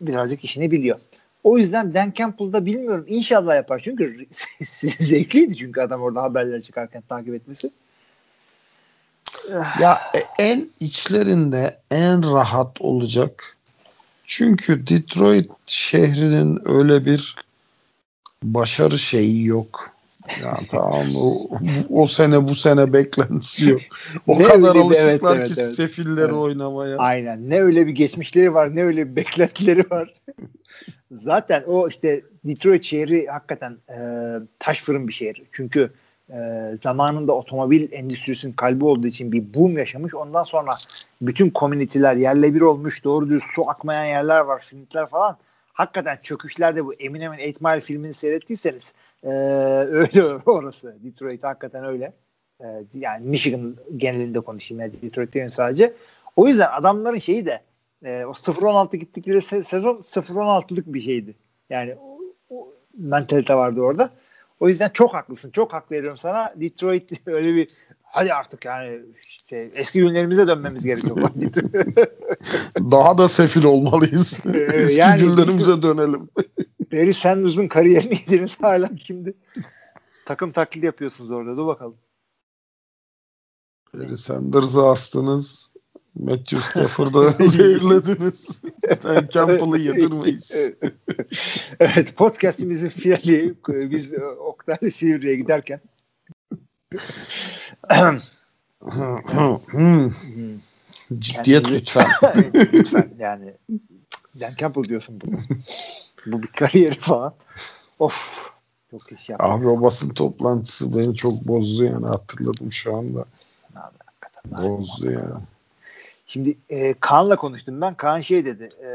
birazcık işini biliyor. O yüzden Dan Campbell'da bilmiyorum inşallah yapar çünkü zevkliydi çünkü adam orada haberler çıkarken takip etmesi. Ya e, en içlerinde en rahat olacak. Çünkü Detroit şehrinin öyle bir başarı şeyi yok. Ya tamam o, o sene bu sene beklentisi yok. O Ne kadar alışıklar evet, ki evet, sefilleri Evet. oynamaya. Aynen. Ne öyle bir geçmişleri var, ne öyle bir beklentileri var. Zaten o işte Detroit şehri hakikaten e, taş fırın bir şehir. Çünkü e, zamanında otomobil endüstrisinin kalbi olduğu için bir boom yaşamış. Ondan sonra bütün komüniteler yerle bir olmuş. Doğru düz su akmayan yerler var, filmler falan. Hakikaten çöküşlerde bu Eminem'in 8 Mile filmini seyrettiyseniz e, öyle orası. Detroit hakikaten öyle. E, yani Michigan genelinde konuşayım. Yani Detroit değil sadece. O yüzden adamların şeyi de e, o 0-16 gittikleri se- sezon 0-16'lık bir şeydi. Yani o, o mentalite vardı orada. O yüzden çok haklısın. Çok hak veriyorum sana. Detroit öyle bir hadi artık yani işte eski günlerimize dönmemiz gerekiyor. Daha da sefil olmalıyız. Eski Yani- günlerimize dönelim. Barry Sanders'ın kariyerini yediniz hala kimdi? Takım taklidi yapıyorsunuz orada. Dur bakalım. Barry Sanders'ı astınız. Matthew Stafford'ı zehirlediniz. Ben Campbell'ı yedirmeyiz. evet podcastimizin finali biz Oktay'la Silivri'ye giderken. Ciddiyet lütfen. lütfen yani Dan Campbell diyorsun bunu. Bu bir kariyeri falan. Of. Çok iş yaptı. Abi o basın toplantısı beni çok bozdu yani hatırladım şu anda. Abi, hakikaten. Bozdu yani. Şimdi e, Kaan'la konuştum ben. Kaan şey dedi. E,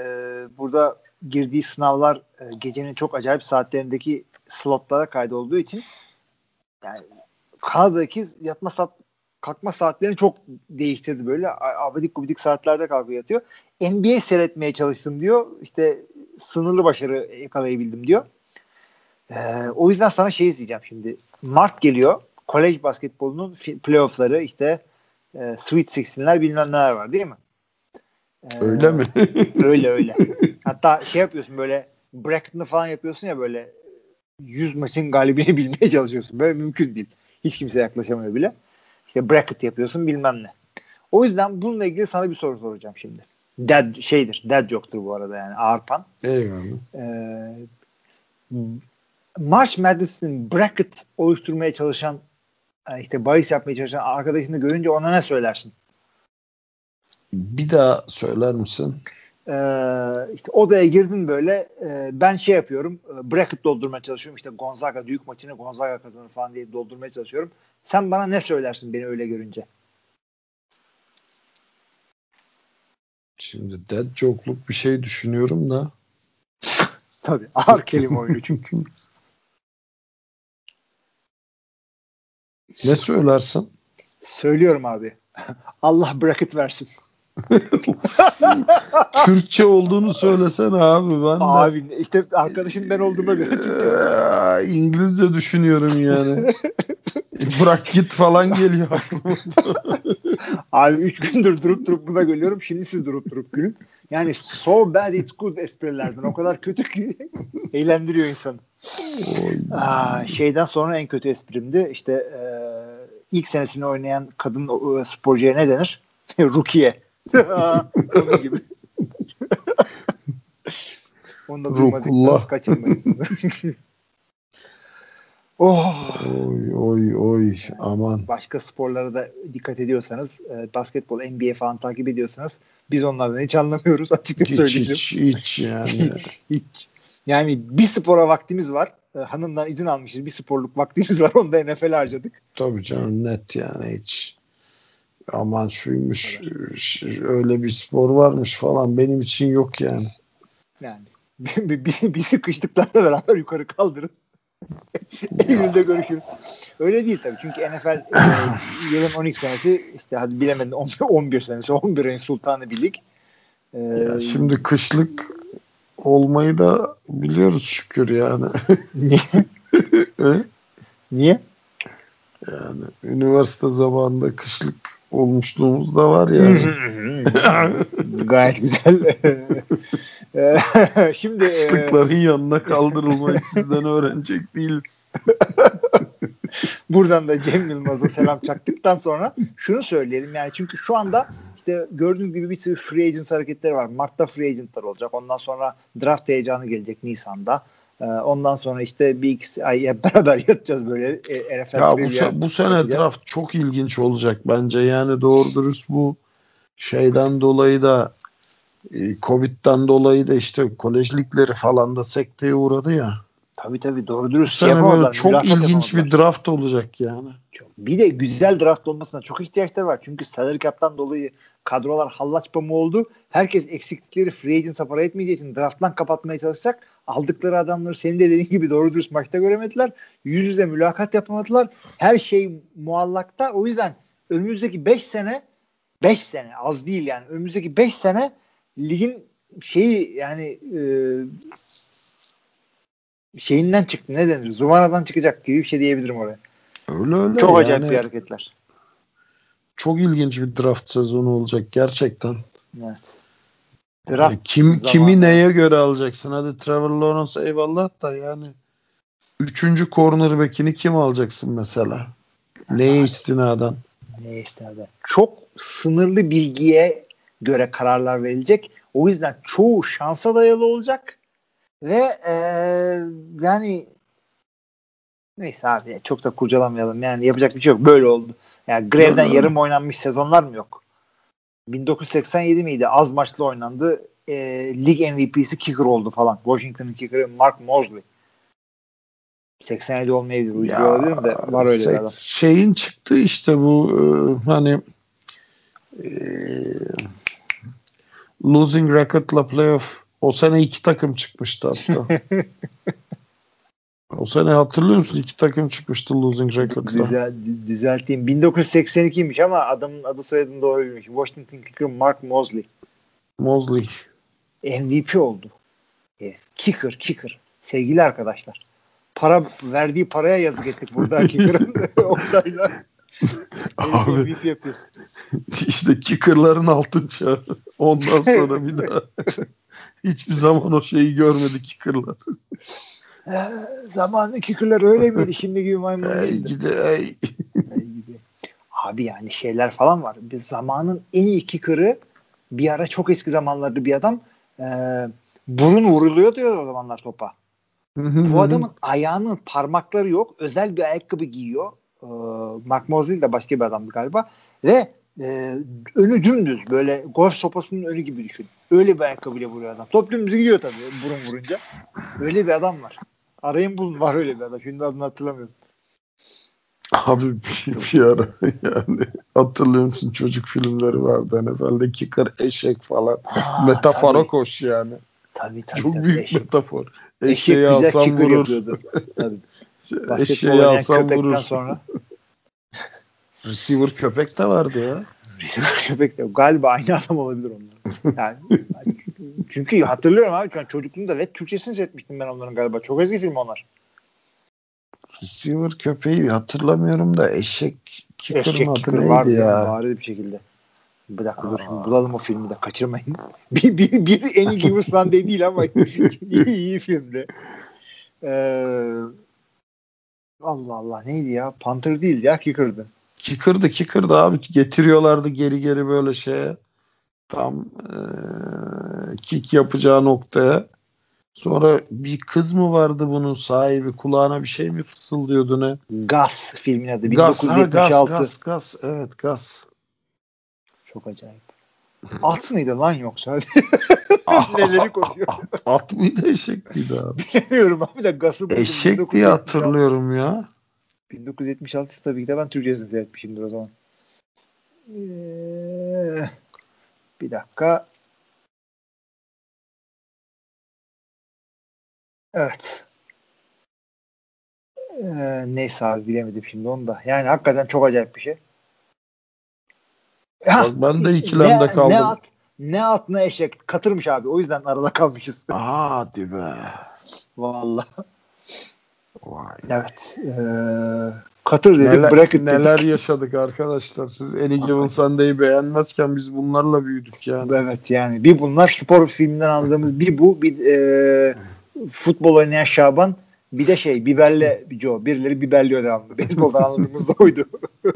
burada girdiği sınavlar e, gecenin çok acayip saatlerindeki slotlara kaydolduğu için yani Kanada'daki yatma saat kalkma saatlerini çok değiştirdi böyle. Abidik gubidik saatlerde kalkıyor yatıyor. NBA seyretmeye çalıştım diyor. İşte sınırlı başarı yakalayabildim diyor. Ee, o yüzden sana şey izleyeceğim şimdi. Mart geliyor. Kolej basketbolunun playoffları işte e, Sweet 16'ler bilmem neler var değil mi? Ee, Öyle mi? öyle öyle. Hatta şey yapıyorsun böyle bracket'ını falan yapıyorsun ya böyle 100 maçın galibini bilmeye çalışıyorsun. Böyle mümkün değil. Hiç kimse yaklaşamıyor bile. İşte bracket yapıyorsun bilmem ne. O yüzden bununla ilgili sana bir soru soracağım şimdi. Dead şeydir. Dead joke'tur bu arada yani ağırpan. Eyvallah. Ee, March Madness'in bracket oluşturmaya çalışan e, işte bahis yapmaya çalışan arkadaşını görünce ona ne söylersin? Bir daha söyler misin? Ee, işte odaya girdin böyle e, ben şey yapıyorum e, bracket doldurmaya çalışıyorum işte Gonzaga büyük maçını Gonzaga kazanır falan diye doldurmaya çalışıyorum. Sen bana ne söylersin beni öyle görünce? Şimdi dead joke'luk bir şey düşünüyorum da. Tabii ağır kelime oyunu çünkü. Ne söylersin? Söylüyorum abi. Allah bracket versin. Türkçe olduğunu söylesene abi ben de. Abi işte arkadaşın ben olduğuma göre Ee, İngilizce düşünüyorum yani. Bırak git falan geliyor aklıma. Abi 3 gündür durup durup buna gülüyorum. Şimdi siz durup durup gülün. Yani so bad it's good esprilerden. O kadar kötü ki eğlendiriyor insanı. Aa, şeyden sonra en kötü esprimdi. İşte e, ilk senesini oynayan kadın o, sporcuya ne denir? Rukiye. Onun gibi. Onu da duymadık. Kaçırmayın. Oh. Oy oy oy aman. başka sporlara da dikkat ediyorsanız e, basketbol, NBA falan takip ediyorsanız biz onlardan hiç anlamıyoruz açıkça Hiç söyleyeyim. hiç hiç yani. Hiç. Yani bir spora vaktimiz var. E, hanımdan izin almışız. Bir sporluk vaktimiz var. Onu da NFL harcadık. Tabii canım net yani hiç. Aman şuymuş öyle bir spor varmış falan benim için yok yani. Yani bizi, bizi kışlıklarla beraber yukarı kaldırın. Eylül'de görüşürüz. Öyle değil tabii. Çünkü NFL e, yılın 12 senesi işte hadi bilemedin 11, 11 senesi 11 ayın sultanı bir lig. E, Ya şimdi kışlık olmayı da biliyoruz şükür yani. niye? Niye? Yani üniversite zamanında kışlık olmuşluğumuz da var yani. Gayet güzel. Şimdi e, Kışlıkların yanına kaldırılmayı sizden öğrenecek değiliz. buradan da Cem Yılmaz'a selam çaktıktan sonra şunu söyleyelim yani çünkü şu anda işte gördüğünüz gibi bir sürü free agent hareketleri var. Mart'ta free agentlar olacak. Ondan sonra draft heyecanı gelecek Nisan'da. Ee, Ondan sonra işte bir iki ay hep beraber yatacağız böyle e, NFL Ya bu, se- bu sene yapacağız. draft çok ilginç olacak bence. Yani doğru dürüst bu şeyden dolayı da e, Covid'den dolayı da işte kolej ligleri falan da sekteye uğradı ya. Tabii tabii doğru dürüst şey yapamadılar. çok ilginç yapamadılar. bir draft olacak yani. Çok. Bir de güzel draft olmasına çok ihtiyaçları var. Çünkü salary cap'tan dolayı kadrolar hallaç pamuğu oldu. Herkes eksiklikleri free agent'a para etmeyeceği için drafttan kapatmaya çalışacak. Aldıkları adamları senin de dediğin gibi doğru dürüst maçta göremediler. Yüz yüze mülakat yapamadılar. Her şey muallakta. O yüzden önümüzdeki 5 sene 5 sene az değil yani. Önümüzdeki 5 sene ligin şeyi yani e, şeyinden çıktı. Ne denir? Zumaradan çıkacak gibi bir şey diyebilirim oraya. Öyle öyle. Çok yani acayip bir hareketler. Çok ilginç bir draft sezonu olacak gerçekten. Evet. Draft Yani kim zamanı. kimi neye göre alacaksın? Hadi Trevor Lawrence eyvallah da yani üçüncü cornerback'ini kim alacaksın mesela? Neye istinaden? ne istinaden. Çok sınırlı bilgiye göre kararlar verilecek. O yüzden çoğu şansa dayalı olacak ve eee, yani neyse abi çok da kurcalamayalım. Yani yapacak bir şey yok. Böyle oldu. Yani grevden yarım oynanmış sezonlar mı yok? 1987 miydi? Az maçlı oynandı. Eee, lig MVP'si kicker oldu falan. Washington'ın kicker'ı Mark Mosley. 87 olmayabilir. Uyduruyor Ya, olabilirim de var öyle bir şey- adam. Şeyin çıktı işte bu e, hani e, losing record'la playoff o sene iki takım çıkmıştı hatta. o sene hatırlıyor musun? İki takım çıkmıştı losing record'la. Düzel, dü- düzelteyim. 1982'ymiş ama adamın adı soyadını doğru bilmiş. Washington Kicker Mark Mosley. Mosley. MVP oldu. E, kicker, kicker. Sevgili arkadaşlar. Para verdiği paraya yazık ettik burada Kicker'ın Oktay'la. Abi. MVP yapıyorsun. İşte kicker'ların altın çağı. Ondan sonra bir daha hiçbir zaman o şeyi görmedi kicker'lar. Zamanlı kicker'lar öyle miydi? Şimdi gibi maymun Ey gidi ey. Abi yani şeyler falan var. Bir zamanın en iyi kicker'ı bir ara çok eski zamanlarda bir adam e, burun vuruluyor diyor o zamanlar topa. Bu adamın ayağının parmakları yok. Özel bir ayakkabı giyiyor. Ee, Mark Mosley de başka bir adamdı galiba. Ve e, önü dümdüz. Böyle golf sopasının önü gibi düşün. Öyle bir ayakkabıyla vuruyor adam. Top dümdüz gidiyor tabii burun vurunca. Öyle bir adam var. Arayın bulun var öyle bir adam. Şimdi adını hatırlamıyorum. Abi bir, bir ara yani hatırlıyor musun çocuk filmleri vardı NFL'de kicker eşek falan. Aa, Metafora tabii. koş yani. Tabii tabii. Çok tabii. büyük Eşek, metafor. eşek Eşeği güzel alsam kicker vurur. yapıyordu. Tabii. Basketbol oynayan köpekten vurur. sonra. Receiver köpek de vardı ya. Köpek de galiba aynı adam olabilir onlar. Yani, çünkü hatırlıyorum abi ben çocukluğumda ve Türkçesini seyretmiştim ben onların galiba. Çok eski film onlar. Receiver köpeği hatırlamıyorum da eşek kicker'ın Eşek adı kicker neydi vardı ya. ya? Bir şekilde. Bir dakika dur şimdi bulalım o filmi de kaçırmayın. bir, bir, bir en iyi Sunday değil ama iyi, iyi filmdi. Ee, Allah Allah neydi ya? Panther değil ya Kicker'dı. Kicker'dı kicker'dı abi getiriyorlardı geri geri böyle şeye tam eee kick yapacağı noktaya. Sonra bir kız mı vardı bunun sahibi kulağına bir şey mi fısıldıyordu ne? Gas filmin adı. Gaz, ha, 1976. gaz, gaz, gaz, evet gaz. Çok acayip. At mıydı lan yoksa? Neleri koşuyor? At mıydı eşek miydi abi? Bilmiyorum abi de Gas'ı buldum. Eşek diye 1976. hatırlıyorum ya. 1976 tabii ki de ben Türkçesini seyretmişimdir o zaman. Ee, bir dakika. Evet. Ee, neyse abi bilemedim şimdi onu da. Yani hakikaten çok acayip bir şey. Ha, ben de ikilemde ne, kaldım. Ne at, ne at ne eşek. Katırmış abi. O yüzden arada kalmışız. Hadi be. Vallahi. Vay. Evet. Ee, Katır dedik, Neler, bracket neler dedik. yaşadık arkadaşlar. Siz Any Given Sunday'ı beğenmezken biz bunlarla büyüdük yani. Evet yani bir bunlar spor filminden anladığımız bir bu bir e, futbol oynayan Şaban bir de şey biberle Joe birileri biberliyor devamlı. Beyzboldan anladığımız da oydu.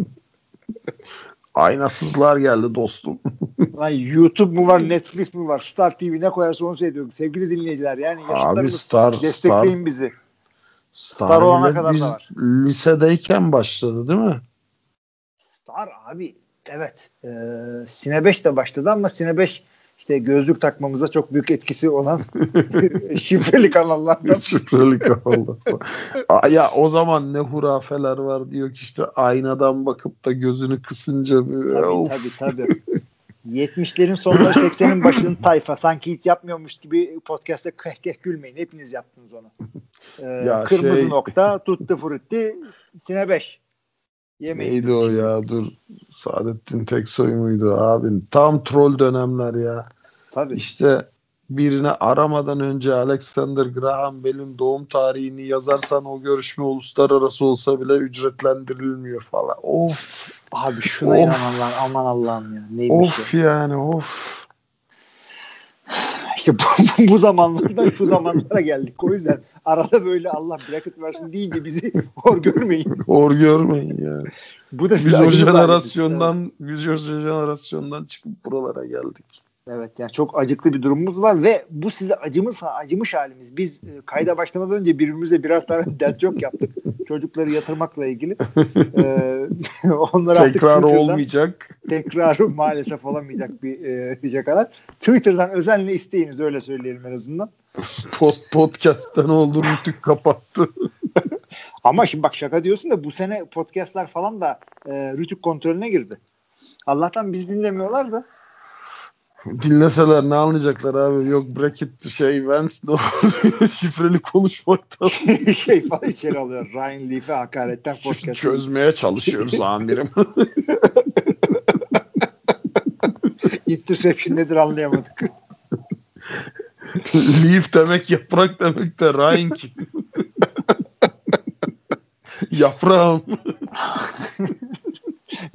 Aynasızlar geldi dostum. Lan YouTube mu var Netflix mi var Star TV ne koyarsa onu seyrediyoruz. Sevgili dinleyiciler yani Abi yaşıtlarımız Star, Star, destekleyin bizi. Star, olana kadar biz da var. lisedeyken başladı değil mi? Star abi evet. Ee, Sine 5 de başladı ama Sine 5 işte gözlük takmamıza çok büyük etkisi olan şifreli kanallardan. Şifreli kafalı. Aa, ya o zaman ne hurafeler var diyor ki işte aynadan bakıp da gözünü kısınca Tabii of. tabii tabii. 70'lerin sonları 80'in başının tayfa. Sanki hiç yapmıyormuş gibi podcast'te keh keh gülmeyin. Hepiniz yaptınız onu. Ee, Ya kırmızı şey- nokta, tutti frutti, sine 5. Yemeyin. Neydi o ya dur Saadettin Teksoy muydu abi tam troll dönemler ya Tabii. işte birini aramadan önce Alexander Graham Bell'in doğum tarihini yazarsan o görüşme uluslararası olsa bile ücretlendirilmiyor falan of Abi şuna Of. inan Allah'ım. Aman Allah'ım ya. Neymiş of ya. yani of İşte bu, bu, bu zamanlardan şu zamanlara geldik. O yüzden arada böyle Allah bracket versin deyince bizi hor görmeyin. hor görmeyin yani Bu da biz o jenerasyondan biz o jenerasyondan çıkıp buralara geldik Evet yani çok acıklı bir durumumuz var ve bu size acımız acımış halimiz. Biz e, kayda başlamadan önce birbirimize birer tane dert çok yaptık. Çocukları yatırmakla ilgili. Ee, onlar artık tekrar olmayacak tekrarı maalesef olamayacak bir e, yakalar. Twitter'dan özenle isteyiniz öyle söyleyelim en azından. Pod, podcast'ten oldu rütük kapattı Ama şimdi bak şaka diyorsun da bu sene podcastlar falan da e, rütük kontrolüne girdi. Allah'tan biz dinlemiyorlar da. Dinleseler ne anlayacaklar abi? Yok bracket şey Vance oluyor? şifreli konuşmaktan şey falan içeri alıyor. Ryan Leaf'e hakaretten podcast. çözmeye çalışıyoruz amirim. Interception nedir anlayamadık. Leaf demek yaprak demek de Ryan kim? Yaprağım.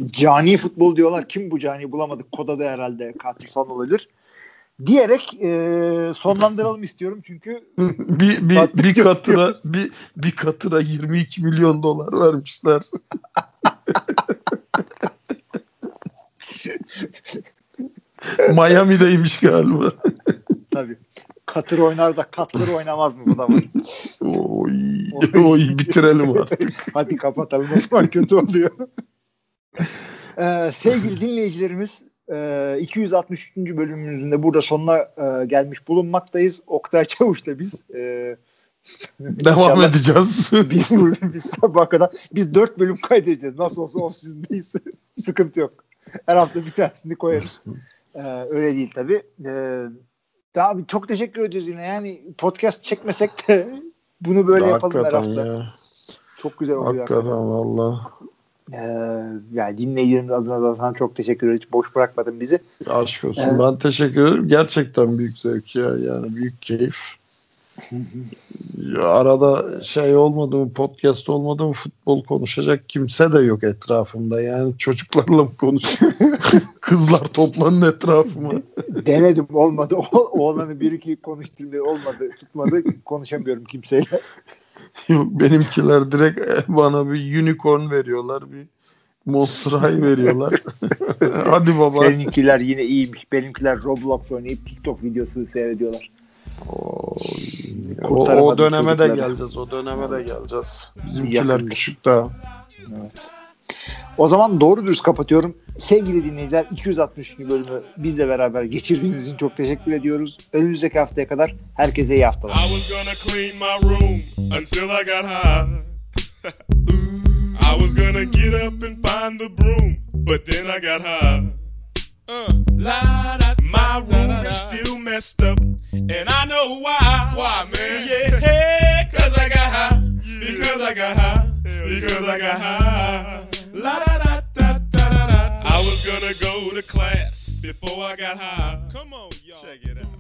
Cani futbol diyorlar. Kim bu cani bulamadık. Koda'da herhalde katil falan olabilir. Diyerek e, sonlandıralım istiyorum çünkü bir, bir, bir katıra bir, bir katıra 22 milyon dolar vermişler. Miami'deymiş galiba. tabii katır oynar da katır oynamaz mı bu da var. Oy, oy bitirelim artık. Hadi kapatalım o zaman kötü oluyor. Ee, sevgili dinleyicilerimiz e, 263. bölümümüzün de burada sonuna e, gelmiş bulunmaktayız. Oktay Çavuş'la biz e, Devam edeceğiz. Biz, biz sabaha kadar biz dört bölüm kaydedeceğiz. Nasıl olsa off season'dayız. Sıkıntı yok. Her hafta bir tanesini koyarız. Ee, öyle değil tabii. Ee, abi çok teşekkür ediyoruz yine. Yani podcast çekmesek de bunu böyle yapalım her Hakikaten hafta. ya. Çok güzel oluyor. Hakikaten valla. Ee, yani dinleyicilerimiz adına da sana çok teşekkür ederiz. Hiç boş bırakmadın bizi. Aşk olsun. Evet. Ben teşekkür ederim. Gerçekten büyük zevk ya. Yani büyük keyif. Ya arada şey olmadı mı podcast olmadı mı futbol konuşacak kimse de yok etrafımda. Yani çocuklarla mı konuşuyor? Kızlar toplanın etrafıma. Denedim olmadı. O, oğlanı bir iki konuşturdu olmadı. Tutmadı. Konuşamıyorum kimseyle. Yok benimkiler direkt bana bir unicorn veriyorlar. Bir Monster High veriyorlar. Hadi baba. Seninkiler yine iyiymiş. Benimkiler Roblox oynayıp TikTok videosu seyrediyorlar. O, o, döneme de geleceğiz. O döneme de geleceğiz. Bizimkiler Yakın. küçük daha. Evet. O zaman doğru dürüst kapatıyorum. Sevgili dinleyiciler 260. bölümü bizle beraber geçirdiğiniz için çok teşekkür ediyoruz. Önümüzdeki haftaya kadar herkese iyi haftalar. I was gonna clean my room until I got high. I was gonna get up and find the broom, but then I got high. Uh, la, da, my room is still messed up, and I know why. Why, man? Yeah, cause I got high. Because I got high. Because I got high. La da da. I was gonna go to class before I got high. Come on, y'all. Check it out.